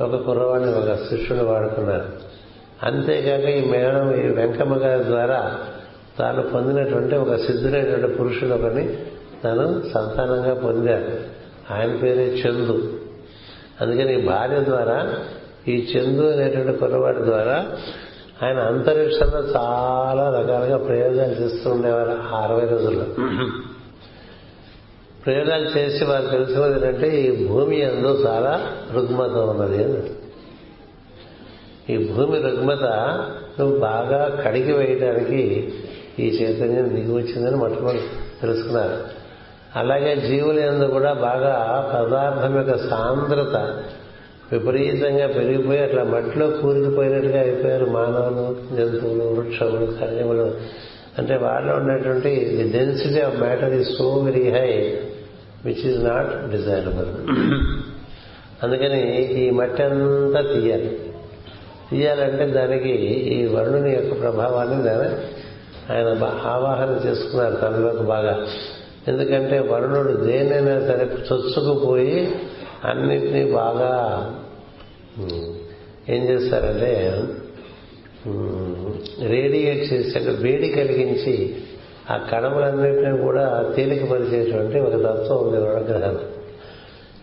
ఒక కుర్రవాడిని ఒక శిష్యుని వాడుకున్నారు అంతేకాక ఈ మేడం ఈ వెంకమ్మ గారి ద్వారా తాను పొందినటువంటి ఒక సిద్ధుడైనటువంటి పురుషుడు ఒకరిని తను సంతానంగా పొందారు. ఆయన పేరే చందు. అందుకని ఈ భార్య ద్వారా ఈ చందు అనేటువంటి కుర్రవాడి ద్వారా ఆయన అంతరిక్షంలో చాలా రకాలుగా ప్రయోగాలు చేస్తూ ఉండేవారు ఆ అరవై రోజుల్లో. ప్రయోగాలు చేసి వారు తెలుసుకున్నది ఏంటంటే ఈ భూమి అందు చాలా రుగ్మత ఉన్నది అని. ఈ భూమి రుగ్మత నువ్వు బాగా కడిగి వేయడానికి ఈ చైతన్యం దిగి వచ్చిందని మొట్టమొదటి తెలుసుకున్నారు. అలాగే జీవుల ఎందు కూడా బాగా పదార్థం యొక్క సాంద్రత విపరీతంగా పెరిగిపోయి అట్లా మట్టిలో కూరుకుపోయినట్టుగా అయిపోయారు మానవులు జంతువులు వృక్షములు ఖనిజములు. అంటే వాళ్ళలో ఉన్నటువంటి the density of matter is so very high which is not desirable అందుకని ఈ మట్టి అంతా తీయాలి. తీయాలంటే దానికి ఈ వరుణుని యొక్క ప్రభావాన్ని ఆయన ఆవాహన చేసుకున్నారు తనలోకి బాగా. ఎందుకంటే వరుణుడు దేనైనా సరే చొచ్చుకుపోయి అన్నిటినీ బాగా ఏం చేస్తారంటే రేడియేట్ చేసి అంటే వేడి కలిగించి ఆ కణములన్నింటినీ కూడా తేలికపరిచేటువంటి ఒక తత్వం ఉంది వరుణగ్రహం.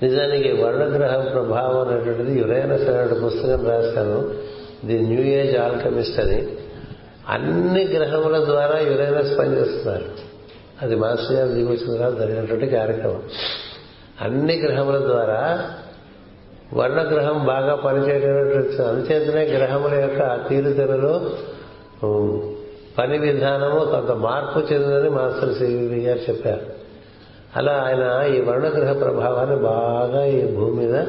నిజానికి వరుణగ్రహం ప్రభావం అనేటువంటిది యురేనస్ అనే పుస్తకం రాశాను. ది న్యూ ఏజ్ ఆల్కమిస్ట్ అని. అన్ని గ్రహముల ద్వారా యురైనస్ పనిచేస్తున్నారు అది మాస్టర్ గారు దిగొచ్చిన తర్వాత జరిగినటువంటి కార్యక్రమం. అన్ని గ్రహముల ద్వారా వర్ణగ్రహం బాగా పనిచేయటటువంటి అందుచేతనే గ్రహముల యొక్క తీరుతెరలు పని విధానము కొంత మార్పు చెందిందని మాస్టర్ సివి గారు చెప్పారు. అలా ఆయన ఈ వర్ణగ్రహ ప్రభావాన్ని బాగా ఈ భూమి మీద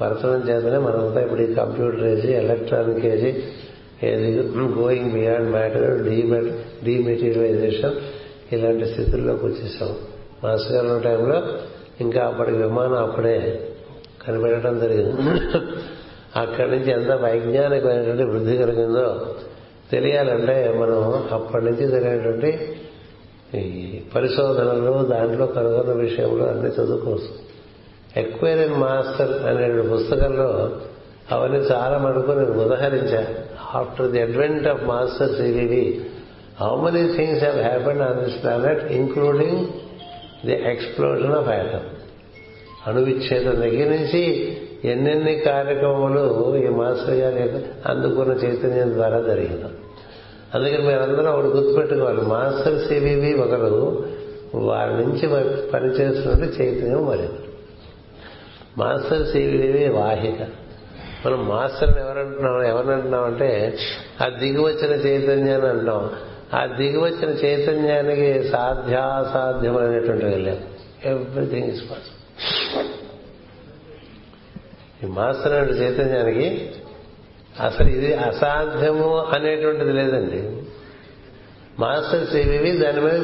పరచడం చేతనే మనమంతా ఇప్పుడు ఈ కంప్యూటర్ ఏజీ ఎలక్ట్రానిక్ ఏజీ ఏది గోయింగ్ బియాండ్ మ్యాటర్ డీమెటీరియలైజేషన్ ఇలాంటి స్థితుల్లోకి వచ్చేసాం. మాస్టర్ గారు టైంలో ఇంకా అప్పటికి విమానం అప్పుడే కనిపెట్టడం జరిగింది. అక్కడి నుంచి ఎంత వైజ్ఞానికమైనటువంటి వృద్ధి కలిగిందో తెలియాలంటే మనం అప్పటి నుంచి జరిగినటువంటి ఈ పరిశోధనలు దాంట్లో కనుగొన్న విషయంలో అన్ని చదువుకోవచ్చు. ఎక్వేరియన్ మాస్టర్ అనే పుస్తకంలో అవన్నీ చాలా మటుకు నేను ఉదహరించా. After the advent of master CVV how many things have happened on this planet including the explosion of atom అణువిచ్ఛేదం దగ్గర నుంచి ఎన్నెన్ని కార్యక్రమాలు ఈ మాస్టర్ గారి అందుకున్న చైతన్యం ద్వారా జరిగింది. అందుకని మీరందరూ ఒకటి గుర్తుపెట్టుకోవాలి. మాస్టర్ సివివి ఒకరు వారి నుంచి పనిచేస్తున్నట్టు చైతన్యం మరొకరు మాస్టర్ సివివి వాహిక. మనం మాస్టర్ని ఎవరంటున్నాం ఎవరినంటున్నామంటే ఆ దిగివచ్చిన చైతన్యాన్ని అంటాం. ఆ దిగివచ్చిన చైతన్యానికి సాధ్యాసాధ్యమైనటువంటివి లేవు. ఎవ్రీథింగ్ ఇస్ పాసిబుల్ ఈ మాస్టర్ అనే చైతన్యానికి అసలు ఇది అసాధ్యము అనేటువంటిది లేదండి. మాస్టర్ సివివి దాని మీద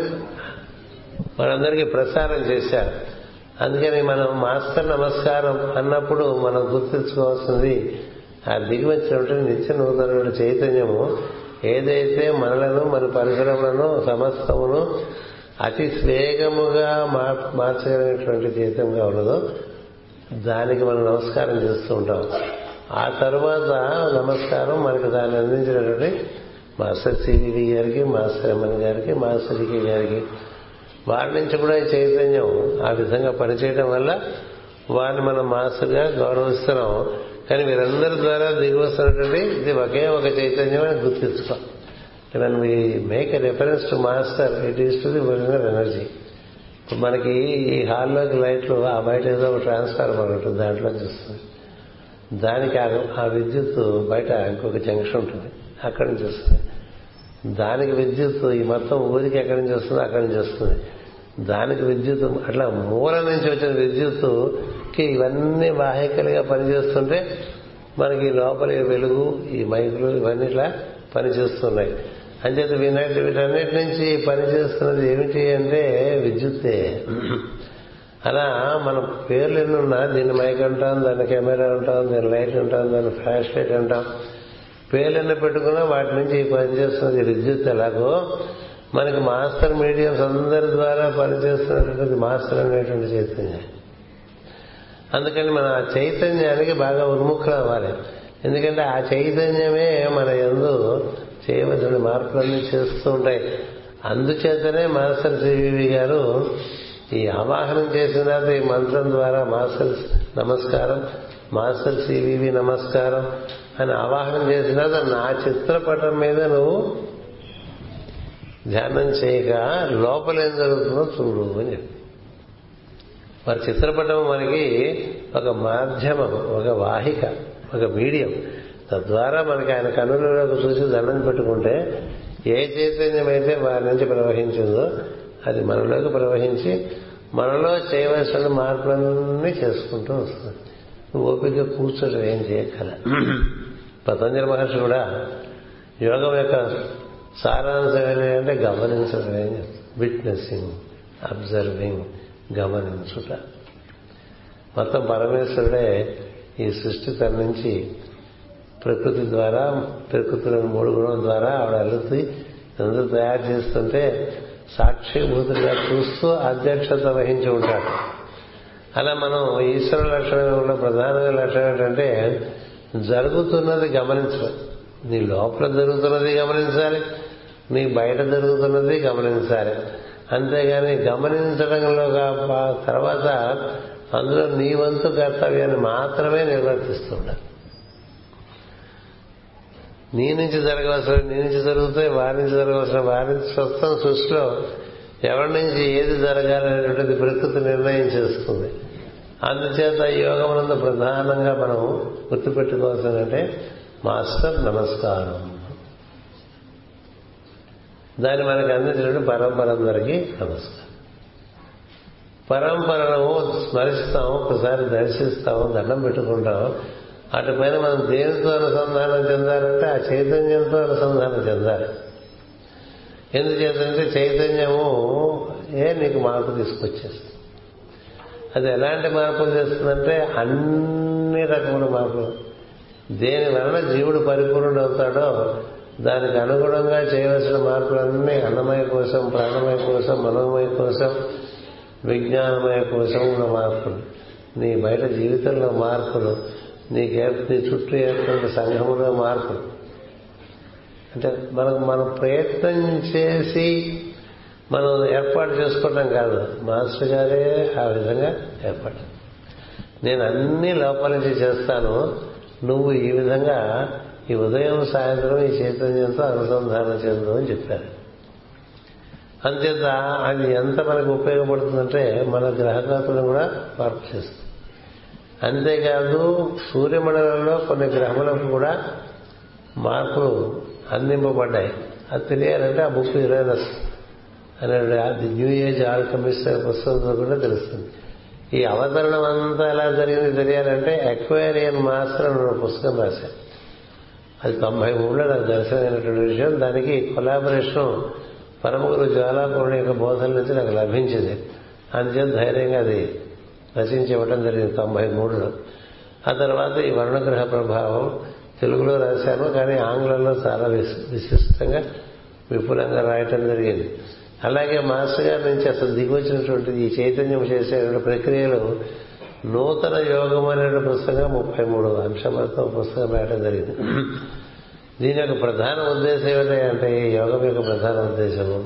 మనందరికీ ప్రసారం చేశారు. అందుకని మనం మాస్టర్ నమస్కారం అన్నప్పుడు మనం గుర్తించుకోవాల్సింది ఆ దిగి వచ్చినటువంటి నిత్య నూతన చైతన్యము ఏదైతే మనలను మన పరిసరములను సమస్తమును అతి వేగముగా మార్చగలిగినటువంటి జీవితంగా ఉన్నదో దానికి మనం నమస్కారం చేస్తూ ఉంటాం. ఆ తర్వాత నమస్కారం మనకు దాన్ని అందించినటువంటి మాస్టర్ సివివి గారికి మాస్టర్ ఎమ్మెన్ గారికి మాస్టర్ కే గారికి. వారి నుంచి కూడా ఈ చైతన్యం ఆ విధంగా పనిచేయడం వల్ల వారిని మనం మాస్టర్గా గౌరవిస్తున్నాం. కానీ వీరందరి ద్వారా దిగి వస్తున్నటువంటి ఇది ఒకే ఒక చైతన్యం అని గుర్తించుకో. When we make a reference to master it is to the original energy ఇప్పుడు మనకి ఈ హాల్లోకి లైట్లు ఆ బయట ఏదో ఒక ట్రాన్స్ఫార్మర్ ఉంటుంది దాంట్లో చూస్తుంది. దానికి ఆ విద్యుత్ బయట ఇంకొక జంక్షన్ ఉంటుంది అక్కడి నుంచి వస్తుంది. దానికి విద్యుత్ ఈ మొత్తం ఊరికి ఎక్కడి నుంచి వస్తుందో అక్కడి నుంచి వస్తుంది. దానికి విద్యుత్ అట్లా మూల నుంచి వచ్చిన విద్యుత్ ఓకే ఇవన్నీ వాహికలుగా పనిచేస్తుంటే మనకి లోపల వెలుగు ఈ మైకులు ఇవన్నీ ఇట్లా పనిచేస్తున్నాయి. అంచేత వీటి వీటన్నిటి నుంచి పనిచేస్తున్నది ఏమిటి అంటే విద్యుత్తే. అలా మన పేర్లు ఎన్నున్నా దీన్ని మైక్ అంటాం దాన్ని కెమెరా అంటాం దాని లైట్ అంటాం దాన్ని ఫ్లాష్ లైట్ అంటాం. పేర్లు ఎన్ని పెట్టుకున్నా వాటి నుంచి పనిచేస్తున్నది విద్యుత్ ఎలాగో. మనకి మాస్టర్ మీడియంస్ అందరి ద్వారా పనిచేస్తున్నటువంటి మాస్టర్ అనేటువంటి చైతన్యం. అందుకని మన ఆ చైతన్యానికి బాగా ఉన్ముఖులు అవ్వాలి ఎందుకంటే ఆ చైతన్యమే మన ఎందు చేయవలసిన మార్పులన్నీ చేస్తూ ఉంటాయి. అందుచేతనే మాస్టర్ సివివి గారు ఈ ఆవాహనం చేసిన తర్వాత ఈ మంత్రం ద్వారా మాస్టర్ నమస్కారం మాస్టర్ సివివి నమస్కారం అని ఆవాహనం చేసిన తర్వాత నా చిత్రపటం మీద నువ్వు ధ్యానం చేయక లోపలేం జరుగుతుందో చూడు అని చెప్పి. మరి చిత్రపటం మనకి ఒక మాధ్యమం ఒక వాహిక ఒక మీడియం. తద్వారా మనకి ఆయన కన్నులలోకి చూసి దండం పెట్టుకుంటే ఏ చైతన్యం అయితే వారి నుంచి ప్రవహించిందో అది మనలోకి ప్రవహించి మనలో చేయవలసిన మార్పులన్నీ చేసుకుంటూ వస్తుంది. నువ్వు ఓపిక కూర్చోటం ఏం చేయగల పతంజలి మహర్షి కూడా యోగం యొక్క సారాంశం ఏంటంటే గమనించడమే విట్నెసింగ్ అబ్జర్వింగ్ గమనించుట. మొత్తం పరమేశ్వరుడే ఈ సృష్టి తన నుంచి ప్రకృతి ద్వారా ప్రకృతిలోని మూడు గుణం ద్వారా ఆవిడ అల్లుతి అందరూ తయారు చేస్తుంటే సాక్షిభూతులుగా చూస్తూ అధ్యక్షత వహించి ఉంటాడు. అలా మనం ఈశ్వర లక్షణంలో ప్రధానమైన లక్షణం ఏంటంటే జరుగుతున్నది గమనించడం. నీ లోపల జరుగుతున్నది గమనించాలి. నీ బయట జరుగుతున్నది గమనించాలి. అంతేగాని గమనించడంలో తర్వాత అందులో నీ వంతు కర్తవ్యాన్ని మాత్రమే నిర్వర్తిస్తుండాలి నీ నుంచి జరగవలసిన నీ నుంచి జరుగుతే వారి నుంచి జరగవలసిన వారి నుంచి స్వస్థం సృష్టిలో ఎవరి నుంచి ఏది జరగాలనేటువంటిది ప్రకృతి నిర్ణయం చేస్తుంది అందుచేత యోగమునందు ప్రధానంగా మనం గుర్తుపెట్టుకోవాల్సిందంటే మాస్టర్ నమస్కారం. దాన్ని మనకి అందించినట్టు పరంపరందరికీ నమస్కారం పరంపరను స్మరిస్తాం ఒకసారి దర్శిస్తాం దండం పెట్టుకుంటాం అటుపైన మనం దేనితో అనుసంధానం చెందాలంటే ఆ చైతన్యంతో అనుసంధానం చెందాలి. ఎందుచేతంటే చైతన్యము ఏ నీకు మార్పు తీసుకొచ్చేస్తుంది. అది ఎలాంటి మార్పులు చేస్తుందంటే అన్ని రకముల మార్పులు. దేని వలన జీవుడు పరిపూర్ణుడు అవుతాడో దానికి అనుగుణంగా చేయవలసిన మార్పులన్నీ అన్నమయ కోసం ప్రాణమయ కోసం మనోమయ కోసం విజ్ఞానమయ కోసం ఉన్న మార్పులు. నీ బయట జీవితంలో మార్పులు నీకే నీ చుట్టూ ఏర్పడిన సంఘంలో మార్పులు. అంటే మనకు మనం ప్రయత్నం చేసి మనం ఏర్పాటు చేసుకోవడం కాదు. మాస్టర్ గారే ఆ విధంగా ఏర్పాటు. నేను అన్ని లోపల నుంచి చేస్తాను. నువ్వు ఈ విధంగా ఈ ఉదయం సాయంత్రం ఈ చైతన్యంతో అనుసంధానం చెందు అని చెప్పారు. అంతేత అది ఎంత మనకు ఉపయోగపడుతుందంటే మన గ్రహకాతులను కూడా మార్పు చేస్తుంది. అంతేకాదు సూర్యమండలంలో కొన్ని గ్రహములకు కూడా మార్పులు అందింపబడ్డాయి. అది తెలియాలంటే ఆ బుక్ యురేనస్ అనే ది న్యూ ఏజ్ ఆల్కమిస్ట్ పుస్తకంతో కూడా తెలుస్తుంది. ఈ అవతరణం అంతా ఎలా జరిగింది తెలియాలంటే అక్వేరియన్ మాస్టర్ అని పుస్తకం రాశారు. అది తొంభై మూడులో నాకు దర్శనమైనటువంటి విషయం. దానికి కొలాబరేషన్ పరమగురు జ్వాలాపూర్ణ యొక్క బోధన నుంచి నాకు లభించింది. అందుచేత ధైర్యంగా అది రచించి ఇవ్వడం జరిగింది తొంభై మూడులో. ఆ తర్వాత ఈ వర్ణగ్రహ ప్రభావం తెలుగులో రాశాను కానీ ఆంగ్లంలో చాలా విశిష్టంగా విపులంగా రాయటం జరిగింది. అలాగే మాస్టర్ గారి నుంచి అసలు దిగొచ్చినటువంటి ఈ చైతన్యం చేసే ప్రక్రియలు నూతన యోగం అనే పుస్తకం ముప్పై మూడు అంశములతో పుస్తకం రాయడం జరిగింది. దీని యొక్క ప్రధాన ఉద్దేశం ఏమిటంటే ఈ యోగం యొక్క ప్రధాన ఉద్దేశము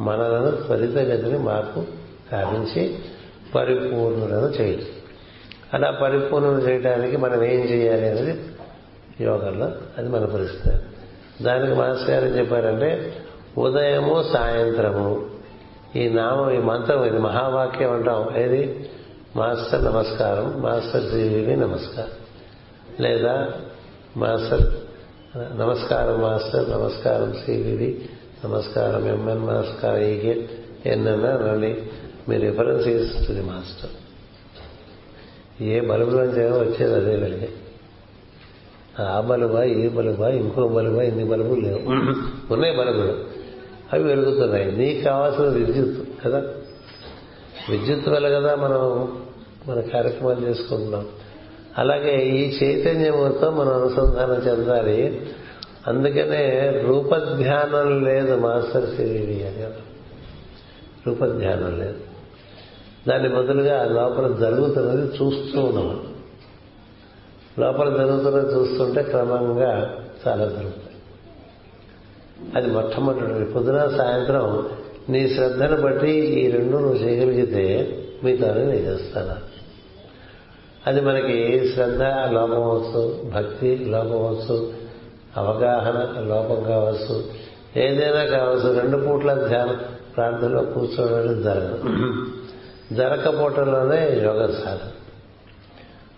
మనలను త్వరితగతిని మార్పు సాధించి పరిపూర్ణులను చేయడం అలా పరిపూర్ణులు చేయడానికి మనం ఏం చేయాలి అనేది యోగంలో అది మన పరిస్థితి. దానికి మాస్టర్ గారు ఏం చెప్పారంటే ఉదయము సాయంత్రము. ఈ నామం ఈ మంత్రం ఇది మహావాక్యం అంటాం. ఏది? మాస్టర్ నమస్కారం మాస్టర్ శ్రీవి నమస్కారం. లేదా మాస్టర్ నమస్కారం మాస్టర్ నమస్కారం శ్రీవి నమస్కారం ఎంఎన్ నమస్కారం ఈగే ఎన్నన్నా అనండి మీ రిఫరెన్స్ ఇస్తుంది మాస్టర్. ఏ బలుబులోంచి వచ్చేది అదే వెలిగే ఆ బలుబా ఈ బలుబా ఇంకో బలుబా ఇన్ని బలుబులు లేవు. ఉన్నాయి బలుబులు. అవి వెలుగుతున్నాయి. నీకు కావాల్సిన విద్యుత్ కదా? విద్యుత్ వల్ల కదా మనం మన కార్యక్రమాలు చేసుకుంటున్నాం. అలాగే ఈ చైతన్యంతో మనం అనుసంధానం చెందాలి. అందుకనే రూపధ్యానం లేదు మాస్టర్ శరీరి అని రూపధ్యానం లేదు. దాని బదులుగా లోపల జరుగుతున్నది చూస్తూ ఉన్నాం. లోపల జరుగుతున్నది చూస్తుంటే క్రమంగా చాలా జరుగుతుంది అది మొట్టమొదటి. పొద్దున సాయంత్రం నీ శ్రద్ధను బట్టి ఈ రెండు నువ్వు చేయగలిగితే మిగతాను నేను చేస్తాను అది మనకి శ్రద్ధ లోపమవచ్చు భక్తి లోపమవచ్చు అవగాహన లోపం కావచ్చు ఏదైనా కావచ్చు. రెండు పూట్ల ధ్యానం ప్రార్థనలో కూర్చోవడం జరగదు. జరగకపోవటంలోనే యోగ సాధన.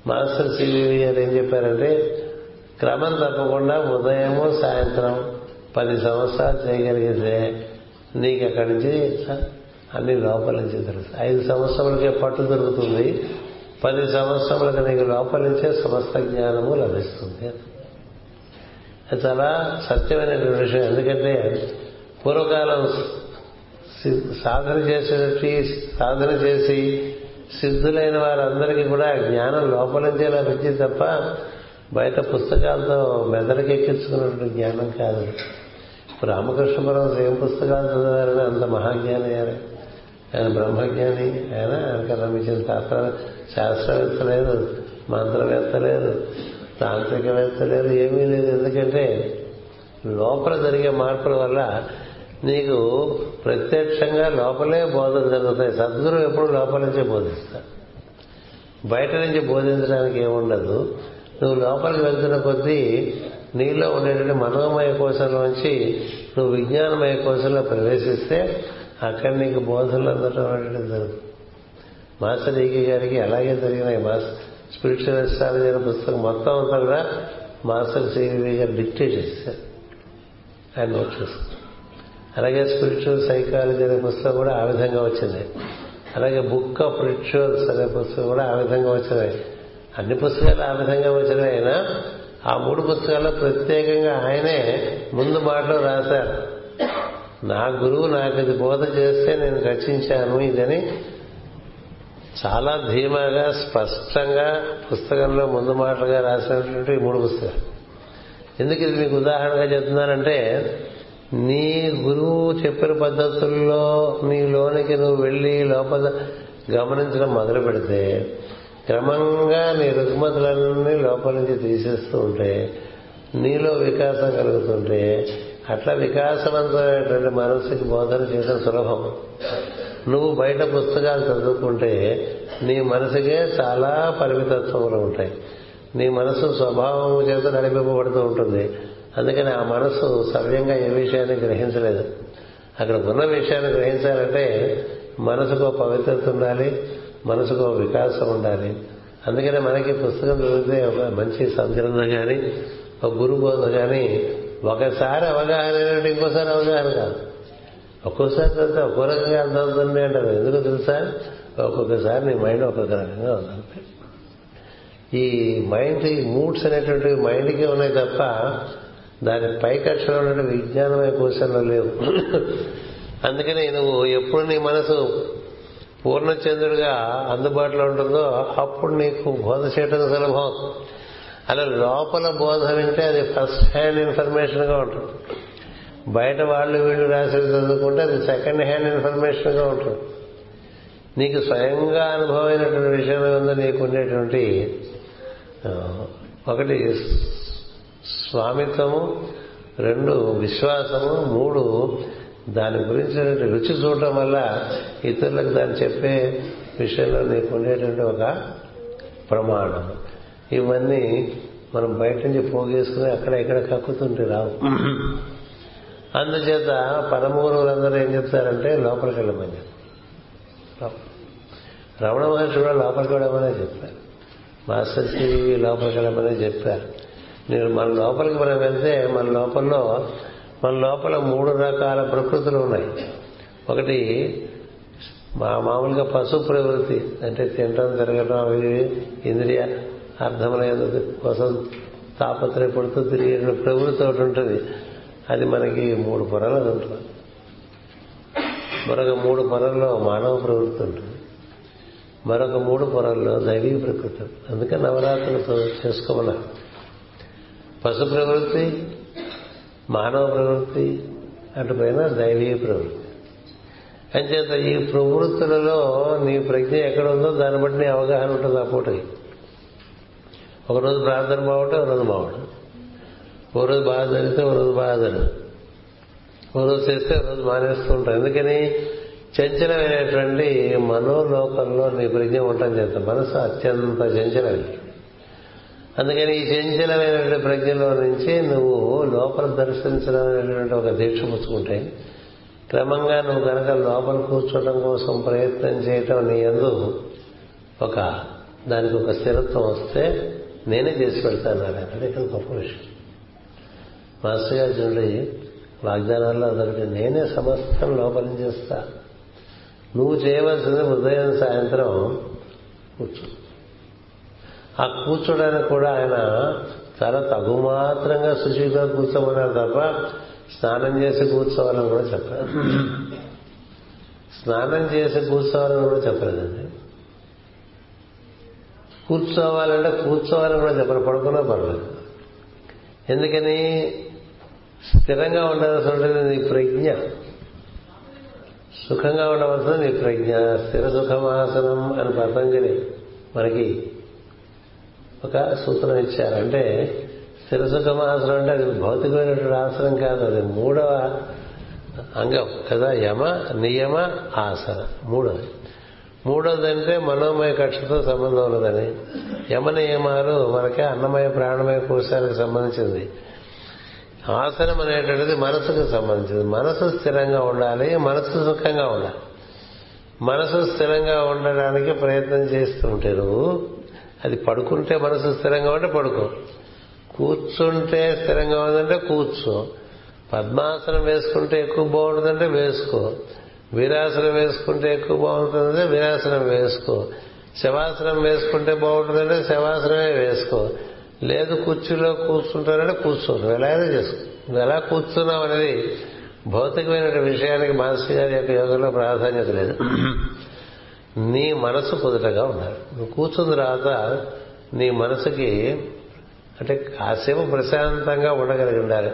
మాస్టర్ సివివి గారు ఏం చెప్పారంటే క్రమం తప్పకుండా ఉదయము సాయంత్రం పది సంవత్సరాలు చేయగలిగితే నీకు అక్కడి నుంచి అన్ని లోపల నుంచి తెలుసు. ఐదు సంవత్సరాలకే పట్టు దొరుకుతుంది. పది సంవత్సరములకు నీకు లోపల నుంచే సమస్త జ్ఞానము లభిస్తుంది. అది చాలా సత్యమైనటువంటి విషయం. ఎందుకంటే పూర్వకాలం సాధన చేసేటట్టు సాధన చేసి సిద్ధులైన వారందరికీ కూడా జ్ఞానం లోపల నుంచే లభించింది తప్ప బయట పుస్తకాలతో మెదడుకెక్కించుకున్నటువంటి జ్ఞానం కాదు. రామకృష్ణ పరమహంస ఏం పుస్తకాలు చదివారని అంత మహాజ్ఞాని అయ్యారు. ఆయన బ్రహ్మజ్ఞాని ఆయన ఆయనకు లభించిన శాస్త్ర శాస్త్రవేత్త లేదు మంత్రవేత్త లేదు తాంత్రికవేత్త లేదు ఏమీ లేదు. ఎందుకంటే లోపల జరిగే మార్పుల వల్ల నీకు ప్రత్యక్షంగా లోపలే బోధన జరుగుతాయి. సద్గురు ఎప్పుడు లోపల నుంచే బోధిస్తారు. బయట నుంచి బోధించడానికి ఏముండదు. నువ్వు లోపలికి వెళ్తున్న కొద్దీ నీలో ఉండేటువంటి మనోమయ కోశంలోంచి నువ్వు విజ్ఞానమయ కోశంలో ప్రవేశిస్తే అక్కడ నీకు బోధనలు అందటం అనేటువంటి జరుగుతుంది. మాస్టర్ ఈకి గారికి అలాగే జరిగినాయి. మాస్టర్ స్పిరిచువల్ ఎస్ట్రాలజీ అనే పుస్తకం మొత్తం అంతా కూడా మాస్టర్ సివి గారు డిక్టేట్ చేశారు. ఆయన నోట్ చేసుకున్నారు. అలాగే స్పిరిచువల్ సైకాలజీ అనే పుస్తకం కూడా ఆ విధంగా వచ్చింది. అలాగే బుక్ ఆఫ్ రిచువల్స్ అనే పుస్తకం కూడా ఆ విధంగా వచ్చినాయి అన్ని పుస్తకాలు ఆ విధంగా వచ్చినవి అయినా ఆ మూడు పుస్తకాల్లో ప్రత్యేకంగా ఆయనే ముందు మాటలో రాశారు. నా గురువు నాకు ఇది బోధ చేస్తే నేను రచించాను ఇదని చాలా ధీమాగా స్పష్టంగా పుస్తకంలో ముందు మాటలుగా రాసినటువంటి మూడు పుస్తకాలు. ఎందుకు ఇది మీకు ఉదాహరణగా చెప్తున్నానంటే నీ గురువు చెప్పిన పద్ధతుల్లో నీలోనికి నువ్వు వెళ్ళి లోపల గమనించడం మొదలు పెడితే క్రమంగా నీ రుగ్మతులన్నీ లోపల నుంచి తీసేస్తూ ఉంటే నీలో వికాసం కలుగుతుంటే అట్లా వికాసవంతమైనటువంటి మనసుకి బోధన చేయడం సులభం. నువ్వు బయట పుస్తకాలు చదువుకుంటే నీ మనసుకే చాలా పరిమితత్వములు ఉంటాయి. నీ మనసు స్వభావం చేత నడిపింపబడుతూ ఉంటుంది. అందుకని ఆ మనసు సవ్యంగా ఏ విషయాన్ని గ్రహించలేదు. అక్కడ ఉన్న విషయాన్ని గ్రహించాలంటే మనసుకు పవిత్రత ఉండాలి. మనసుకు వికాసం ఉండాలి. అందుకనే మనకి పుస్తకం చదివితే ఒక మంచి సంచలనం కానీ ఒక గురు బోధ కానీ ఒకసారి అవగాహన అయినట్టు ఇంకోసారి అవగాహన కాదు. ఒక్కోసారి చదివితే ఒక్కో రకంగా అర్థమవుతుంది అంటారు. ఎందుకు తెలుసా? ఒక్కొక్కసారి నీ మైండ్ ఒక్కొక్క రకంగా అవుతుంది ఈ మైండ్ ఈ మూడ్స్ అనేటువంటివి మైండ్కే ఉన్నాయి తప్ప దాని పైకక్షలో ఉన్నటువంటి విజ్ఞానమైన కోశంలో లేవు. అందుకనే నువ్వు ఎప్పుడు నీ మనసు పూర్ణచంద్రుడిగా అందుబాటులో ఉంటుందో అప్పుడు నీకు బోధ చేయటం సులభం. అలా లోపల బోధ వింటే అది ఫస్ట్ హ్యాండ్ ఇన్ఫర్మేషన్గా ఉంటుంది. బయట వాళ్ళు వీళ్ళు రాసేది చదువుకుంటే అది సెకండ్ హ్యాండ్ ఇన్ఫర్మేషన్గా ఉంటుంది. నీకు స్వయంగా అనుభవమైనటువంటి విషయం ఉందో నీకు ఉండేటువంటి ఒకటి స్వామిత్వము రెండు విశ్వాసము మూడు దాని గురించినటువంటి రుచి చూడటం వల్ల ఇతరులకు దాన్ని చెప్పే విషయంలో నీకు ఉండేటువంటి ఒక ప్రమాణం. ఇవన్నీ మనం బయట నుంచి పోగేసుకుని అక్కడ ఇక్కడ కక్కుతుంటే రావు. అందుచేత పరమగురువులందరూ ఏం చెప్తారంటే లోపలికి వెళ్ళమని చెప్తారు. రమణ మహర్షి కూడా లోపలికి వెళ్ళమనే చెప్పారు. మాస్టర్ శ్రీ లోపలికి వెళ్ళమనే చెప్పారు. నేను మన లోపలికి మనం వెళ్తే మన లోపల్లో మన లోపల మూడు రకాల ప్రకృతులు ఉన్నాయి. ఒకటి మా మామూలుగా పశు ప్రవృత్తి అంటే తినడం తిరగడం అవి ఇంద్రియ అర్థముల కోసం తాపత్రయపడుతూ తిరిగిన ప్రవృత్తి ఒకటి ఉంటుంది. అది మనకి మూడు పొరలు అది ఉంటుంది. మరొక మూడు పొరల్లో మానవ ప్రవృత్తి ఉంటుంది. మరొక మూడు పొరల్లో దైవీ ప్రకృతి. అందుకే నవరాత్రులు చేసుకోమన్నారు. పశు ప్రవృత్తి మానవ ప్రవృత్తి అటుపైన దైవీ ప్రవృత్తి. అంచేత ఈ ప్రవృత్తులలో నీ ప్రజ్ఞ ఎక్కడ ఉందో దాన్ని బట్టి నీ అవగాహన ఉంటుంది ఆ పూటకి. ఒకరోజు ప్రార్థన బాగుంటే ఒకరోజు బాగుంటుంది ఓ రోజు బాగా జరిగితే ఓ రోజు బాగా జరగదు. ఓ రోజు చేస్తే ఓ రోజు మానేస్తూ ఉంటాం ఎందుకని? చంచలమైనటువంటి మనోలోకంలో నీ ప్రజ్ఞ ఉండటం చేత మనసు అత్యంత చంచలమైనటువంటి అందుకని ఈ చంచలమైనటువంటి ప్రజ్ఞలో నుంచి నువ్వు లోపల దర్శించడం అనేటువంటి ఒక దీక్ష పుచ్చుకుంటే క్రమంగా నువ్వు కనుక లోపల కూర్చోవడం కోసం ప్రయత్నం చేయటం నీ ఎందు ఒక దానికి ఒక స్థిరత్వం వస్తే నేనే చేసి పెడతాను అంటే ఇక్కడ గొప్ప విషయం. మాస్టర్ గారు చూడండి వాగ్దానాల్లో అదొకటి నేనే సమస్తం లోపల చేస్తా నువ్వు చేయవలసింది ఉదయం సాయంత్రం కూర్చో. ఆ కూర్చోడానికి కూడా ఆయన చాలా తగుమాత్రంగా శుచిగా కూర్చోమన్నారు తప్ప స్నానం చేసి కూర్చోవాలని కూడా చెప్పారు స్నానం చేసి కూర్చోవాలని కూడా చెప్పలేదండి. కూర్చోవాలంటే కూర్చోవాలని కూడా చెప్పరు పడుకున్నా పర్లేదు. ఎందుకని? స్థిరంగా ఉండవలసినది నీ ప్రజ్ఞ. సుఖంగా ఉండవలసిన నీ ప్రజ్ఞ. స్థిర సుఖమాసనం అని పతంజలి మనకి ఒక సూత్రం ఇచ్చారు. అంటే స్థిర సుఖమాసనం అంటే అది భౌతికమైనటువంటి ఆసనం కాదు. అది మూడవ అంగం కదా? యమ నియమ ఆసన. మూడవది మూడవది అంటే మనోమయ కక్షతో సంబంధం ఉన్నదని. యమ నియమాలు మనకి అన్నమయ ప్రాణమయ కోశాలకు సంబంధించింది. ఆసనం అనేటువంటిది మనసుకు సంబంధించింది. మనసు స్థిరంగా ఉండాలి మనసు సుఖంగా ఉండాలి. మనసు స్థిరంగా ఉండడానికి ప్రయత్నం చేస్తుంటే నువ్వు అది పడుకుంటే మనసు స్థిరంగా ఉంటే పడుకో. కూర్చుంటే స్థిరంగా ఉందంటే కూర్చో. పద్మాసనం వేసుకుంటే ఎక్కువ బాగుంటుందంటే వేసుకో. వీరాసనం వేసుకుంటే ఎక్కువ బాగుంటుందంటే వీరాసనం వేసుకో. శవాసనం వేసుకుంటే బాగుంటుందంటే శవాసనమే వేసుకో. లేదు కుర్చీలో కూర్చుంటానంటే కూర్చో నువ్వు ఎలాగైనా చేసుకో. నువ్వు ఎలా కూర్చున్నావు అనేది భౌతికమైన విషయానికి మాస్టర్ గారి యొక్క యోగంలో ప్రాధాన్యత లేదు. నీ మనసు కుదుటగా ఉండాలి. నువ్వు కూర్చున్న తర్వాత నీ మనసుకి అంటే కాసేపు ప్రశాంతంగా ఉండగలిగి ఉండాలి.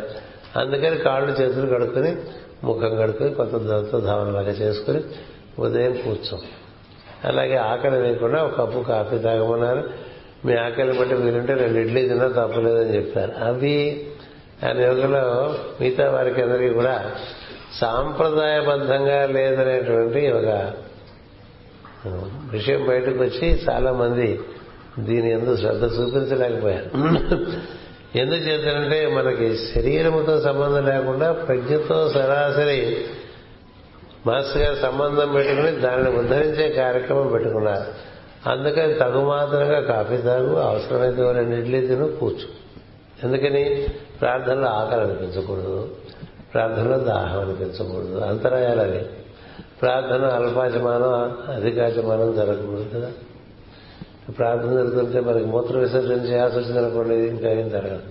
అందుకని కాళ్ళు చేతులు కడుక్కొని ముఖం కడుక్కొని కొత్త దంత ధావనలాగా చేసుకుని ఉదయం కూర్చో. అలాగే ఆకలి లేకుండా ఒక కప్పు కాఫీ తాగమన్నారు. మీ ఆకలి బట్టి మీరుంటే రెండు ఇడ్లీ తిన్నా తప్పలేదని చెప్పారు. అవి ఆయన యోగలో మిగతా వారికి అందరికీ కూడా సాంప్రదాయబద్ధంగా లేదనేటువంటి ఒక విషయం బయటకు వచ్చి చాలా మంది దీని ఎందు శ్రద్ధ చూపించలేకపోయారు. ఎందుకు చేశారంటే మనకి శరీరముతో సంబంధం లేకుండా ప్రజ్ఞతో సరాసరి మాస్టర్ గారు సంబంధం పెట్టుకుని దానిని ఉద్ధరించే కార్యక్రమం పెట్టుకున్నారు. అందుకని తగుమాత్రంగా కాఫీ తాగు అవసరమైతే రెండు ఇడ్లీ తిను కూర్చు. ఎందుకని? ప్రార్థనలో ఆకలి అనిపించకూడదు. ప్రార్థనలో దాహం అనిపించకూడదు. అంతరాయాలు అవి. ప్రార్థన అల్పాచమానం అధికాచమానం జరగకూడదు కదా. ప్రార్థన జరుగుతుంటే మనకి మూత్ర విసర్జన చేయాల్సి వచ్చింది అనుకోండి ఇంకా ఏం జరగదు.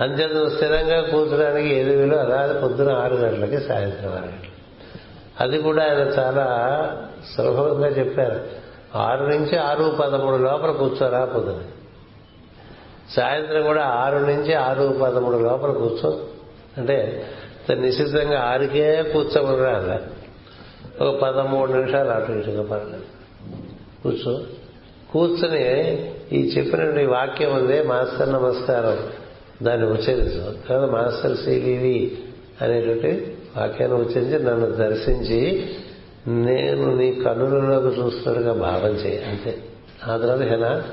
అంతేత స్థిరంగా కూర్చోడానికి ఏది వీలు? అలా పొద్దున ఆరు గంటలకి సాయంత్రం ఆరు గంటలకి. అది కూడా ఆయన చాలా సులభంగా చెప్పారు. ఆరు నుంచి ఆరు పదమూడు లోపల కూర్చోరా పొద్దున. సాయంత్రం కూడా ఆరు నుంచి ఆరు పదమూడు లోపల కూర్చో. అంటే నిశ్చితంగా ఆరుకే కూర్చోమని అలా? ఒక పదమూడు నిమిషాలు అటు ఇటుగా పర్లేదు. కూర్చో. కూర్చుని ఈ చెప్పిన వాక్యం ఉంది మాస్టర్ నమస్కారం. దాన్ని ఉచ్చరించు. తర్వాత మాస్టర్ శ్రీలివి అనేటువంటి వాక్యాన్ని ఉచ్చరించి నన్ను దర్శించి నేను నీ కన్నులలోకి చూస్తున్నట్టుగా భావం చేయి అంతే. ఆ తర్వాత హెనా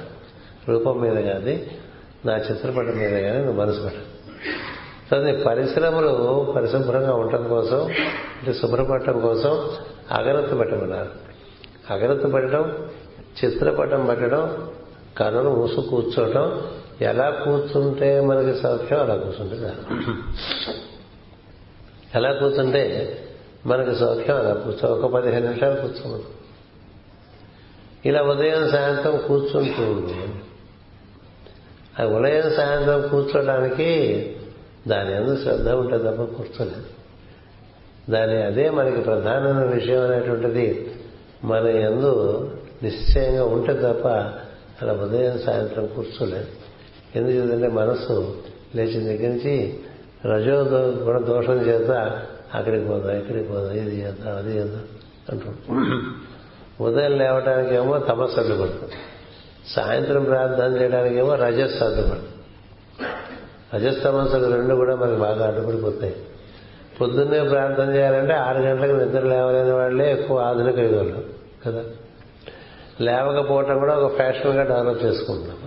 రూపం మీద కానీ నా చిత్రపటం మీద కానీ నువ్వు మనసు పెట్ట. తర్వాత పరిశ్రమలు పరిశుభ్రంగా ఉండటం కోసం అంటే శుభ్రపడటం కోసం అగరత్తు పెట్టమన్నారు అగరత్తు పెట్టడం చిత్రపటం పెట్టడం కనులు మూసు కూర్చోవటం ఎలా కూర్చుంటే మనకి సౌఖ్యం అలా కూర్చుంటే ఎలా? కూర్చుంటే మనకి సౌఖ్యం అలా కూర్చో ఒక పదిహేను నిమిషాలు కూర్చోమను. ఇలా ఉదయం సాయంత్రం కూర్చుంటూ ఆ ఉదయం సాయంత్రం కూర్చోడానికి దాని ఎందుకు శ్రద్ధ ఉంటుంది తప్ప కూర్చోలేదు దాని అదే మనకి ప్రధానమైన విషయం అనేటువంటిది మన ఎందు నిశ్చయంగా ఉంటే తప్ప అలా ఉదయం సాయంత్రం కూర్చోలేదు. ఎందుకంటే మనసు లేచిన దగ్గర నుంచి రజో గుణ దోషం చేత అక్కడికి పోదాం ఇక్కడికి పోదాం ఇది చేద్దాం అది చేద్దాం అంటుంటాం ఉదయం లేవటానికేమో ఏమో తమస్సు అడ్డుపడుతుంది. సాయంత్రం ప్రార్థన చేయడానికేమో రజస్సు అడ్డుపడుతుంది. రజస్తమస్సులు రెండు కూడా మనకి బాగా అడ్డుపడిపోతాయి. పొద్దున్నే ప్రార్థన చేయాలంటే ఆరు గంటలకు నిద్ర లేవలేని వాళ్ళే ఎక్కువ ఆధునిక యుగంలో కదా? లేవకపోవటం కూడా ఒక ఫ్యాషన్గా డెవలప్ చేసుకుంటున్నాం.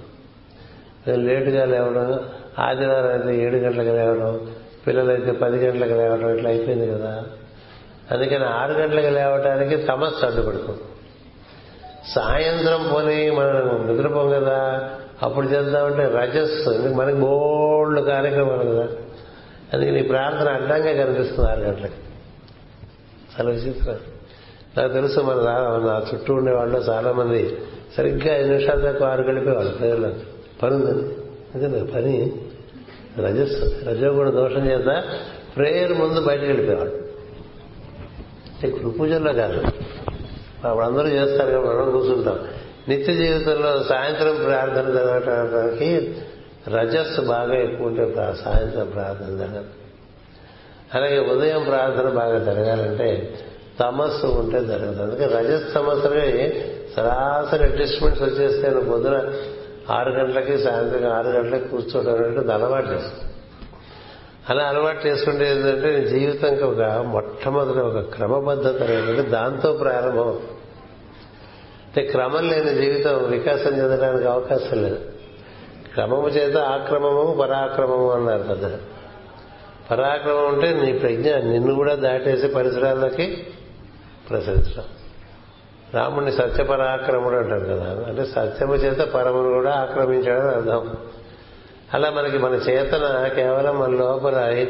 లేటుగా లేవడం ఆదివారం అయితే ఏడు గంటలకు లేవడం పిల్లలైతే పది గంటలకు లేవడం ఇట్లా అయిపోయింది కదా? అందుకని ఆరు గంటలకు లేవటానికి తమస్సు అడ్డుపడుతుంది సాయంత్రం పోనీ మనం నిద్రపోం కదా? అప్పుడు చేద్దామంటే రజస్సు మనకి బోల్డ్ కార్యక్రమాలు కదా? అది నీ ప్రార్థన అడ్డంగా కనిపిస్తుంది ఆరు గంటలకి. చాలా విచిత్రం. నాకు తెలుసు మన నా చుట్టూ ఉండేవాళ్ళు చాలా మంది సరిగ్గా ఐదు నిమిషాల దాకా ఆరు గడిపేవాళ్ళు ప్రజలు పని ఉందని అంతే పని. రజస్సు రజోగుణ దోషం చేత ప్రేయర్ ముందు బయటకు వెళ్ళిపోయేవాడు అంటే పూజల్లో కాదు. అప్పుడు అందరూ చేస్తారు కదా మనం కూర్చుంటాం. నిత్య జీవితంలో సాయంత్రం ప్రార్థన జరగటానికి రజస్సు బాగా ఎక్కువ ఉంటే సాయంత్రం ప్రార్థన జరగదు. అలాగే ఉదయం ప్రార్థన బాగా జరగాలంటే తమస్సు ఉంటే జరగదు. అందుకే రజస్ తమస్సులకి సరాసరి అడ్జస్ట్మెంట్స్ వచ్చేస్తే పొద్దున ఆరు గంటలకి సాయంత్రం ఆరు గంటలకి కూర్చోవడం అనేది అలవాటు చేసుకో అలా అలవాటు చేసుకుంటే ఏంటంటే జీవితంకి ఒక మొట్టమొదటి ఒక క్రమబద్ధత అనేది దాంతో ప్రారంభం. అంటే క్రమం లేని జీవితం వికాసం చెందడానికి అవకాశం లేదు. క్రమము చేత ఆక్రమము పరాక్రమము అన్నారు కదా. పరాక్రమం అంటే నీ ప్రజ్ఞ నిన్ను కూడా దాటేసి పరిసరాలకి ప్రసరించడం. రాముడిని సత్యపరాక్రముడు అంటారు కదా. అంటే సత్యము చేత పరమును కూడా ఆక్రమించాడని అర్థం. అలా మనకి మన చేతన కేవలం మన లోపల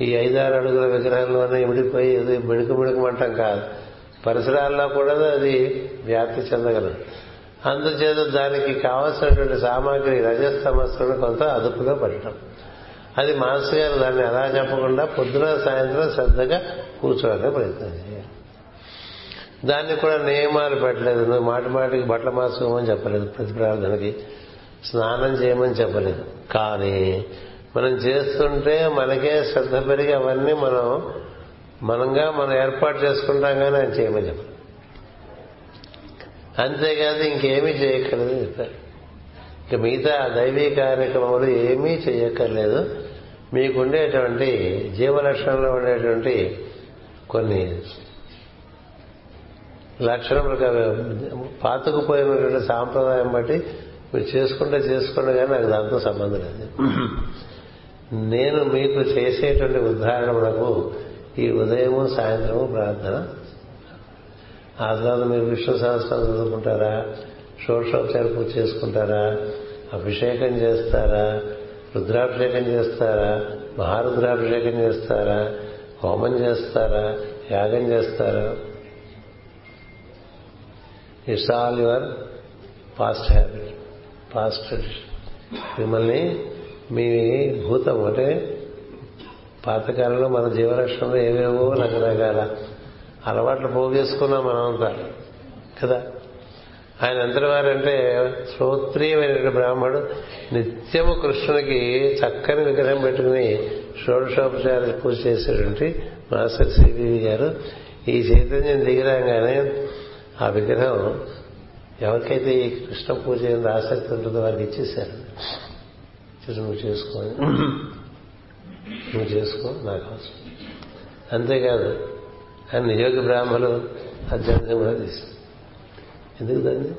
ఈ ఐదారు అడుగుల విగ్రహంలోనే ఇమిడిపోయి అది బిడుకు మిడుకుమంటాం కాదు. పరిసరాల్లో కూడా అది వ్యాప్తి చెందగలదు. అందుచేత దానికి కావలసినటువంటి సామాగ్రి రజస్తమస్సులను కొంత అదుపుగా పెట్టడం. అది మాస్టర్ గారు దాన్ని అలా చెప్పకుండా పొద్దున సాయంత్రం శ్రద్ధగా కూర్చోవాలని ప్రయత్నం చేయాలి. దాన్ని కూడా నియమాలు పెట్టలేదు. నువ్వు మాటి మాటికి బట్టలు మార్చుకోమని చెప్పలేదు. ప్రతి ప్రార్థనకి స్నానం చేయమని చెప్పలేదు. కానీ మనం చేస్తుంటే మనకే శ్రద్ధ పెరిగి అవన్నీ మనం మనంగా మనం ఏర్పాటు చేసుకుంటాం కానీ ఆయన చేయమని చెప్పలేదు. అంతేకాదు ఇంకేమీ చేయక్కర్లేదు చెప్పారు. ఇక మిగతా దైవీ కార్యక్రమాలు ఏమీ చేయక్కర్లేదు. మీకుండేటువంటి జీవలక్షణంలో ఉండేటువంటి కొన్ని లక్షణములు పాతుకుపోయినటువంటి సాంప్రదాయం బట్టి మీరు చేసుకుంటే చేసుకోండి కానీ నాకు దాంతో సంబంధం లేదు. నేను మీకు చేసేటువంటి ఉదాహరణకు ఈ ఉదయము సాయంత్రము ప్రార్థన ఆ తర్వాత మీరు విష్ణు సహస్రం చదువుకుంటారా? షోడశోపచార పూజ చేసుకుంటారా? అభిషేకం చేస్తారా? రుద్రాభిషేకం చేస్తారా? మహారుద్రాభిషేకం చేస్తారా? హోమం చేస్తారా? యాగం చేస్తారా? It's all your past habit past మిమ్మల్ని మీ భూతం అంటే పాతకాలంలో మన జీవరక్షణలో ఏవేవో రకరకాల అలవాట్లు పోగేసుకున్నాం మనమంతా కదా? ఆయన ఎంతటి వారంటే శ్రోత్రీయమైనటువంటి బ్రాహ్మడు నిత్యము కృష్ణునికి చక్కని విగ్రహం పెట్టుకుని షోడశోపచార పూజ చేసేటువంటి మాస్టర్ సిబివి గారు. ఈ చైతన్యం దిగిరాగానే ఆ విగ్రహం ఎవరికైతే ఈ కృష్ణ పూజ ఆసక్తి ఉంటుందో వారికి ఇచ్చేశారు. నువ్వు చేసుకోని నువ్వు చేసుకో నాకు అవసరం. అంతేకాదు కానీ నియోగ బ్రాహ్మలు అధ్యయనం కూడా ఎందుకు దాన్ని?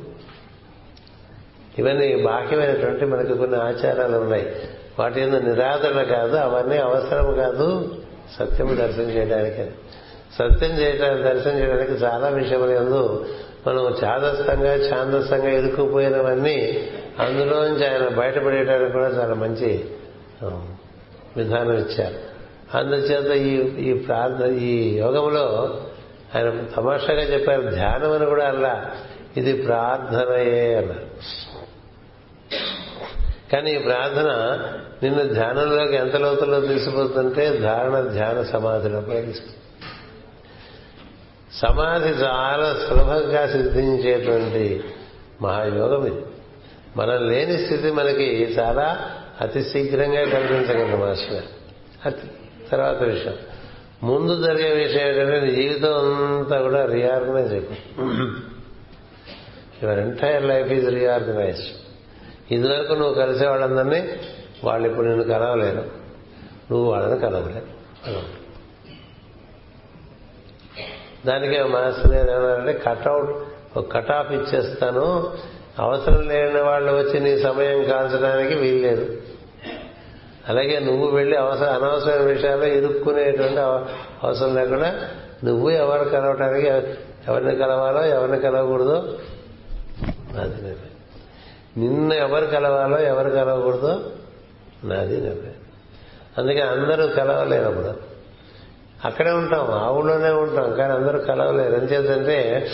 ఇవన్నీ బాహ్యమైనటువంటి మనకు కొన్ని ఆచారాలు ఉన్నాయి. వాటి మీద నిరాదరణ కాదు అవన్నీ అవసరం కాదు. సత్యం దర్శనం చేయడానికి. సత్యం చేయడానికి దర్శనం చేయడానికి చాలా విషయములు ఎందు మనం చాదస్తంగా ఛాందస్తంగా ఇరుక్కుపోయినవన్నీ అందులోంచి ఆయన బయటపడేయడానికి కూడా చాలా మంచి విధానం ఇచ్చారు. అందుచేత ఈ ఈ ప్రార్థన ఈ యోగంలో ఆయన తమాషాగా చెప్పారు ధ్యానం అని కూడా అలా ఇది ప్రార్థనయే అన్నారు. కానీ ఈ ప్రార్థన నిన్ను ధ్యానంలోకి ఎంత లోతుల్లో తీసుకుపోతుంటే ధారణ ధ్యాన సమాధిలో తీసుకు సమాధి చాలా సులభంగా సిద్ధించేటువంటి మహాయోగం ఇది. మనం లేని స్థితి మనకి చాలా అతి శీఘ్రంగా కల్పించగలరు మాస్టర్ అది తర్వాత విషయం. ముందు జరిగే విషయం ఏంటంటే నీ జీవితం అంతా కూడా రీఆర్గనైజ్ అయిపోయింది your entire life is reorganised ఇదివరకు నువ్వు కలిసే వాళ్ళందరినీ వాళ్ళు ఇప్పుడు నిన్ను కలవలేరు. నువ్వు వాళ్ళని కలవలేరు. దానికే మాస్టర్ గారు ఏమన్నారంటే కట్అవుట్ ఒక కట్ ఆఫ్ ఇచ్చేస్తాను. అవసరం లేని వాళ్ళు వచ్చి నీ సమయం కాల్చడానికి వీల్లేదు. అలాగే నువ్వు వెళ్ళి అవసరం అనవసరమైన విషయాల్లో ఇరుక్కునేటువంటి అవసరం లేకుండా నువ్వు ఎవరు కలవటానికి ఎవరిని కలవాలో ఎవరిని కలవకూడదో నాది నిర్ణయం. నిన్ను ఎవరు కలవాలో ఎవరు కలవకూడదో నాది నిర్ణయం. అందుకే అందరూ కలవలేనప్పుడు. అక్కడే ఉంటాం ఆ ఊళ్ళోనే ఉంటాం కానీ అందరూ కలవలేరు. ఎంచేతంటే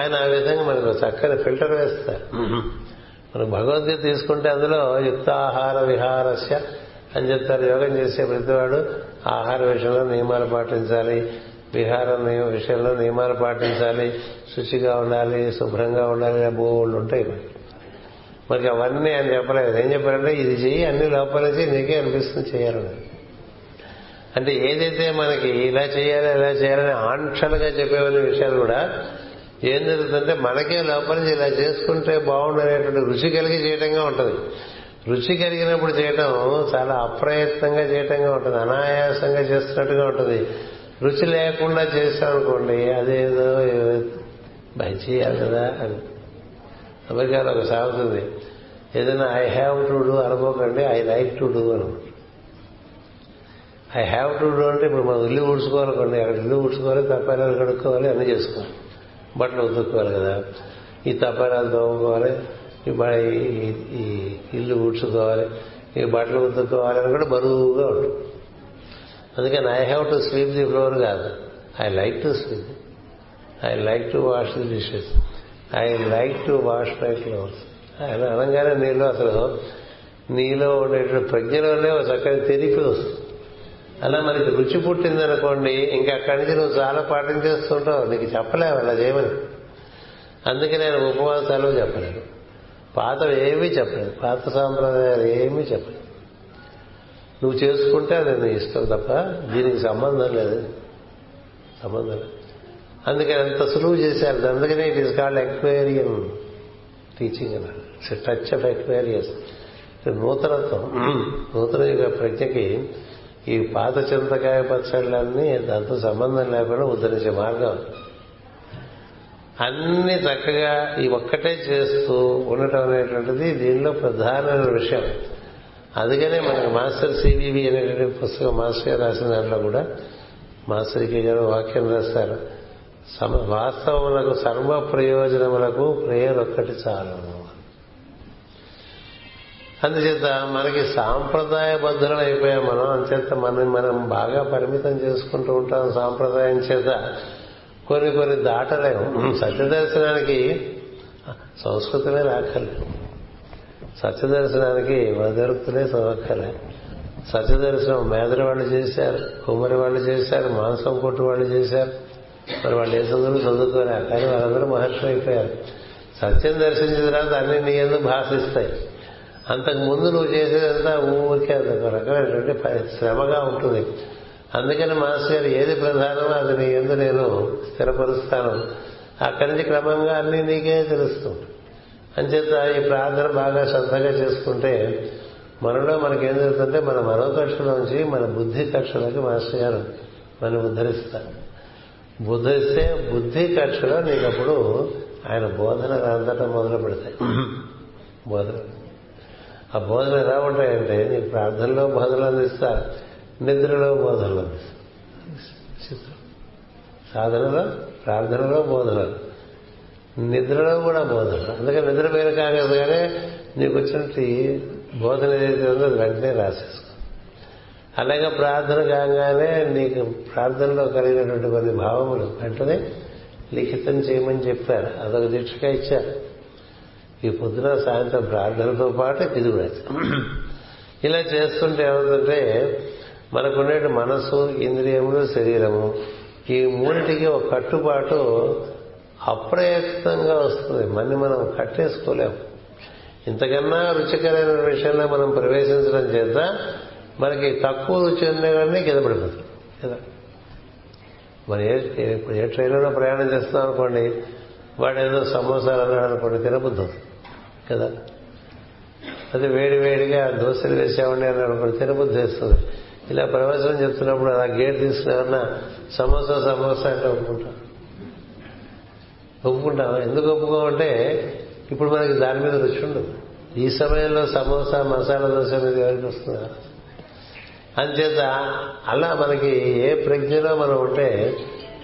ఆయన ఆ విధంగా మనకు చక్కని ఫిల్టర్ వేస్తారు. మనం భగవద్గీత తీసుకుంటే అందులో యుక్తాహార విహారస్య అని చెప్తారు. యోగం చేసే ప్రతివాడు ఆహార విషయంలో నియమాలు పాటించాలి. విహారం నియమ విషయంలో నియమాలు పాటించాలి. శుచిగా ఉండాలి శుభ్రంగా ఉండాలి బోళ్ళు ఉంటాయి మరి. అవన్నీ ఆయన చెప్పలేదు. ఏం చెప్పారంటే ఇది చెయ్యి అన్ని లోపల నుంచి నీకే అనిపిస్తుంది చేయాలని అంటే ఏదైతే మనకి ఇలా చేయాలి ఇలా చేయాలని ఆంక్షలుగా చెప్పేవన్నీ విషయాలు కూడా ఏం జరుగుతుందంటే మనకే లోపల నుంచి ఇలా చేసుకుంటే బాగుండనేటువంటి రుచి కలిగి చేయటంగా ఉంటుంది. రుచి కలిగినప్పుడు చేయటం చాలా అప్రయత్నంగా చేయటంగా ఉంటుంది అనాయాసంగా చేస్తున్నట్టుగా ఉంటుంది. రుచి లేకుండా చేశామనుకోండి అదేదో భయ చేయాలి కదా అని. అమెరికాలో ఒక సాగుతుంది ఏదైనా ఐ హ్యావ్ టు డూ అనుకోకండి ఐ లైక్ టు డూ అని. ఐ హ్యావ్ టు డూ అంటే ఇప్పుడు మనం ఇల్లు ఊడ్చుకోవాలనుకోండి అక్కడ ఇల్లు ఊడ్చుకోవాలి తప్పారాలు కడుక్కోవాలి అన్నీ చేసుకోవాలి. బట్టలు ఉతుక్కోవాలి కదా. ఈ తప్పారాలు తోముకోవాలి ఈ ఈ- ఇల్లు ఊడ్చుకోవాలి ఈ బట్టలు ఉతుక్కోవాలని కూడా బరువుగా ఉంటుంది. అందుకని I have to sweep the floor కాదు. I like to sweep I like to wash the dishes I like to wash my clothes ఆయన అనగానే నీలో అసలు నీలో ఉండేటువంటి ప్రజ్ఞలోనే ఒక చక్కని తెరిపి వస్తుంది. అలా మనకి రుచి పుట్టిందనుకోండి ఇంకా అక్కడి నుంచి నువ్వు చాలా పాఠం చేస్తుంటావు. నీకు చెప్పలేవు అలా చేయమని. అందుకే నేను ఉపవాసాలు చెప్పలేను. పాత ఏమీ చెప్పలేదు. పాత సాంప్రదాయాలు ఏమీ చెప్పలేదు. నువ్వు చేసుకుంటే అది నీ ఇష్టం తప్ప దీనికి సంబంధం లేదు. సంబంధం లేదు. అందుకని అంత సులువు చేశారు. అందుకనే it is called Aquarian teaching అన్నారు. టచ్ ఆఫ్ ఎక్వేరియస్ నూతనత్వం. నూతన యొక్క ప్రజ్ఞకి ఈ పాత చింతకాయ పచ్చళ్ళన్నీ దాంతో సంబంధం లేకుండా ఉద్ధరించే మార్గం అన్ని చక్కగా ఈ ఒక్కటే చేస్తూ ఉండటం అనేటువంటిది దీనిలో ప్రధానమైన విషయం. అందుకనే మనకి మాస్టర్ సివివి అనేటువంటి పుస్తకం మాస్టర్ గారు రాసిన దాంట్లో కూడా మాస్టర్కి గారు వాక్యం రాస్తారు. సమ వాస్తవములకు సర్వ ప్రయోజనములకు ప్రేయర్ ఒక్కటి చాలు. అందుచేత మనకి సాంప్రదాయబద్ధులం అయిపోయాం మనం. అంచేత మనం మనం బాగా పరిమితం చేసుకుంటూ ఉంటాం సాంప్రదాయం చేత. కొన్ని కొన్ని దాటలేము సత్యదర్శనానికి సంస్కృతమే రాకలేదు సత్యదర్శనానికి వదరుతులే చదవక్కలే సత్యదర్శనం మేదరి వాళ్ళు చేశారు కుమ్మరి వాళ్ళు చేశారు మాంసం కొట్టు వాళ్ళు చేశారు. మరి వాళ్ళు ఏ చదువులు చదువుకోలే కానీ వాళ్ళందరూ మహర్షులు అయిపోయారు. సత్యం దర్శించిన తర్వాత అన్ని నీ ఎందుకు భాషిస్తాయి. అంతకు ముందు నువ్వు చేసేదంతా ఊరికే ఒక రకమైనటువంటి శ్రమగా ఉంటుంది. అందుకని మాస్టర్ గారు ఏది ప్రధానమో అది నీ ఎందు నేను స్థిరపరుస్తాను. అక్కడి నుంచి క్రమంగా అన్ని నీకే తెలుస్తుంది అంచేత ఈ ప్రార్థన బాగా శ్రద్ధగా చేసుకుంటే మనలో మనకేం జరుగుతుంటే మన మనోకక్షలోంచి మన బుద్ధి కక్షలోకి మాస్టర్ గారు మనం ఉద్ధరిస్తారు. ఉద్ధరిస్తే బుద్ధి కక్షలో నీకప్పుడు ఆయన బోధన అంతటా మొదలు పెడతాయి. బోధన. ఆ బోధన ఎలా ఉంటాయంటే నీకు ప్రార్థనలో బోధనలు అందిస్తారు. నిద్రలో బోధనలు సాధనలో ప్రార్థనలో బోధనలు నిద్రలో కూడా బోధన అందుకని నిద్ర పేరు కాగదు కానీ నీకు వచ్చినట్టు బోధన ఏదైతే ఉందో అది వెంటనే రాసేసుకో. అలాగే ప్రార్థన కాగానే నీకు ప్రార్థనలో కలిగినటువంటి కొన్ని భావములు వెంటనే లిఖితం చేయమని చెప్పారు. అదొక దీక్షగా ఇచ్చారు. ఈ పొద్దున సాయంత్రం ప్రార్థనతో పాటు ఇది కూడా ఇలా చేస్తుంటే ఏమవుతుంటే మనకుండే మనసు ఇంద్రియములు శరీరము ఈ మూడింటికి ఒక కట్టుబాటు అప్రయత్నంగా వస్తుంది. మన్ని మనం కట్టేసుకోలేము. ఇంతకన్నా రుచికరమైన విషయంలో మనం ప్రవేశించడం చేత మనకి తక్కువ రుచి ఉండేవాడిని కింద పడిపోతుంది కదా? మనం ఏ ఇప్పుడు ఏ ట్రైన్లో ప్రయాణం చేస్తున్నాం అనుకోండి వాడు ఏదో సమోసాలు అన్నాడు అనుకోండి తినబుద్ధి కదా? అది వేడి వేడిగా దోశలు వేసామండి అని అనుకోండి తినబుద్ధి వేస్తుంది ఇలా ప్రవచనం చెప్తున్నప్పుడు అలా గేట్ తీసుకుని ఏమన్నా సమోసా సమోసా అంటే ఒప్పుకుంటాం ఒప్పుకుంటాం ఎందుకు ఒప్పుకోమంటే ఇప్పుడు మనకి దాని మీద రుచి ఉండదు. ఈ సమయంలో సమోసా మసాలా దోశ మీద ఎవరికి వస్తుందా? అంచేత అలా మనకి ఏ ప్రజ్ఞలో మనం ఉంటే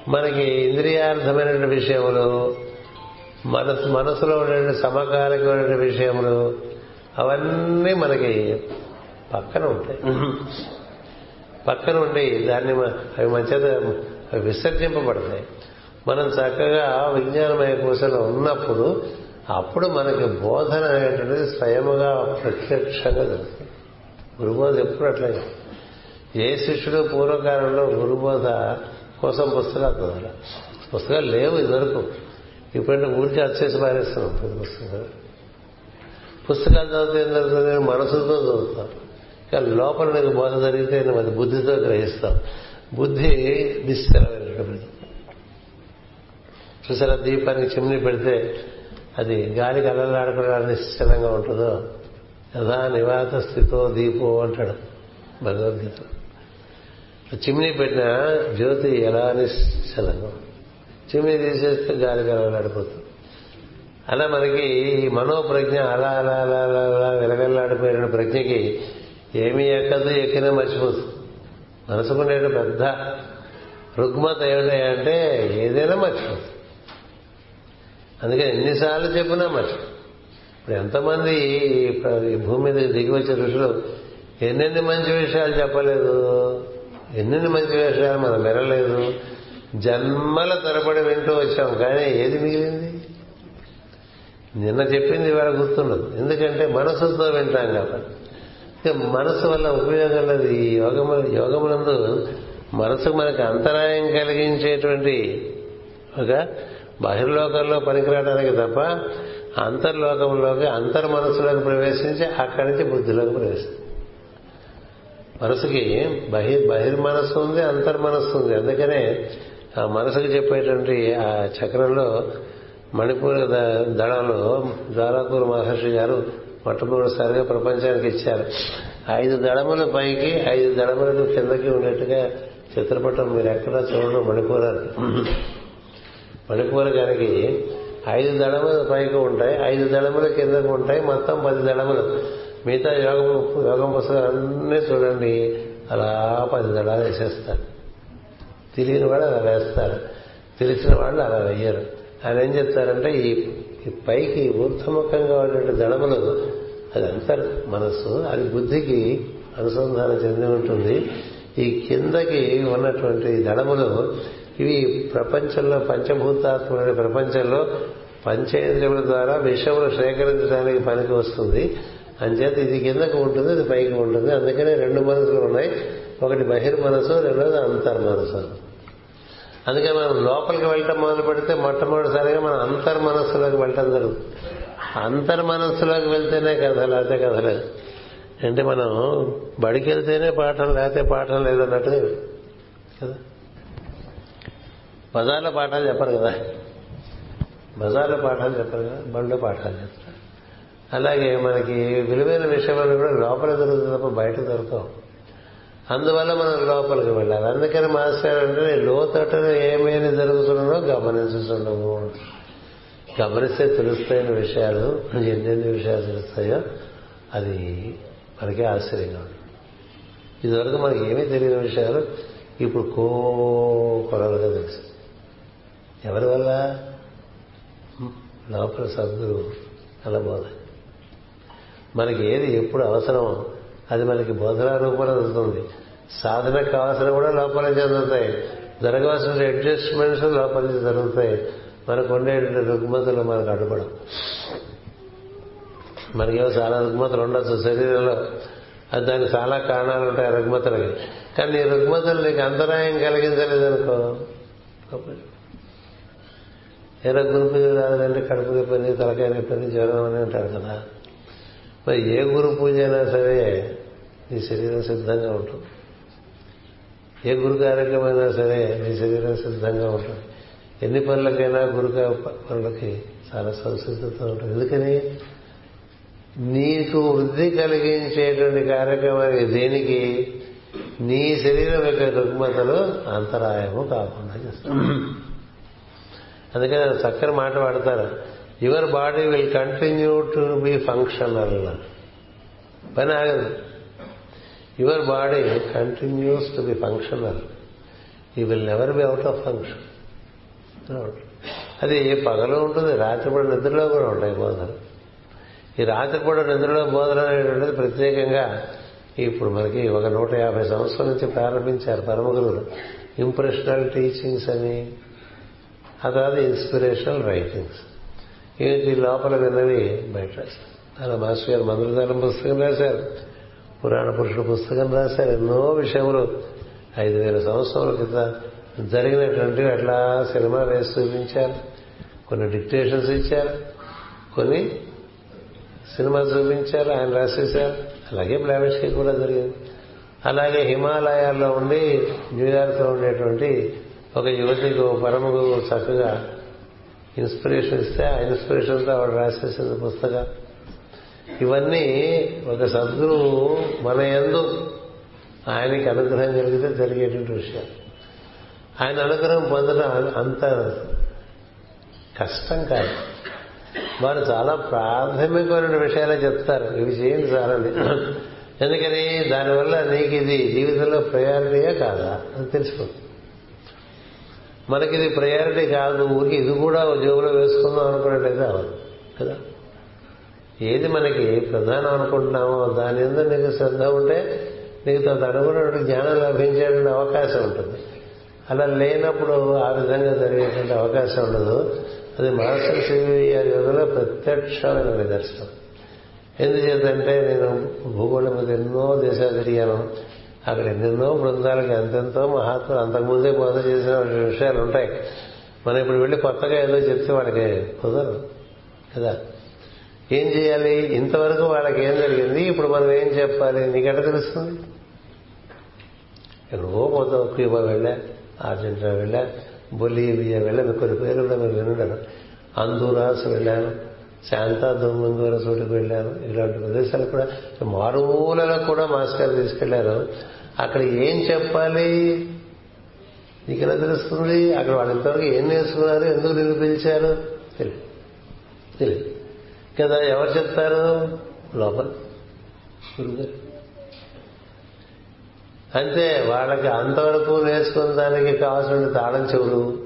మనకి ఇంద్రియార్థమైన విషయములు మనసు మనసులో ఉండే సమకాలికమైన విషయములు అవన్నీ మనకి పక్కన ఉంటాయి. పక్కన ఉండి దాన్ని అవి మన చేత అవి విసర్జింపబడతాయి. మనం చక్కగా విజ్ఞానమయ కోశంలో ఉన్నప్పుడు అప్పుడు మనకి బోధన అనేటువంటిది స్వయముగా ప్రత్యక్షంగా జరుగుతుంది. గురుబోధ ఎప్పుడు అట్లా. ఏ శిష్యుడు పూర్వకాలంలో గురుబోధ కోసం పుస్తకాలు చదవాలి. పుస్తకాలు లేవు ఇదివరకు. ఇప్పుడంటే ఊరికి అచ్చేసి పారేస్తున్నాం పుస్తకాలు పుస్తకాలు చదివితే ఏం జరుగుతుంది? మనసుతో చదువుతాం. లోపల నీకు బోధ జరిగితే నువ్వు అది బుద్ధితో గ్రహిస్తాం బుద్ధి నిశ్చలమైనటువంటి చూసారా దీపానికి చిమ్ని పెడితే అది గాలికి అల్లలాడకుండా నిశ్చలంగా ఉంటుందో? యథా నివాత స్థితో దీపో అంటాడు భగవద్గీత. చిమ్ని పెట్టిన జ్యోతి ఎలా నిశ్చలంగా? చిమ్ని తీసేస్తే గాలికి అల్లలాడిపోతుంది అలా మనకి ఈ మనోప్రజ్ఞ అలా అలా అలా అలా అలా విలగల్లాడిపోయిన ప్రజ్ఞకి ఏమి ఎక్కదు ఎక్కినా మర్చిపోతుంది మనసుకునే పెద్ద రుగ్మత ఏమిటంటే ఏదైనా మర్చిపోతుంది అందుకని ఎన్నిసార్లు చెప్పినా మర్చిపో ఇప్పుడు ఎంతమంది ఈ భూమి మీద దిగి వచ్చే ఋషులు ఎన్నెన్ని మంచి విషయాలు చెప్పలేదు ఎన్నెన్ని మంచి విషయాలు మనం వినలేదు జన్మల తరబడి వింటూ వచ్చాం కానీ ఏది మిగిలింది? నిన్న చెప్పింది ఇవాళ గుర్తుండదు. ఎందుకంటే మనసుతో వింటాం కాబట్టి. మనసు వల్ల ఉపయోగం లేదు. ఈ యోగము యోగమునందు మనసు మనకు అంతరాయం కలిగించేటువంటి ఒక బహిర్లోకంలో పనికిరావడానికి తప్ప అంతర్లోకంలోకి అంతర్ మనసులోకి ప్రవేశించి అక్కడి నుంచి బుద్ధిలోకి ప్రవేశించి మనసుకి బహిర్ బహిర్మనస్సు ఉంది అంతర్మనస్సు ఉంది. అందుకనే ఆ మనసుకు చెప్పేటువంటి ఆ చక్రంలో మణిపూర్ దళంలో జ్వాలాకూరు మహర్షి గారు మొట్టమొదటిసారిగా ప్రపంచానికి ఇచ్చారు. ఐదు దళముల పైకి ఐదు దళములకు కిందకి ఉండేట్టుగా చిత్రపటం మీరు ఎక్కడా చూడడం మణిపూర్ మణిపూర్ గారికి ఐదు దళముల పైకి ఉంటాయి ఐదు దళముల కిందకు ఉంటాయి మొత్తం పది దళములు. మిగతా యోగం యోగం పుస్తకాలు అన్నీ చూడండి అలా పది దళాలు వేసేస్తారు. తెలియని వాళ్ళు అలా వేస్తారు. తెలిసిన వాళ్ళు అలా వేయరు ఆయన ఏం చెప్తారంటే ఈ పైకి ఊర్ధముఖంగా ఉన్నటువంటి దళములు అది అంతర్ మనస్సు అది బుద్ధికి అనుసంధానం చెంది ఉంటుంది. ఈ కిందకి ఉన్నటువంటి దళములు ఇవి ప్రపంచంలో పంచభూతాత్మక ప్రపంచంలో పంచేంద్రియముల ద్వారా విషములు సేకరించడానికి పనికి వస్తుంది. అంచేత ఇది కిందకు ఉంటుంది ఇది పైకి ఉంటుంది. అందుకనే రెండు మనసులు ఉన్నాయి. ఒకటి బహిర్మనసు రెండోది అంతర్మనసు అందుకని మనం లోపలికి వెళ్ళటం మొదలు పెడితే మొట్టమొదటిసారిగా మనం అంతర్మనస్సులోకి వెళ్ళటం జరుగుతుంది. అంతర్మనస్సులోకి వెళ్తేనే కథ లేకపోతే కథ లేదు అంటే మనం బడికి వెళ్తేనే పాఠం లేకపోతే పాఠం లేదన్నట్టు కదా? బజార్లో పాఠాలు చెప్పరు కదా? బజార్లో పాఠాలు చెప్పరు కదా? బండ్లో పాఠాలు చెప్తారు. అలాగే మనకి విలువైన విషయాలు కూడా లోపల దొరుకుతుంది తప్ప బయట దొరకవు. అందువల్ల మనం లోపలికి వెళ్ళాలి. అందుకని మాస్టర్ అంటే లోతట్టున ఏమైనా జరుగుతున్నానో గమనించుతున్నాము గమనిస్తే తెలుస్తాయిన విషయాలు ఎన్నెన్ని విషయాలు తెలుస్తాయో అది మనకే ఆశ్చర్యంగా ఉంటుంది. ఇదివరకు మనకి ఏమీ తెలియని విషయాలు ఇప్పుడు కో కొరలుగా తెలుసు ఎవరి వల్ల? లోపల సద్గురు అలా బోధ. మనకి ఏది ఎప్పుడు అవసరమో అది మనకి బోధన రూపంలో జరుగుతుంది సాధనకు కావాల్సిన కూడా లోపల జరుగుతాయి జరగవలసిన అడ్జస్ట్మెంట్స్ లోపల జరుగుతాయి. మనకు ఉండేటువంటి రుగ్మతలు మనకు అడ్డుపడం మనకేమో చాలా రుగ్మతలు ఉండొచ్చు శరీరంలో. అది దానికి చాలా కారణాలు ఉంటాయి రుగ్మతలకి. కానీ నీ రుగ్మతలు నీకు అంతరాయం కలిగించలేదనుకో ఏ గురు పూజ రాదంటే కడుపు నొప్పింది తలకాయ నొప్పింది జ్వరం అని అంటారు కదా. మరి ఏ గురు పూజ అయినా సరే నీ శరీరం సిద్ధంగా ఉంటుంది. ఏ గురు కార్యక్రమైనా సరే నీ శరీరం సిద్ధంగా ఉంటుంది. ఎన్ని పనులకైనా గురుగా పనులకి చాలా సంసిద్ధత ఉంటుంది. ఎందుకని? నీకు వృద్ధి కలిగించేటువంటి కార్యక్రమానికి దేనికి? నీ శరీరం యొక్క రుగ్మతలు అంతరాయము కాకుండా చేస్తాం. అందుకని చక్కని మాట వాడతారు. Your body will continue to be functional పని ఆగదు. Your body continues to be functional you will never be out of function అది పగలు ఉంటుంది రాత్రిపూట నిద్రలో కూడా ఉంటాయి బోధనలు ఈ రాత్రిపూట నిద్రలో బోధన అనేటువంటిది ప్రత్యేకంగా ఇప్పుడు మనకి ఒక నూట యాభై సంవత్సరాల నుంచి ప్రారంభించారు పరమగురువులు ఇంప్రెషనల్ టీచింగ్స్ అని ఆ తర్వాత ఇన్స్పిరేషనల్ రైటింగ్స్ ఏంటి లోపల విన్నవి బయట రాశారు. అలా మాస్టర్ గారు మందులదానం పుస్తకం రాశారు పురాణ పురుషుడు పుస్తకం రాశారు ఎన్నో విషయములు. ఐదు వేల సంవత్సరాల క్రితం జరిగినటువంటి అట్లా సినిమా వేసి చూపించారు. కొన్ని డిక్టేషన్స్ ఇచ్చారు. కొన్ని సినిమా చూపించారు ఆయన రాసేశారు. అలాగే బ్లావిష్కి కూడా జరిగింది. అలాగే హిమాలయాల్లో ఉండి న్యూయార్క్లో ఉండేటువంటి ఒక యువతికి ఓ పరమకు చక్కగా ఇన్స్పిరేషన్ ఇస్తే ఆ ఇన్స్పిరేషన్తో ఆవిడ రాసేసింది పుస్తకం. ఇవన్నీ ఒక సద్గురువు మన ఎందు ఆయనకి అనుగ్రహం జరిగితే జరిగేటువంటి విషయాలు. ఆయన అనుగ్రహం పొందడం అంత కష్టం కాదు. వారు చాలా ప్రాథమికమైన విషయాలే చెప్తారు. ఇవి చేయండి చాలండి. ఎందుకని? దానివల్ల నీకు ఇది జీవితంలో ప్రయారిటీయే కాదా? అని తెలిసిపోతుంది. మనకి ఇది ప్రయారిటీ కాదు. ఊరికి ఇది కూడా ఉద్యోగంలో వేసుకుందాం అనుకున్నట్టయితే అవ్వదు కదా? ఏది మనకి ప్రధానం అనుకుంటున్నామో దాని మీద నీకు శ్రద్ధ ఉంటే నీకు తదనుగుణటువంటి జ్ఞానం లభించేటువంటి అవకాశం ఉంటుంది. అలా లేనప్పుడు ఆ విధంగా జరిగేటువంటి అవకాశం ఉండదు. అది మాస్టర్ సివిఆర్ యోగంలో ప్రత్యక్షమైన నిదర్శనం. ఎందుచేతంటే నేను భూగోళం మీద ఎన్నో దేశాలు తిరిగాను. అక్కడ ఎన్నెన్నో బృందాలకు ఎంతెంతో మహాత్ములు అంతకుముందే బోధ చేసిన విషయాలు ఉంటాయి. మనం ఇప్పుడు వెళ్ళి కొత్తగా ఏదో చెప్తే వాళ్ళకి కుదరదు కదా? ఏం చేయాలి? ఇంతవరకు వాళ్ళకి ఏం జరిగింది? ఇప్పుడు మనం ఏం చెప్పాలి? నీకెట తెలుస్తుంది? ఎక్కడికో పోతావు క్యూబా వెళ్ళా. అర్జెంటీనా వెళ్ళా బొలీవియా వెళ్ళా కొన్ని పేర్లు కూడా మీరు వినుండను అందురాస్ వెళ్ళాను శాంతా దొంగర చోటుకు వెళ్ళాను. ఇలాంటి ప్రదేశాలు కూడా మారుమూలలో కూడా మాస్టర్ తీసుకెళ్ళారు అక్కడ ఏం చెప్పాలి? నీకెలా తెలుస్తుంది? అక్కడ వాళ్ళు ఇంతవరకు ఏం నేర్చుకున్నారు? ఎందుకు నిన్ను పిలిచారు? తెలియదు తెలియదు కదా ఎవరు చెప్తారు? లోపల. గురుగారు అంతే వాళ్ళకి అంతవరకు నేర్చుకున్న దానికి కావాల్సిన తాళం చెవులు.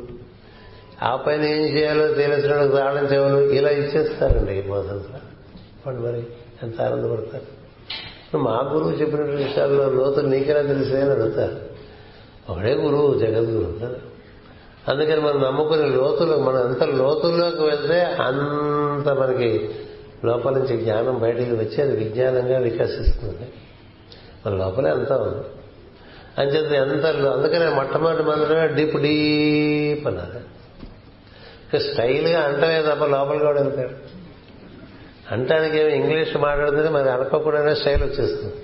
ఆ పైన ఏం చేయాలో తెలిసిన తాళం చెవులు ఇలా ఇచ్చేస్తారండి ఈ బోధంతా వాళ్ళు మరి ఎంత ఆనందపడతారు. మా గురువు చెప్పిన విషయాల్లో లోతులు నీకెలా తెలిసే అని అడుగుతారు. ఒకడే గురువు జగద్గురు అందుకని మనం నమ్ముకునే లోతులు మనం ఎంత లోతుల్లోకి వెళ్తే అంత మనకి లోపల నుంచి జ్ఞానం బయటికి వచ్చి అది విజ్ఞానంగా వికసిస్తుంది. మన లోపలే అంతా ఉంది. అంచేత ఎంత అందుకనే మొట్టమొదటి మందిరమే డీప్ డీప్ అన్నారు. స్టైల్గా అంటమే తప్ప లోపలికి కూడా వెళ్తాడు అంటానికి ఏమి ఇంగ్లీష్ మాట్లాడుతుంది మరి అనుకోకుండానే స్టైల్ వచ్చేస్తుంది.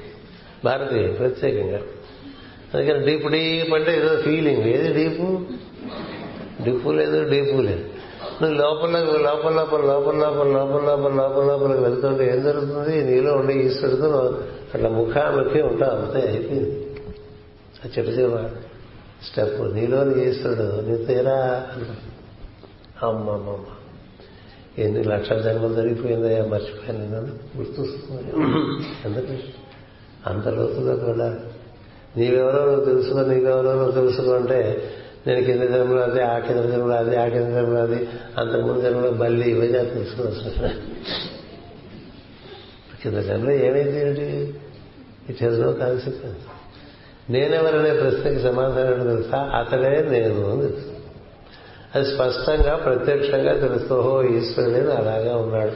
భారతీయ ప్రత్యేకంగా. అందుకని డీప్ డీప్ అంటే ఏదో ఫీలింగ్ ఏది డీపు? డిప్పు లేదు డీపు లేదు. నువ్వు లోపల లోపల లోపల లోపల లోపల లోపల లోపల లోపల లోపలికి వెళ్తుంటే ఏం జరుగుతుంది? నీలో ఉండే ఈశ్వరుడు అట్లా ముఖాముఖి ఉంటావు. అంతే అయిపోయింది. అది స్టెప్ నీలోని ఈశ్వరుడు నీ తీరా అమ్మమ్మమ్మ ఎన్ని లక్షల జన్మలు జరిగిపోయిందయ్యా మర్చిపోయాను నేను. గుర్తొస్తుంది. ఎందుకు అంత లోతులోకి వెళ్ళాలి. నీవెవరో నువ్వు తెలుసుకో నీవెవరో నువ్వు తెలుసుకో అంటే నేను కింద జన్మలు అది ఆ కింద జన్మలు అది ఆ కింద జన్మలు అది అంతకుముందు జన్మలో బల్లి ఇవే తెలుసుకోవచ్చు కింద జన్మలో ఏమైంది ఏంటి? ఇట్ హెస్ నో కాన్సిక్వెన్స్ నేనెవరనే ప్రశ్నకి సమాధానం తెలుసా? అతడే నేను అని తెలుసు. అది స్పష్టంగా ప్రత్యక్షంగా తెలుస్తూ ఓహో ఈశ్వరుడే అలాగా ఉన్నాడు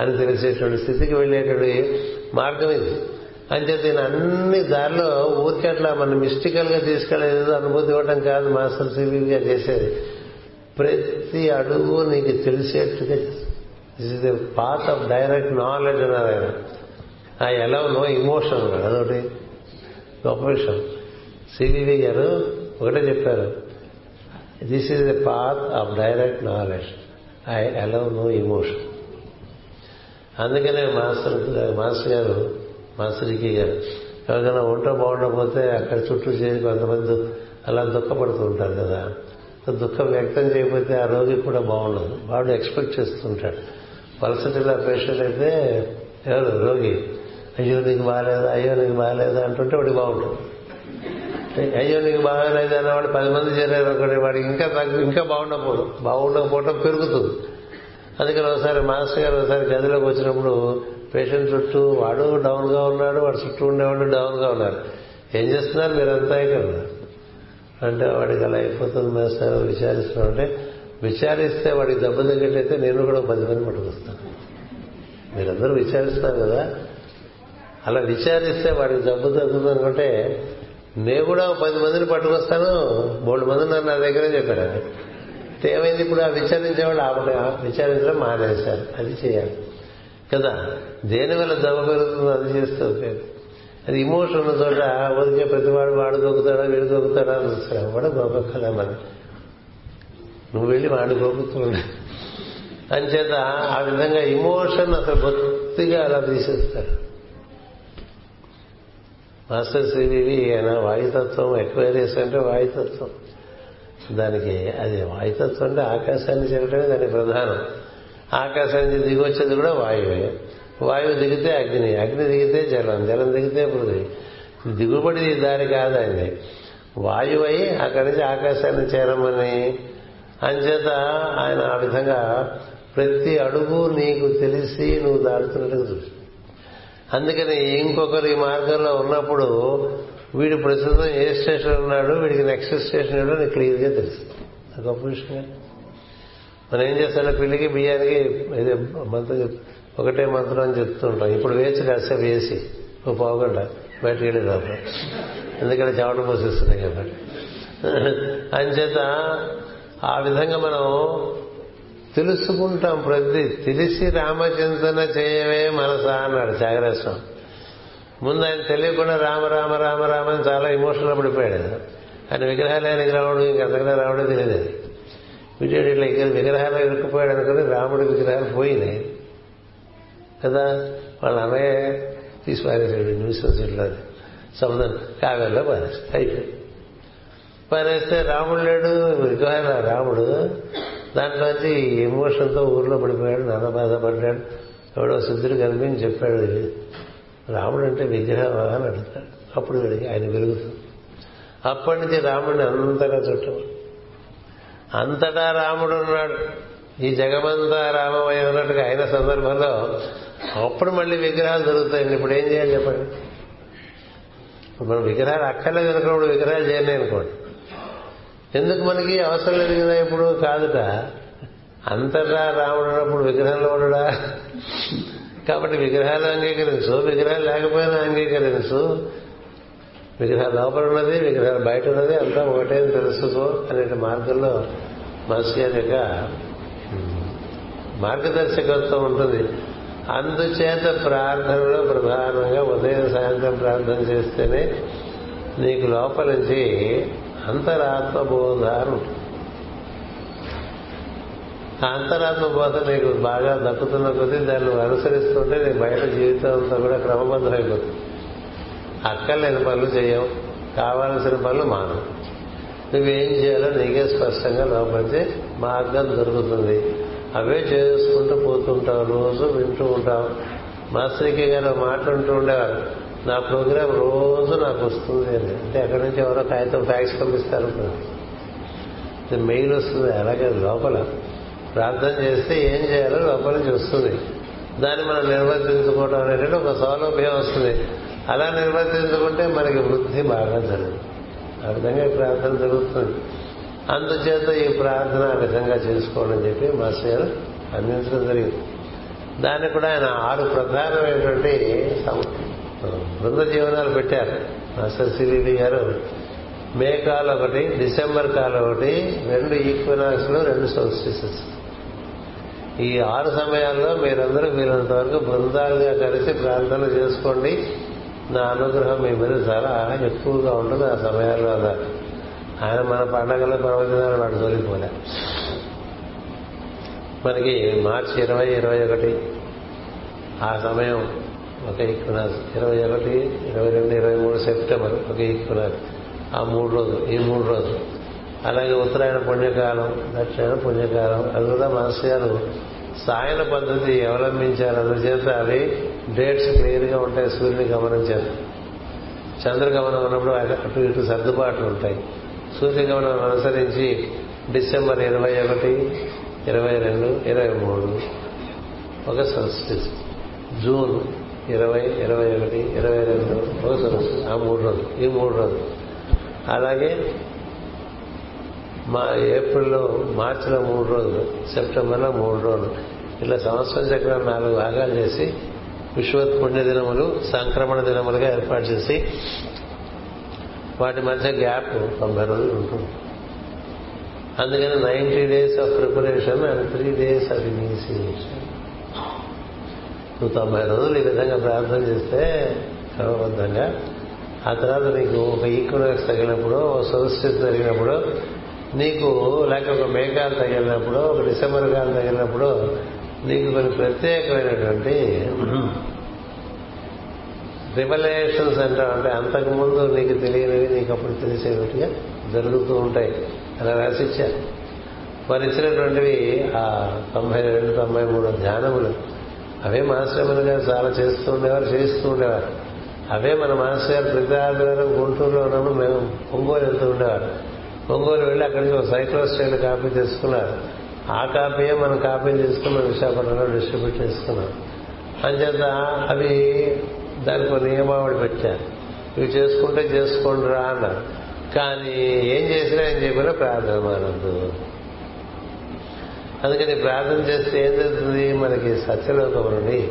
అని తెలిసేటువంటి స్థితికి వెళ్ళేటువంటి మార్గం ఇది. అంచేత నేను అన్ని దారిలో ఊరికి అట్లా మనం మిస్టికల్గా తీసుకెళ్ళేది అనుభూతి ఇవ్వడం కాదు మాస్టర్ సివిగా చేసేది. ప్రతి అడుగు నీకు తెలిసేట్టుగా this is the path of direct knowledge అన్నారు ఆయన. ఆ ఎలా నో ఇమోషన్ అదొకటి. గొప్ప విషయం సివివి గారు ఒకటే చెప్పారు. This is the path of direct knowledge I allow no emotion అందుకనే మాస్టర్ మాస్టర్ గారు మాస్టర్కి గారు ఎవరికైనా ఒంటో బాగుండకపోతే అక్కడ చుట్టూ చేరి కొంతమంది అలా దుఃఖపడుతూ ఉంటారు కదా. దుఃఖం వ్యక్తం చేయకపోతే ఆ రోగి కూడా బాగుండదు. వాడు ఎక్స్పెక్ట్ చేస్తుంటాడు పలసటిలో పేషెంట్ అయితే ఎవరు? రోగి. అయ్యో నీకు బాగాలేదు అయ్యో నీకు బాగాలేదు అంటుంటే వాడికి బాగుంటుంది. అయ్యో నీకు బాగాలేదు అన్నవాడు పది మంది చేరారు ఒకటి వాడికి ఇంకా తగ్గు ఇంకా బాగుండకపోవడం బాగుండకపోవడం పెరుగుతుంది. అందుకని ఒకసారి మాస్టర్ గారు ఒకసారి గదిలోకి వచ్చినప్పుడు పేషెంట్ చుట్టూ వాడు డౌన్గా ఉన్నాడు వాడు చుట్టూ ఉండేవాడు డౌన్గా ఉన్నారు. ఏం చేస్తున్నారు మీరంతా ఇక్కడ? అంటే వాడికి అలా అయిపోతుంది మాస్టర్ విచారిస్తున్నాం అంటే విచారిస్తే వాడికి దెబ్బ తగ్గట్టయితే నేను కూడా పది మంది పట్టుకొస్తాను. మీరందరూ విచారిస్తున్నారు కదా. అలా విచారిస్తే వాడికి జబ్బు తగ్గుతుంది అనుకుంటే నేను కూడా పది మందిని పట్టుకొస్తాను మూడు మంది నన్ను నా దగ్గరే చెప్పాడు ఆయన. ఏమైంది ఇప్పుడు ఆ విచారించేవాళ్ళు ఆపట విచారించడం మానేశారు. అది చేయాలి. కదా? దేని వల్ల దెబ్బ పెరుగుతుందో అది చేస్తే ఉపయోగం. అది ఇమోషన్ ఉన్న చోట ఊరికే ప్రతివాడు వాడు దొక్కుతాడా వీడు దొక్కుతాడా అని వస్తాడు కూడా దొక్కలే మరి. నువ్వు వెళ్ళి వాడు దొక్కుతుండే అంచేత ఆ విధంగా ఇమోషన్ అసలు బొత్తిగా అలా తీసేస్తాడు మాస్టర్ శ్రీదేవి ఆయన వాయుతత్వం ఎక్వైరియస్ అంటే వాయుతత్వం. దానికి అది వాయుతత్వం అంటే ఆకాశాన్ని చేరటమే దాని ప్రధానం. ఆకాశానికి దిగొచ్చేది కూడా వాయువే. వాయువు దిగితే అగ్ని అగ్ని దిగితే జలం జలం దిగితే పృథివీ. దిగుబడి దారి కాదండి వాయువై అక్కడి నుంచి ఆకాశాన్ని చేరమని అంచేత ఆయన ఆ విధంగా ప్రతి అడుగు నీకు తెలిసి నువ్వు దాడుతున్నట్టుగా చూసి అందుకని ఇంకొకరు ఈ మార్గంలో ఉన్నప్పుడు వీడు ప్రస్తుతం ఏ స్టేషన్ ఉన్నాడు వీడికి నెక్స్ట్ స్టేషన్ ఏడో నీకు క్లియర్గా తెలుసు. గొప్ప విషయం మనం ఏం చేస్తాడో పిల్లికి బియ్యానికి ఇది మంత్రం ఒకటే మంత్రం అని చెప్తూ ఉంటాం ఇప్పుడు వేసి కాసేపు వేసి ఓ పావుగంట బయటకు వెళ్ళి రాదు ఎందుకంటే చెమట పోసిస్తున్నాయి కాబట్టి. అంచేత ఆ విధంగా మనం తెలుసుకుంటాం ప్రతి తెలిసి రామచింతన చేయవే మనసా అన్నాడు త్యాగరాజస్వామి. ముందు ఆయన తెలియకుండా రామ రామ రామ రామ అని చాలా ఇమోషనల్ పడిపోయాడు ఆయన. విగ్రహాలయానికి రావడం ఇంకంతకన్నా రావడం తెలియదు విజయుడు ఇట్లా ఇక్కడ విగ్రహాలు ఇరుక్కుపోయాడు అనుకుని రాముడి విగ్రహాలు పోయినాయి. కదా? వాళ్ళ అన్నయ్య తీసి పారేసాడు న్యూసెన్స్ ఇట్లా సముద్రం కావ్యంలో పారేస్తాడు అయిపోయింది. పారేస్తే రాముడు లేడు విగ్రహాల రాముడు. దాంట్లోంచి ఎమోషన్తో ఊర్లో పడిపోయాడు నాన్న బాధపడ్డాడు. ఎవడో సిద్ధుడు కనిపించి చెప్పాడు రాముడు అంటే విగ్రహం అని అడుగుతాడు. అప్పుడు వీడికి ఆయన వెలుగుతుంది. అప్పటి నుంచి రాముడిని అంతగా చుట్టం అంతటా రాముడు ఉన్నాడు. ఈ జగమంతా రామమయం ఉన్నట్టుగా అయిన సందర్భంలో అప్పుడు మళ్ళీ విగ్రహాలు దొరుకుతాయండి. ఇప్పుడు ఏం చేయాలి చెప్పండి? ఇప్పుడు మనం విగ్రహాలు అక్కర్లేదు అనుకున్నప్పుడు విగ్రహాలు చేయలే అనుకోండి. ఎందుకు మనకి అవసరం లేదు కదా ఇప్పుడు? కాదుట. అంతటా రాముడు అప్పుడు విగ్రహంలో ఉండడా? కాబట్టి విగ్రహాలు అంగీకరించు. విగ్రహాలు లేకపోయినా అంగీకరించు. విగ్రహాలు లోపల ఉన్నది విగ్రహాలు బయట ఉన్నది అంతా ఒకటే తెలుసుకో అనే మార్గంలో మనసు గారి యొక్క మార్గదర్శకత్వం ఉంటుంది. అందుచేత ప్రార్థనలో ప్రధానంగా ఉదయం సాయంత్రం ప్రార్థన చేస్తేనే నీకు లోపల నుంచి అంతరాత్మబోధ అని ఉంటుంది అంతరాత్మ బోధ నీకు బాగా దక్కుతున్న కొద్దీ దాన్ని అనుసరిస్తుంటే నీ బయట జీవితం అంతా కూడా క్రమబద్ధమైపోతుంది. అక్కర్లేని పనులు చేయవు. కావాల్సిన పనులు మానవు. నువ్వేం చేయాలో నీకే స్పష్టంగా లోపలికి మార్గం దొరుకుతుంది. అవే చేసుకుంటూ పోతుంటావు. రోజు వింటూ ఉంటావు. మాస్టర్కి గారు మాట్లాడుతూ ఉండేవారు. నా ప్రోగ్రాం రోజు నాకు వస్తుంది అని. అంటే అక్కడి నుంచి ఎవరో కాగితం ఫ్యాక్స్ పంపిస్తారు మెయిల్ వస్తుంది అలాగే లోపల. ప్రార్థన చేస్తే ఏం చేయాలో లోపల నుంచి వస్తుంది. దాన్ని మనం నిర్వర్తించుకోవడం అనేటువంటి ఒక సౌలభ్యం వస్తుంది. అలా నిర్వర్తించుకుంటే మనకి వృద్ధి బాగా జరుగుతుంది. ఆ విధంగా ఈ ప్రార్థన జరుగుతుంది. అందుచేత ఈ ప్రార్థన ఆ విధంగా చేసుకోవడం చెప్పి మాస్టర్ గారు అందించడం జరిగింది. దాన్ని కూడా ఆయన ఆరు ప్రధానమైనటువంటి బృంద జీవనాలు పెట్టారు. మాస్టర్ సిరిడి గారు మే కాల్ ఒకటి డిసెంబర్ కాల్ ఒకటి రెండు ఈక్వినాక్స్లో రెండు సోల్స్టిసెస్ ఈ ఆరు సమయాల్లో మీరందరూ వీరంత వరకు బృందాలుగా కలిసి ప్రార్థన చేసుకోండి. నా అనుగ్రహం మీ మీద చాలా ఎక్కువగా ఉంటుంది ఆ సమయాల్లో అన్నారు ఆయన మన పండగలు పర్వదినాలు వాడు తొలిపోలే మనకి మార్చి ఇరవై ఇరవై ఒకటి ఆ సమయం ఒక ఈక్వినాక్స్ ఇరవై ఒకటి ఇరవై రెండు ఇరవై మూడు సెప్టెంబర్ ఒక ఈక్వినాక్స్ ఆ మూడు రోజులు ఈ మూడు రోజులు. అలాగే ఉత్తరాయణ పుణ్యకాలం దక్షిణ పుణ్యకాలం అది కూడా మాస్టర్ గారు సాయన పద్ధతి అవలంబించారు. అందుచేత అవి డేట్స్ క్లియర్గా ఉంటాయి సూర్యుని గమనించారు చంద్రగమనం ఉన్నప్పుడు అటు ఇటు సర్దుబాట్లు ఉంటాయి. సూర్యగమనం అనుసరించి డిసెంబర్ ఇరవై ఒకటి ఇరవై రెండు ఇరవై మూడు ఒక సల్స్టిస్ జూన్ ఇరవై ఇరవై ఒకటి ఇరవై రెండు రోజులు ఆ మూడు రోజులు ఈ మూడు రోజులు. అలాగే మా ఏప్రిల్లో మార్చిలో మూడు రోజులు సెప్టెంబర్లో మూడు రోజులు. ఇట్లా సంవత్సరం చక్రం నాలుగు భాగాలు చేసి విశ్వత్ పుణ్య దినములు సంక్రమణ దినములుగా ఏర్పాటు చేసి వాటి మధ్య గ్యాప్ తొంభై రోజులు ఉంటుంది. అందుకని ninety days of preparation and three days of initiation. నువ్వు తొంభై రోజులు ఈ విధంగా ప్రార్థన చేస్తే క్రమబద్ధంగా ఆ తర్వాత నీకు ఒక ఈక్వనెక్స్ తగిలినప్పుడు ఒక సోల్స్టిస్ జరిగినప్పుడు నీకు లేక ఒక మేఘాలు తగిలినప్పుడు ఒక డిసెంబర్ కాలు తగిలినప్పుడు నీకు కొన్ని ప్రత్యేకమైనటువంటి రివలేషన్స్ అంటావు. అంటే అంతకుముందు నీకు తెలియనివి నీకు అప్పుడు తెలిసేవిగా జరుగుతూ ఉంటాయి. అలా రాసిచ్చారు. వారు ఇచ్చినటువంటివి ఆ తొంభై రెండు తొంభై మూడు ధ్యానములు. అవే మాస్టర్ గారు చాలా చేస్తూ ఉండేవారు చేస్తూ ఉండేవారు. అవే మన మాస్టర్ గారు ప్రతి ఆదివారం గుంటూరులో ఉన్నప్పుడు మేము ఒంగోలు వెళ్తూ ఉండేవారు. ఒంగోలు వెళ్ళి అక్కడి నుంచి ఒక సైక్లో స్టైల్ కాపీ తీసుకున్నారు ఆ కాపీయే మనం కాపీ తీసుకుని మన విశాఖపట్నంలో డిస్ట్రిబ్యూట్ చేసుకున్నాం. అంచేత అవి దానికి ఒక నియమావళి పెట్టారు. ఇవి చేసుకుంటే చేసుకోండి రా అన్నారు. కానీ ఏం చేసినా ఏం చెప్పినా ప్రార్థన మానద్దు. అందుకని ప్రార్థన చేస్తే ఏం జరుగుతుంది? మనకి సత్యలోకం నుండి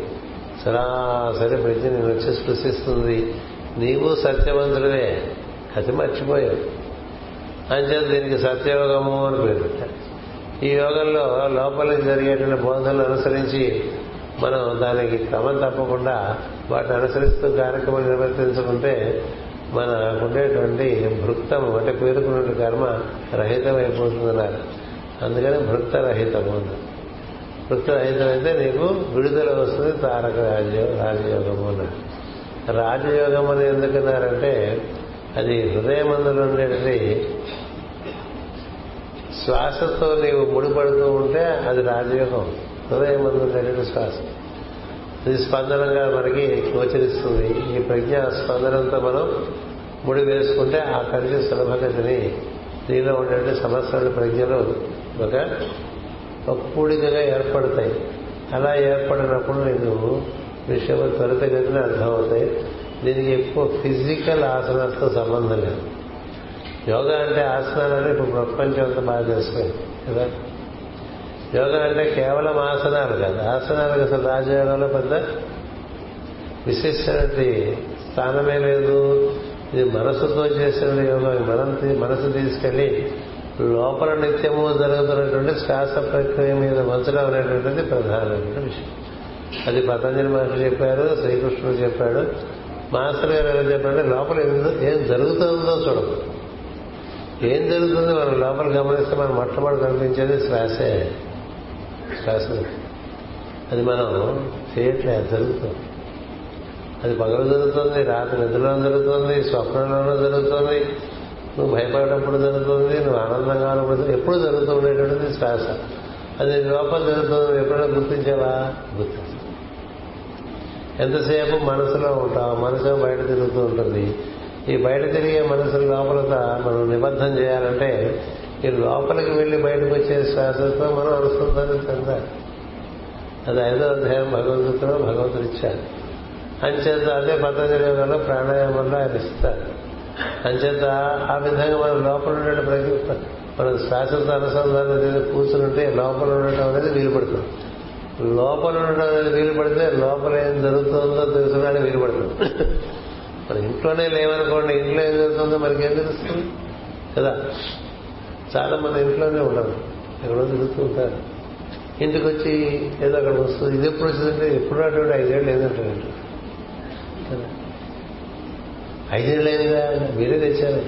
సరాసరి ప్రజ్ఞ నేను వచ్చి స్పృశిస్తుంది. నీవు సత్యవంతుడివే. కథ మర్చిపోయావు. అంచేత దీనికి సత్యయోగము అని పేరు పెట్టారు. ఈ యోగంలో లోపలికి జరిగేటువంటి బోధనలు అనుసరించి మనం దానికి క్రమం తప్పకుండా వాటిని అనుసరిస్తూ కార్యక్రమం నిర్వర్తించుకుంటే మనకుండేటువంటి భృక్తము అంటే పేరుకున్న కర్మ రహితం అయిపోతుందన్నారు అందుకని భృక్త రహితము అయితే నీకు విడుదల వస్తుంది తారక రాజయో రాజయోగము అన్నారు రాజయోగం అని ఎందుకన్నారంటే అది హృదయమందులు ఉండేది శ్వాసతో నీవు ముడిపడుతూ ఉంటే అది రాజయోగం. హృదయమందు ఉండేటువంటి శ్వాస. ఇది స్పందనంగా మనకి గోచరిస్తుంది. ఈ ప్రజ్ఞ స్పందనంతో మనం ముడి వేసుకుంటే ఆ కలిసి సులభగతిని స్త్రీలో ఉండే సమస్యల ప్రజ్ఞలు ఒక ఒక ఏర్పడతాయి. అలా ఏర్పడినప్పుడు నీకు విషయం త్వరితగతిన అర్థమవుతాయి. దీనికి ఎక్కువ ఫిజికల్ ఆసనాలతో సంబంధం లేదు. యోగా అంటే ఆసనాలని ఇప్పుడు ప్రపంచం అంతా బాగా తెలిసిపోయింది కదా? యోగా అంటే కేవలం ఆసనాలు కాదు. ఆసనాలకు అసలు రాజయోగంలో పెద్ద విశిష్టమైన స్థానమే లేదు. ఇది మనసుతో చేసిన యోగం మనం మనసు తీసుకెళ్ళి లోపల నిత్యము జరుగుతున్నటువంటి శ్వాస ప్రక్రియ మీద వంచడం అనేటువంటిది ప్రధానమైన విషయం. అది పతంజలి మహర్షి చెప్పారు శ్రీకృష్ణుడు చెప్పాడు మాస్టర్ గారు ఏమని చెప్పారంటే లోపల ఏం జరుగుతుందో చూడదు ఏం జరుగుతుంది మనం లోపల గమనిస్తే మనం మొట్టమొదటి కనిపించేది శ్వాసే. శ్వాస. అది మనం చేయట్లేదు జరుగుతుంది. అది పగలు జరుగుతుంది రాత్రి నిద్రలో జరుగుతుంది స్వప్నంలోనూ జరుగుతుంది నువ్వు భయపడేటప్పుడు జరుగుతుంది నువ్వు ఆనందంగా ఉన్నప్పుడు ఎప్పుడు జరుగుతూ ఉండేటువంటిది శ్వాస. అది లోపల జరుగుతుంది ఎప్పుడైనా గుర్తించావా? గుర్తించా ఎంతసేపు మనసులో ఉంటావు? మనసు బయట తిరుగుతూ ఉంటుంది. ఈ బయట తిరిగే మనసు లోపలత మనం నిబద్ధం చేయాలంటే ఈ లోపలికి వెళ్ళి బయటకు వచ్చే శ్వాసతో మనం అనుసంధానం చెందాలి అది ఐదో అధ్యాయం భగవద్గీతలో భగవంతుడు ఇచ్చారు. అంచేత అదే పతంజలి యోగంలో ప్రాణాయామంలో ఆయన ఇస్తారు. అంచేత ఆ విధంగా మనం లోపల ఉండే ప్రతి మనం శాశ్వత అనుసంధానం చేసి కూర్చుంటే లోపల ఉండటం అనేది వీలు పడుతుంది లోపల ఉండడం అనేది వీలు పడితే లోపల ఏం జరుగుతుందో తెలుసుకోవడానికి వీలు పడుతుంది మన ఇంట్లోనే లేవనుకోండి ఇంట్లో ఏం జరుగుతుందో మనకి ఏం తెలుస్తుంది? కదా? చాలా మంది ఇంట్లోనే ఉండరు. ఎక్కడో తిరుగుతూ ఉంటారు. ఇంటికి వచ్చి ఏదో అక్కడ వస్తుంది. ఇది ఎప్పుడు వచ్చిందంటే ఎప్పుడు అటువంటి ఐదేళ్ళు ఏదంటారు ఇంట్లో. కదా ఐదేళ్ళు అయిందా మీరే తెచ్చారట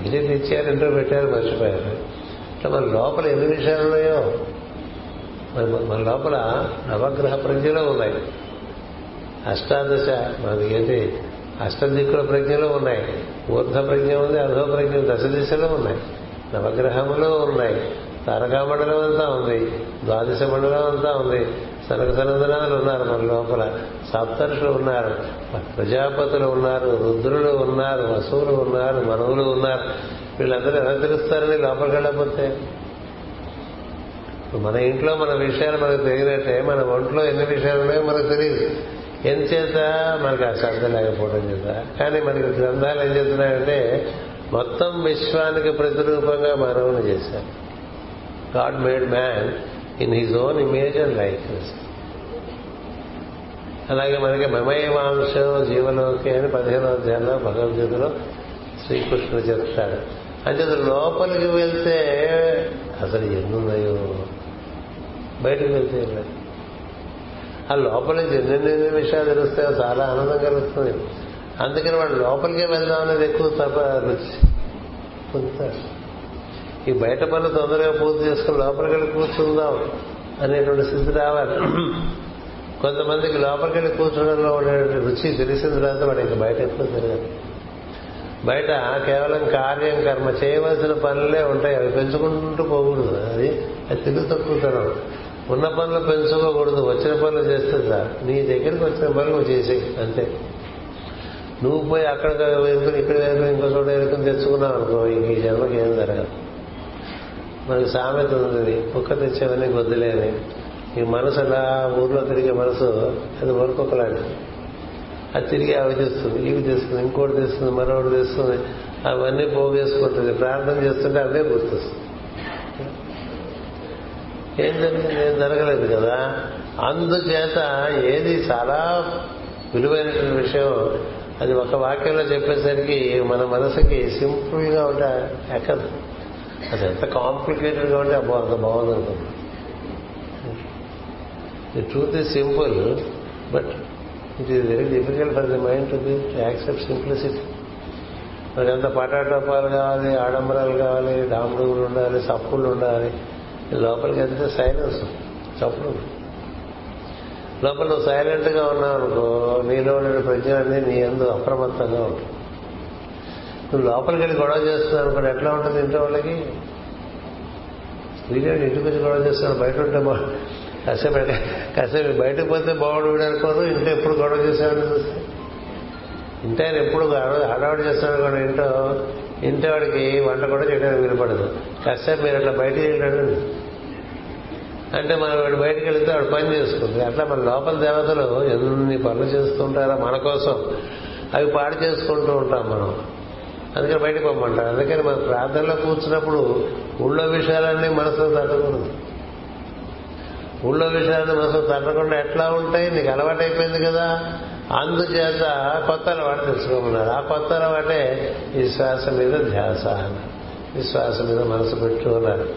మీరే తెచ్చారంటూ పెట్టారు మర్చిపోయారు. ఇట్లా మన లోపల ఎన్ని విషయాలు ఉన్నాయో? మన లోపల నవగ్రహ ప్రజ్ఞలో ఉన్నాయి. అష్టాదశ మనకి ఏంటి అష్టదిక్కుల ప్రజ్ఞలు ఉన్నాయి. ఊర్ధ ప్రజ్ఞ ఉంది అధో ప్రజ్ఞ దశ దిశలో ఉన్నాయి. నవగ్రహములు ఉన్నాయి. తారకామండలం అంతా ఉంది ద్వాదశ మండలం అంతా ఉంది. సనక సనందనాలు ఉన్నారు మన లోపల. సప్తర్షులు ఉన్నారు ప్రజాపతులు ఉన్నారు రుద్రులు ఉన్నారు వసువులు ఉన్నారు మనవులు ఉన్నారు. వీళ్ళందరూ ఎలా తెలుస్తారని లోపలికి వెళ్ళకపోతే? మన ఇంట్లో మన విషయాలు మనకు తెలియనట్టే మన ఒంట్లో ఎన్ని విషయాలు ఉన్నాయో మనకు తెలియదు. ఎంచేత మనకు ఆ శ్రద్ధ లేకపోవడం చేత. కానీ మనకి గ్రంథాలు ఏం చేస్తున్నాయంటే మొత్తం విశ్వానికి ప్రతిరూపంగా మానవుని చేశారు. God made man in his own image and likeness అలాగే మనకి మమయవాంశం జీవలోకి అని పదిహేనో అధ్యాయంలో భగవద్గీతలో శ్రీకృష్ణుడు చెప్తాడు. అంటే లోపలికి వెళ్తే అసలు ఎన్నున్నాయో? బయటకు వెళ్తే ఆ లోపల నుంచి ఎన్నెన్ని విషయాలు తెలుస్తాయో చాలా ఆనందం కలుగుతుంది. అందుకని వాడు లోపలికే వెళ్దాం అనేది ఎక్కువ తప్ప రుచి పొందుతాడు. ఈ బయట పనులు తొందరగా పూర్తి చేసుకుని లోపలికి వెళ్ళి కూర్చుందాం అనేటువంటి స్థితి రావాలి. కొంతమందికి లోపలికి వెళ్ళి కూర్చోడంలో ఉండే రుచి తెలిసిన తర్వాత వాడు ఇంకా బయట ఎక్కువ తిరగదు. బయట కేవలం కార్యం కర్మ చేయవలసిన పనులే ఉంటాయి. అవి పెంచుకుంటూ పోకూడదు అది. అది తిరుగు తక్కువతనం ఉన్న పనులు పెంచుకోకూడదు. వచ్చిన పనులు చేస్తే సార్ నీ దగ్గరికి వచ్చిన పనులు నువ్వు చేసేయి. అంతే. నువ్వు పోయి అక్కడ వేరుకుని ఇక్కడ వేరుకుని ఇంకో చోట వేరుకుని తెచ్చుకున్నావు అనుకో ఈ జన్మకి ఏం జరగదు. మనకి సామెత ఉంది కుక్క తెచ్చేవని గొద్దులేని ఈ మనసు అలా ఊర్లో తిరిగే మనసు అది వరకొకలాంటిది అది తిరిగి అవి తెస్తుంది ఇవి తెస్తుంది ఇంకోటి తెస్తుంది మరొకటి తెస్తుంది అవన్నీ పోగేసుకుంటుంది. ప్రార్థన చేస్తుంటే అవే గుర్తొస్తుంది ఏం జరిగింది? ఏం జరగలేదు కదా? అందుచేత ఏది చాలా విలువైనటువంటి విషయం. అది ఒక వాక్యంలో చెప్పేసరికి మన మనసుకి సింపుల్గా ఉంటే ఎక్కదు. అది. ఎంత కాంప్లికేటెడ్గా ఉంటే అబ్బో అంత బాగుంది అనుకుంది the truth is simple but it is very difficult for the mind to be accept simplicity మనకి ఎంత పటాటపాలు కావాలి ఆడంబరాలు కావాలి డాముడుగులు ఉండాలి సప్పులు ఉండాలి. లోపలికి వెళ్తే సైలెన్స్ చప్పుడు లోపల నువ్వు సైలెంట్గా ఉన్నావు అనుకో నీలో ఉండే ప్రజ్ఞాన్ని నీ ఎందు అప్రమత్తంగా ఉంటుంది నువ్వు లోపలికి వెళ్ళి గొడవ చేస్తున్నావు అనుకోండి ఎట్లా ఉంటుంది ఇంట్లో వాళ్ళకి? వీడియోని ఇంటికి వచ్చి గొడవ చేస్తున్నాను బయట ఉంటే బా కాసేపు కాసేపు బయటకు పోతే బాగుడు వీడు అనుకోరు ఇంట్లో ఎప్పుడు గొడవ చేసేవాడిని చూస్తే. ఇంటి ఆయన ఎప్పుడు హడావుడి చేస్తున్నాడు కూడా ఇంట్లో. ఇంటి వాడికి వంట కూడా చేయడానికి వినపడదు కాసేపు మీరు అట్లా బయటికి వెళ్ళాడు అంటే మనం వాడు బయటకు వెళితే వాడు పని చేసుకుంది అట్లా మన లోపల దేవతలు ఎన్ని పనులు చేస్తుంటారో మన కోసం అవి పాడు చేసుకుంటూ ఉంటాం మనం. అందుకని బయటకు పొమ్మంటారు అందుకని మన ప్రార్థనలో కూర్చున్నప్పుడు ఊళ్ళో విషయాలన్నీ మనసులో తట్టకూడదు. ఊళ్ళో విషయాలన్నీ మనసులో తట్టకుండా ఎట్లా ఉంటాయి? నీకు అలవాటు అయిపోయింది కదా. అందుచేత కొత్త అలవాటు తెలుసుకోమన్నారు ఆ కొత్త అలవాటే ఈ శ్వాస మీద ధ్యాస ఈ శ్వాస మీద మనసు పెట్టుకున్నారు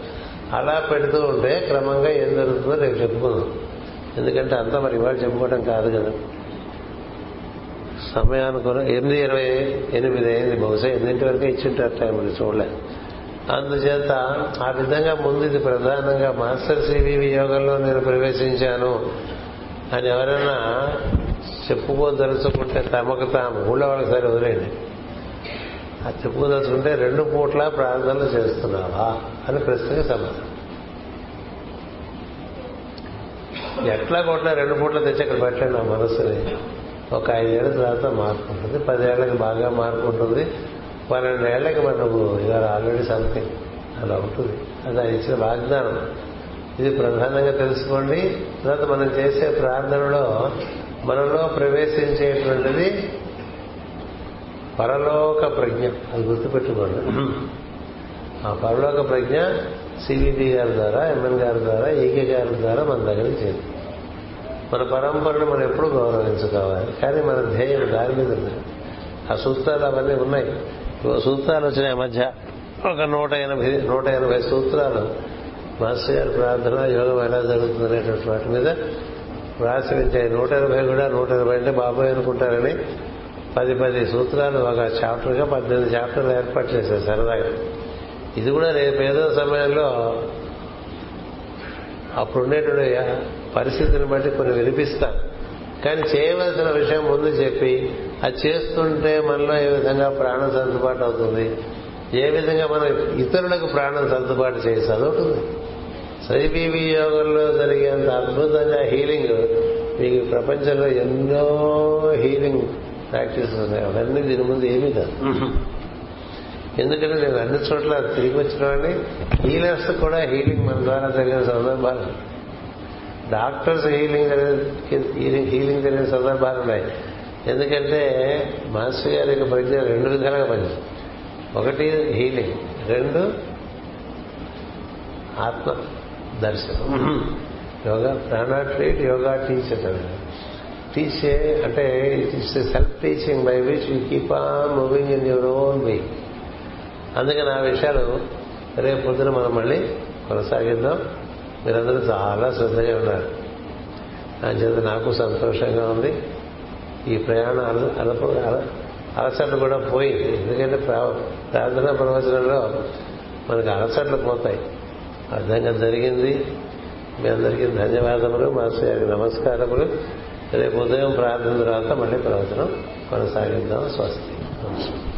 అలా పెడుతూ ఉంటే క్రమంగా ఏం జరుగుతుందో రేపు చెప్పుకుందాం. ఎందుకంటే అంతా మరి ఇవాళ చెప్పుకోవడం కాదు కదా. సమయానికి ఎనిమిది ఇరవై ఎనిమిది అయింది బహుశా. ఎనిమిది వరకు ఇచ్చింటారు టైం ఇది చూడలేదు అందుచేత ఆ విధంగా ముందు ఇది ప్రధానంగా మాస్టర్ సివివి యోగంలో నేను ప్రవేశించాను అని ఎవరైనా చెప్పుకోదలుచుకుంటే తమకు తాము ఊళ్ళో వాళ్ళకి సరే వదిలేండి ఆ చెప్పుకోదలుచుకుంటే రెండు పూట్ల ప్రార్థనలు చేస్తున్నావా అని ప్రశ్నకి సమాధానం. ఎట్లా కొట్లా రెండు పూట్ల తెచ్చి అక్కడ పెట్టండి ఆ మనసుని. ఒక ఐదేళ్ళ తర్వాత మార్పు ఉంటుంది. పదేళ్ళకు బాగా మార్పు ఉంటుంది. పన్నెండేళ్ళకి మనకు ఇవాళ ఆల్రెడీ సంథింగ్ అలా ఉంటుంది అది ఆయన ఇచ్చిన వాగ్దానం. ఇది ప్రధానంగా తెలుసుకోండి. తర్వాత మనం చేసే ప్రార్థనలో మనలో ప్రవేశించేటువంటిది పరలోక ప్రజ్ఞ. అది గుర్తుపెట్టుకోండి. ఆ పరలోక ప్రజ్ఞ సివిడి గారి ద్వారా ఎంఎన్ గారి ద్వారా ఈకే గారి ద్వారా మన దగ్గర చేరు మన పరంపరను మనం ఎప్పుడు గౌరవించుకోవాలి కానీ మన ధ్యేయం దాని మీద ఉంది. ఆ సూత్రాలు అవన్నీ ఉన్నాయి. సూత్రాలు వచ్చినాయి మధ్య. ఒక నూట ఎనభై నూట ఎనభై సూత్రాలు. మాస్టర్ గారి ప్రార్థన యోగం ఎలా జరుగుతుంది అనేటువంటి వాటి మీద రాసి ఉంటాయి నూట ఎనభై కూడా నూట ఎనభై అంటే బాబాయ్ అనుకుంటారని పది పది సూత్రాలు ఒక చాప్టర్గా పద్దెనిమిది చాప్టర్లు ఏర్పాటు చేశారు సరదాగా. ఇది కూడా రేపు ఏదో సమయంలో అప్పుడుండేటువంటి పరిస్థితిని బట్టి కొన్ని వినిపిస్తాను. కానీ చేయవలసిన విషయం ముందు చెప్పి అది చేస్తుంటే మనలో ఏ విధంగా ప్రాణం సర్దుబాటు అవుతుంది? ఏ విధంగా మనం ఇతరులకు ప్రాణం సర్దుబాటు చేసి అదొకటి సైబీవి యోగంలో జరిగేంత అద్భుతంగా హీలింగ్ మీకు ప్రపంచంలో ఎన్నో హీలింగ్ ప్రాక్టీసెస్ ఉన్నాయి. అవన్నీ దీని ముందు ఏమీ కాదు. ఎందుకంటే నేను అన్ని చోట్ల తిరిగి వచ్చినవాడిని. హీలర్స్ కూడా హీలింగ్ మన ద్వారా జరిగిన సందర్భాలు. డాక్టర్స్ హీలింగ్ హీలింగ్ హీలింగ్ జరిగిన సందర్భాలు ఉన్నాయి. ఎందుకంటే మాస్టర్ గారి యొక్క ప్రజ్ఞ రెండు విధాలుగా పనిచేస్తుంది. ఒకటి హీలింగ్ రెండు ఆత్మ దర్శనం. Yoga prana treat yoga teacher teach అంటే it's self teaching by which you keep on moving in your own way. అందుకని ఆ విషయాలు రేపు పొద్దున మనం మళ్ళీ కొనసాగిద్దాం. మీరందరూ చాలా శ్రద్ధగా ఉన్నారు. అంచేత నాకు సంతోషంగా ఉంది. ఈ ప్రయాణం అలప అలసట్లు కూడా పోయింది ఎందుకంటే ప్రార్థన ప్రవచనంలో మనకు అలసట్లు పోతాయి. అర్థంగా జరిగింది. మీ అందరికీ ధన్యవాదములు మాస్టర్ గారికి నమస్కారములు. రేపు ఉదయం ప్రార్థన తర్వాత మళ్ళీ ప్రవచనం కొనసాగిద్దాం. స్వస్తి.